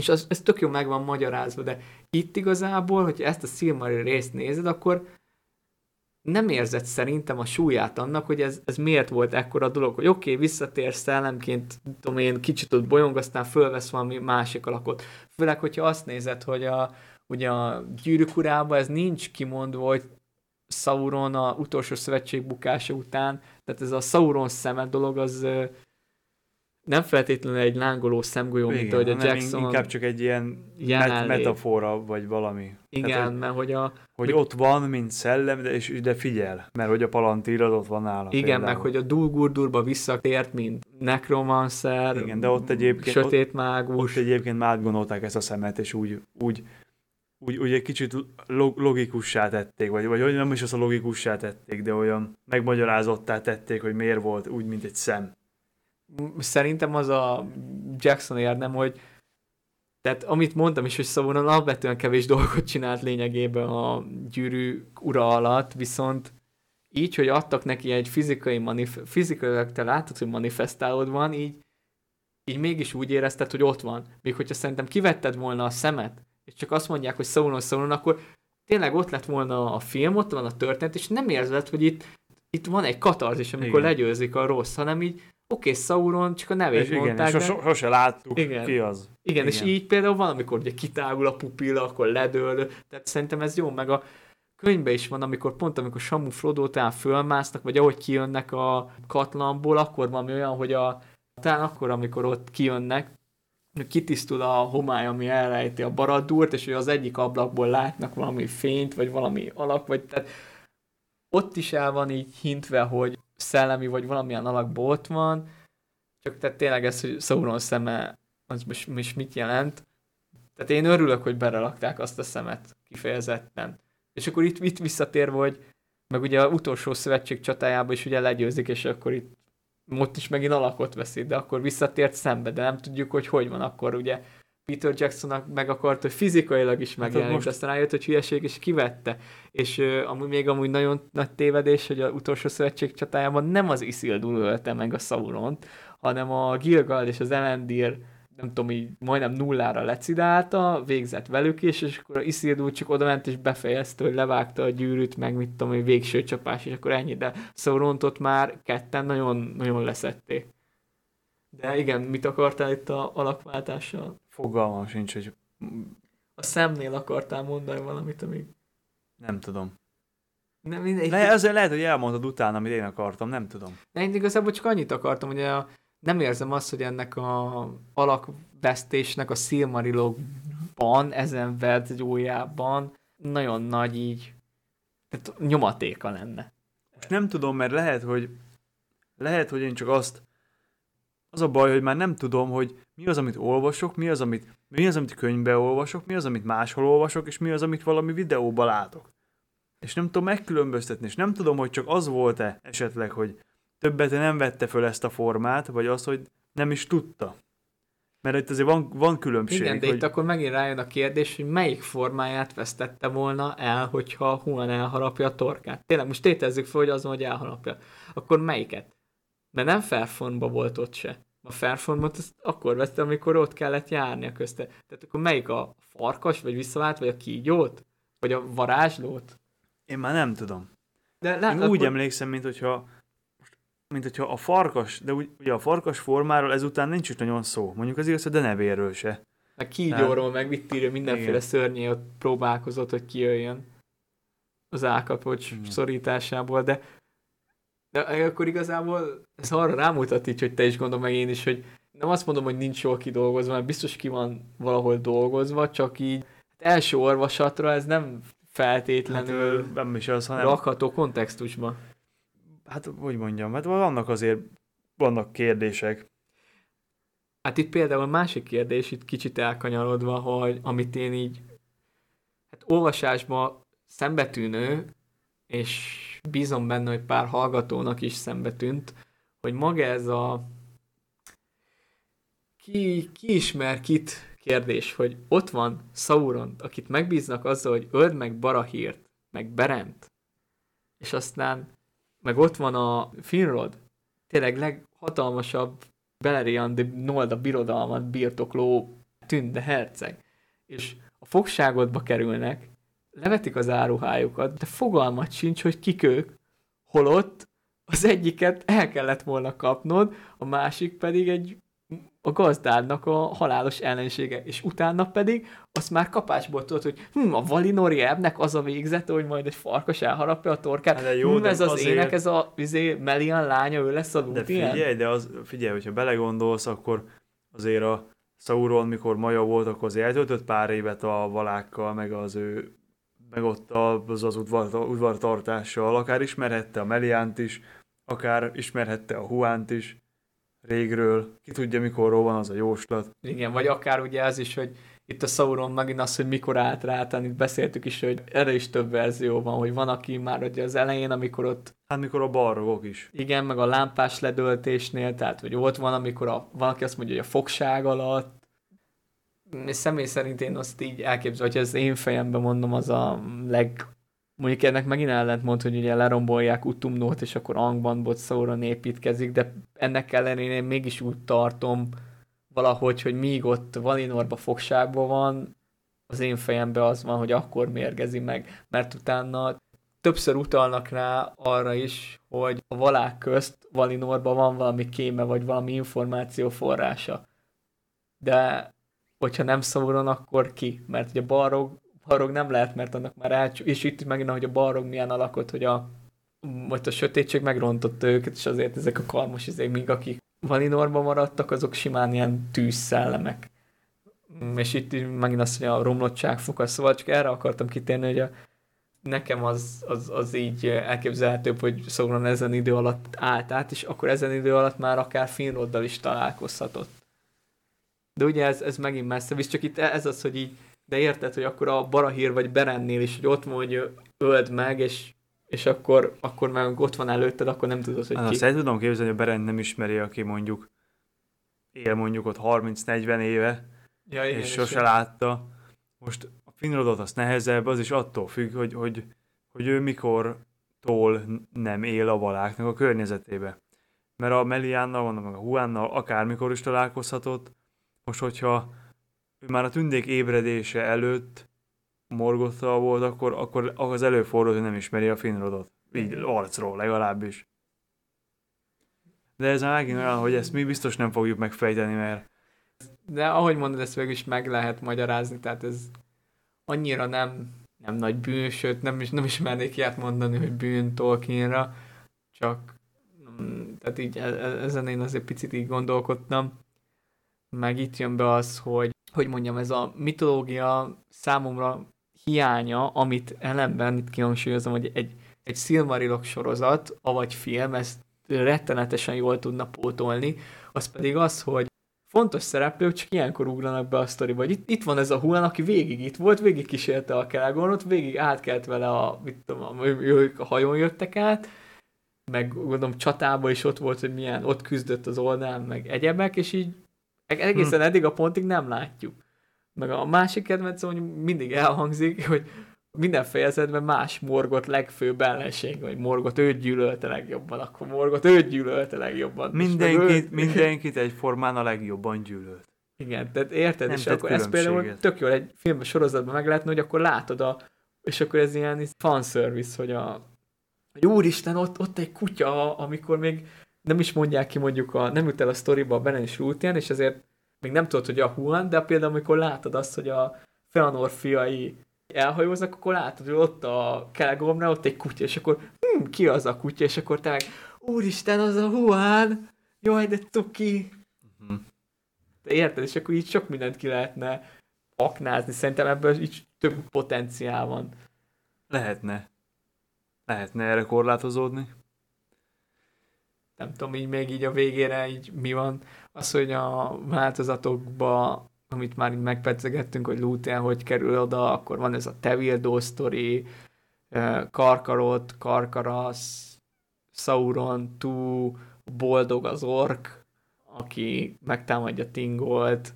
És az, ez tök jó meg van magyarázva, de itt igazából, hogyha ezt a Silmaril részt nézed, akkor nem érzed szerintem a súlyát annak, hogy ez, ez miért volt ekkora dolog, hogy oké, okay, visszatér szellemként, tudom én, kicsit ott bolyong, aztán fölvesz valami másik alakot. Főleg, hogyha azt nézed, hogy a, ugye a gyűrűk ez nincs kimondva, hogy Sauron a utolsó szövetség bukása után, tehát ez a Sauron szeme dolog, az nem feltétlenül egy lángoló szemgolyó, mint Igen, ahogy a Jackson inkább csak egy ilyen met- metafora, vagy valami. Igen, Tehát, hogy, mert hogy a, hogy ott van, mint szellem, de, és, de figyel, mert hogy a palantír az ott van nála. igen, például. meg hogy a Dulgurdurba visszatért, mint necromancer, Igen, de ott egyébként- sötét mágus. Ott egyébként már átgondolták ezt a szemet, és úgy, úgy, úgy, úgy egy kicsit log- logikussá tették, vagy, vagy hogy nem is az a logikussá tették, de olyan megmagyarázottá tették, hogy miért volt úgy, mint egy szem. Szerintem az a Jackson érdem, hogy tehát amit mondtam is, hogy Sauron alapvetően kevés dolgot csinált lényegében a gyűrű ura alatt, viszont így, hogy adtak neki egy fizikai manif- fizikailag te látod, hogy manifestálod van, így, így mégis úgy érezted, hogy ott van. Még hogyha szerintem kivetted volna a szemet, és csak azt mondják, hogy Sauron, Sauron, akkor tényleg ott lett volna a film, ott van a történet, és nem érzed, hogy itt, itt van egy katarzis, amikor Igen. legyőzik a rossz, hanem így, oké, okay, Sauron, csak a nevét És igen, mondták, és de... so, sose láttuk, Igen. ki az. Igen, és Igen. így például van, amikor ugye kitágul a pupilla, akkor ledől, tehát szerintem ez jó, meg a könyvbe is van, amikor pont amikor Samu Frodo talán fölmásznak, vagy ahogy kijönnek a katlanból, akkor van olyan, hogy a, talán akkor, amikor ott kijönnek, kitisztul a homály, ami elrejti a baradúrt, és hogy az egyik ablakból látnak valami fényt, vagy valami alak, vagy tehát ott is el van így hintve, hogy szellemi, vagy valamilyen alakból ott van, csak tehát tényleg ez, hogy Sauron szeme, az most, most mit jelent? Tehát én örülök, hogy berelakták azt a szemet kifejezetten. És akkor itt, itt visszatérve, hogy meg ugye a utolsó szövetség csatájában is ugye legyőzik, és akkor itt ott is megint alakot veszi, de akkor visszatért szembe, de nem tudjuk, hogy hogy van akkor ugye Peter Jacksonnak meg akart, hogy fizikailag is megjelenik, hát most... aztán rájött, hogy hülyeség, és kivette. És uh, amúgy még amúgy nagyon nagy tévedés, hogy a utolsó szövetség csatájában nem az Isildur ölte meg a Sauront, hanem a Gilgal és az Elendil nem tudom, így majdnem nullára lecidálta, végzett velük is, és akkor Isildur csak oda ment és befejezte, hogy levágta a gyűrűt, meg mit tudom, hogy végső csapás, és akkor ennyi, de Saurontot már ketten nagyon, nagyon leszették. De igen, mit akartál itt a alakváltással? Fogalmam sincs, hogy... A szemnél akartál mondani valamit, amíg... Nem tudom. Nem, mindegy. Le, azért lehet, hogy elmondod utána, amit én akartam, nem tudom. Nem, én igazából csak annyit akartam, hogy a, nem érzem azt, hogy ennek a alakvesztésnek a Silmarilokban, ezen verziójában nagyon nagy így tehát nyomatéka lenne. Most nem tudom, mert lehet, hogy lehet, hogy én csak azt az a baj, hogy már nem tudom, hogy mi az, amit olvasok, mi az, amit, mi az, amit könyvbe olvasok, mi az, amit máshol olvasok, és mi az, amit valami videóba látok. És nem tudom megkülönböztetni, és nem tudom, hogy csak az volt-e esetleg, hogy többet nem vette föl ezt a formát, vagy az, hogy nem is tudta. Mert itt azért van, van különbség. Igen, de hogy... itt akkor megint rájön a kérdés, hogy melyik formáját vesztette volna el, hogyha Huan elharapja a torkát. Tényleg, most tétezzük fel, hogy az hogy elharapja. Akkor melyiket? Mert nem Fairphone-ba volt ott se. A Fairphone-ot akkor vette, amikor ott kellett járni a közte. Tehát akkor melyik a farkas, vagy visszavált, vagy a kígyót? Vagy a varázslót? Én már nem tudom. De lát, Én akkor... úgy emlékszem, mint hogyha mint hogyha a farkas, de úgy, ugye a farkas formáról ezután nincs is nagyon szó. Mondjuk az igaz, de nevéről se. A kígyóról, meg mit írja, mindenféle szörnyé ott próbálkozott, hogy kijöjjön az ákapocs Igen. szorításából, de, de akkor igazából ez arra rámutat így, hogy te is gondolom meg én is, hogy nem azt mondom, hogy nincs jól kidolgozva, mert biztos ki van valahol dolgozva, csak így hát első olvasatra ez nem feltétlenül hát, nem is az, hanem... rakható kontextusba hát hogy mondjam, hát vannak azért, vannak kérdések. Hát itt például másik kérdés, itt kicsit elkanyarodva, hogy amit én így, hát olvasásban szembetűnő, és bízom benne, hogy pár hallgatónak is szembetűnt, hogy maga ez a ki, ki ismer kit kérdés, hogy ott van Sauron, akit megbíznak azzal, hogy öld meg Barahírt, meg Berent, és aztán meg ott van a Finrod, tényleg leghatalmasabb Beleriand Nolda birodalmat birtokló tünde herceg. És a fogságodba kerülnek, levetik az áruhájukat, de fogalmat sincs, hogy kik ők, holott az egyiket el kellett volna kapnod, a másik pedig egy a gazdádnak a halálos ellensége, és utána pedig azt már kapásból tudod, hogy hm, a Valinori ebnek az a végzete, hogy majd egy farkas elharapja a torkát, hát de jó, hm, ez az azért... ének, ez a izé, Melian lánya, ő lesz a Lúthien. De figyelj, de az, figyelj, hogyha belegondolsz, akkor azért a Sauron, mikor Maja volt, akkor azért eltöltött pár évet a valákkal, meg az ő meg ott az, az udvar, udvartartással, akár ismerhette a Meliánt is, akár ismerhette a Huánt is, régről, ki tudja mikorról van az a jóslat. Igen, vagy akár ugye ez is, hogy itt a Sauron megint az, hogy mikor állt rá, tehát itt beszéltük is, hogy erre is több verzió van, hogy van, aki már ugye az elején, amikor ott... Hát mikor a balrogok is. Igen, meg a lámpás ledöltésnél, tehát hogy ott van, amikor a, van, aki azt mondja, hogy a fogság alatt, személy szerint én azt így elképzelem, hogy az én fejemben mondom, az a leg Mondjuk ennek megint ellent mond, hogy ugye lerombolják Utumnót, és akkor Angbandbot Sauron építkezik, de ennek ellenére én mégis úgy tartom valahogy, hogy míg ott Valinorba fogságban van, az én fejemben az van, hogy akkor mérgezi meg, mert utána többször utalnak rá arra is, hogy a valák közt Valinorban van valami kéme, vagy valami információ forrása. De hogyha nem Sauron, akkor ki? Mert ugye Balrog balrog nem lehet, mert annak már elcs... És itt megint, hogy a balrog milyen alakot, hogy a most a sötétség megrontotta őket, és azért ezek a karmos izék, míg akik Valinorban maradtak, azok simán ilyen tűzszellemek. Mm, És itt megint azt, hogy a romlottság foka, szóval csak erre akartam kitérni, hogy a, nekem az, az, az így elképzelhetőbb, hogy Sauron ezen idő alatt állt át, és akkor ezen idő alatt már akár Finroddal is találkozhatott. De ugye ez, ez megint messze visz, csak itt ez az, hogy így, de érted, hogy akkor a Barahír vagy Berennél is, hogy ott van, hogy öld meg, és, és akkor, akkor meg ott van előtted, akkor nem tudod, hogy Hát ki. azt el tudom képzelni, hogy a Berend nem ismeri, aki mondjuk él mondjuk ott 30-40 éve, Ja, és sose látta. Most a Finrodot az nehezebb, az is attól függ, hogy, hogy, hogy ő mikortól nem él a valáknak a környezetébe. Mert a Meliánnal, vannak meg a Huánnal akármikor is találkozhatott. Most, hogyha ő már a tündék ébredése előtt morgottal volt, akkor, akkor az előfordul, hogy nem ismeri a Finrodot. Így arcról legalábbis. De ez már megint olyan, hogy ezt mi biztos nem fogjuk megfejteni, mert De ahogy mondod, ezt végül is meg lehet magyarázni, tehát ez annyira nem, nem nagy bűn, sőt nem is, nem is mernék ilyet mondani, hogy bűn Tolkienra, csak mm, tehát így e- e- ezen én azért picit így gondolkodtam, meg itt jön be az, hogy hogy mondjam, ez a mitológia számomra hiánya, amit ellenben itt kihangsúlyozom, hogy egy, egy Silmarilok sorozat, avagy film, ezt rettenetesen jól tudna pótolni, az pedig az, hogy fontos szereplők csak ilyenkor ugranak be a sztoriba. Hogy itt, itt van ez a Huan, aki végig itt volt, végig kísérte a Kelagonot, végig átkelt vele a, mit tudom, a, ők a hajón jöttek át, meg gondolom csatába is ott volt, hogy milyen, ott küzdött az oldalán, meg egyebek, és így egészen Hm. eddig a pontig nem látjuk. Meg a másik kedvencem, hogy mindig elhangzik, hogy minden fejezetben más Morgot legfőbb ellenség, vagy Morgot őt gyűlölte legjobban, akkor Morgot őt gyűlölte legjobban. Mindenkit, őt- mindenkit egyformán a legjobban gyűlölt. Igen, tehát érted? Nem és akkor ez például tök jól egy filmben, sorozatban meg lehetne, hogy akkor látod a, és akkor ez ilyen fanservice, hogy a, hogy úristen, ott, ott egy kutya, amikor még nem is mondják ki mondjuk, a, nem jut el a sztoriba a Benen és Lúthien, és azért még nem tudod, hogy a Huan, de például amikor látod azt, hogy a Feanor fiai elhajóznak, akkor látod, hogy ott a Kelegomra, ott egy kutya, és akkor hm, ki az a kutya, és akkor te meg, úristen, az a Huan, jaj, de tuki, Uh-huh. de érted? És akkor így sok mindent ki lehetne aknázni. Szerintem ebből így több potenciál van. Lehetne. Lehetne erre korlátozódni. Nem tudom, így még így a végére így mi van. Az, hogy a változatokba, amit már így megpedzegettünk, hogy Lúthien hogy kerül oda, akkor van ez a Tevildó sztori, Karkarot, Karkarasz, Sauron, Tú, Boldog az ork, aki megtámadja Tingolt.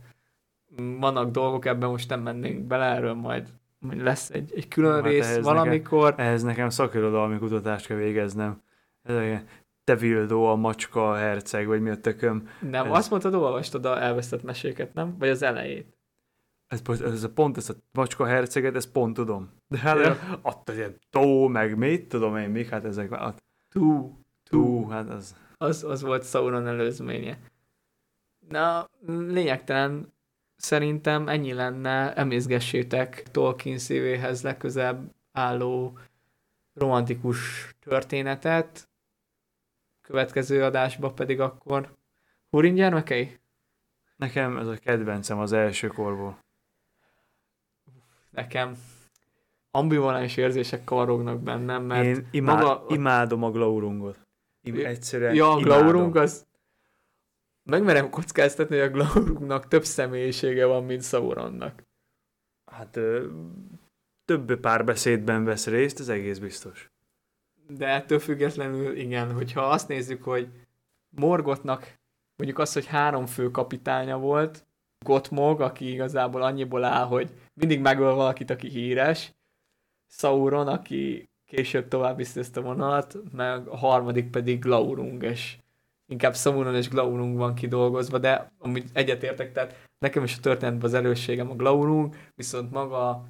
Vannak dolgok, ebben most nem mennénk bele, erről majd, lesz egy, egy külön Hát rész ehhez valamikor. Ehhez nekem szakirodalmi kutatást kell végeznem. Ez a Tevildó, a macska, a herceg, vagy mi a tököm. Nem, ez- azt mondtad, olvastad a elvesztett meséket, nem? Vagy az elejét? Ez, ez a pont, ezt a macska herceget, ezt pont tudom. De hát Ja. ott az ilyen tó, meg mit tudom én, mik, hát ezek, hát, Tú. tú, hát az, Az, az volt Sauron előzménye. Na, lényegtelen szerintem ennyi lenne, emészgessétek Tolkien szívéhez legközelebb álló romantikus történetet. Következő adásba pedig akkor Hurin gyermekei? nekem ez a kedvencem az első korból. Nekem ambivalens érzések karognak bennem, mert Én imád, maga- imádom a Glaurungot. Im, egyszerűen Ja, a imádom. Glaurung az... Megmerem kockáztatni, hogy a Glaurungnak több személyisége van, mint Sauronnak. Hát ö, több párbeszédben vesz részt, ez egész biztos. De ettől függetlenül, igen, hogyha azt nézzük, hogy Morgotnak mondjuk az, hogy három fő kapitánya volt, Gottmog, aki igazából annyiból áll, hogy mindig megöl valakit, aki híres, Sauron, aki később tovább viszi ezt a vonalat, meg a harmadik pedig Glaurung, és inkább Sauron és Glaurung van kidolgozva, de amúgy egyetértek, tehát nekem is a történetben az erősségem a Glaurung, viszont maga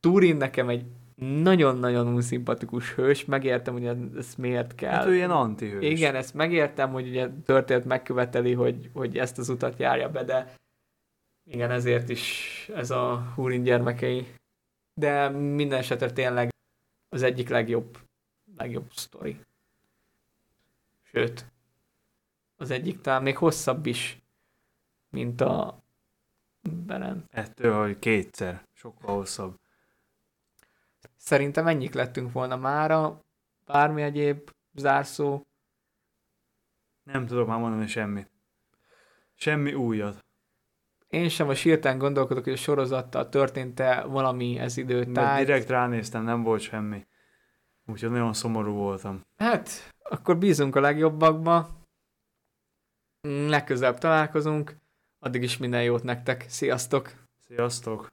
Turin nekem egy nagyon-nagyon unszimpatikus hős, megértem, hogy ezt miért kell. Hát ő ilyen antihős. Igen, ezt megértem, hogy ugye történet megköveteli, hogy, hogy ezt az utat járja be, de igen, ezért is ez a Húrin gyermekei. de minden esetre tényleg az egyik legjobb, legjobb sztori. Sőt, az egyik talán még hosszabb is, mint a Belen. Ettől, hogy kétszer, sokkal hosszabb. Szerintem ennyik lettünk volna mára, bármi egyéb zárszó. Nem tudok már mondani semmit. Semmi újat. Én sem a sírtán gondolkodok, hogy a sorozattal történt-e valami ez De időtáj. direkt ránéztem, nem volt semmi. Úgyhogy nagyon szomorú voltam. Hát, akkor bízunk a legjobbakba. Legközelebb találkozunk. Addig is minden jót nektek. Sziasztok! Sziasztok!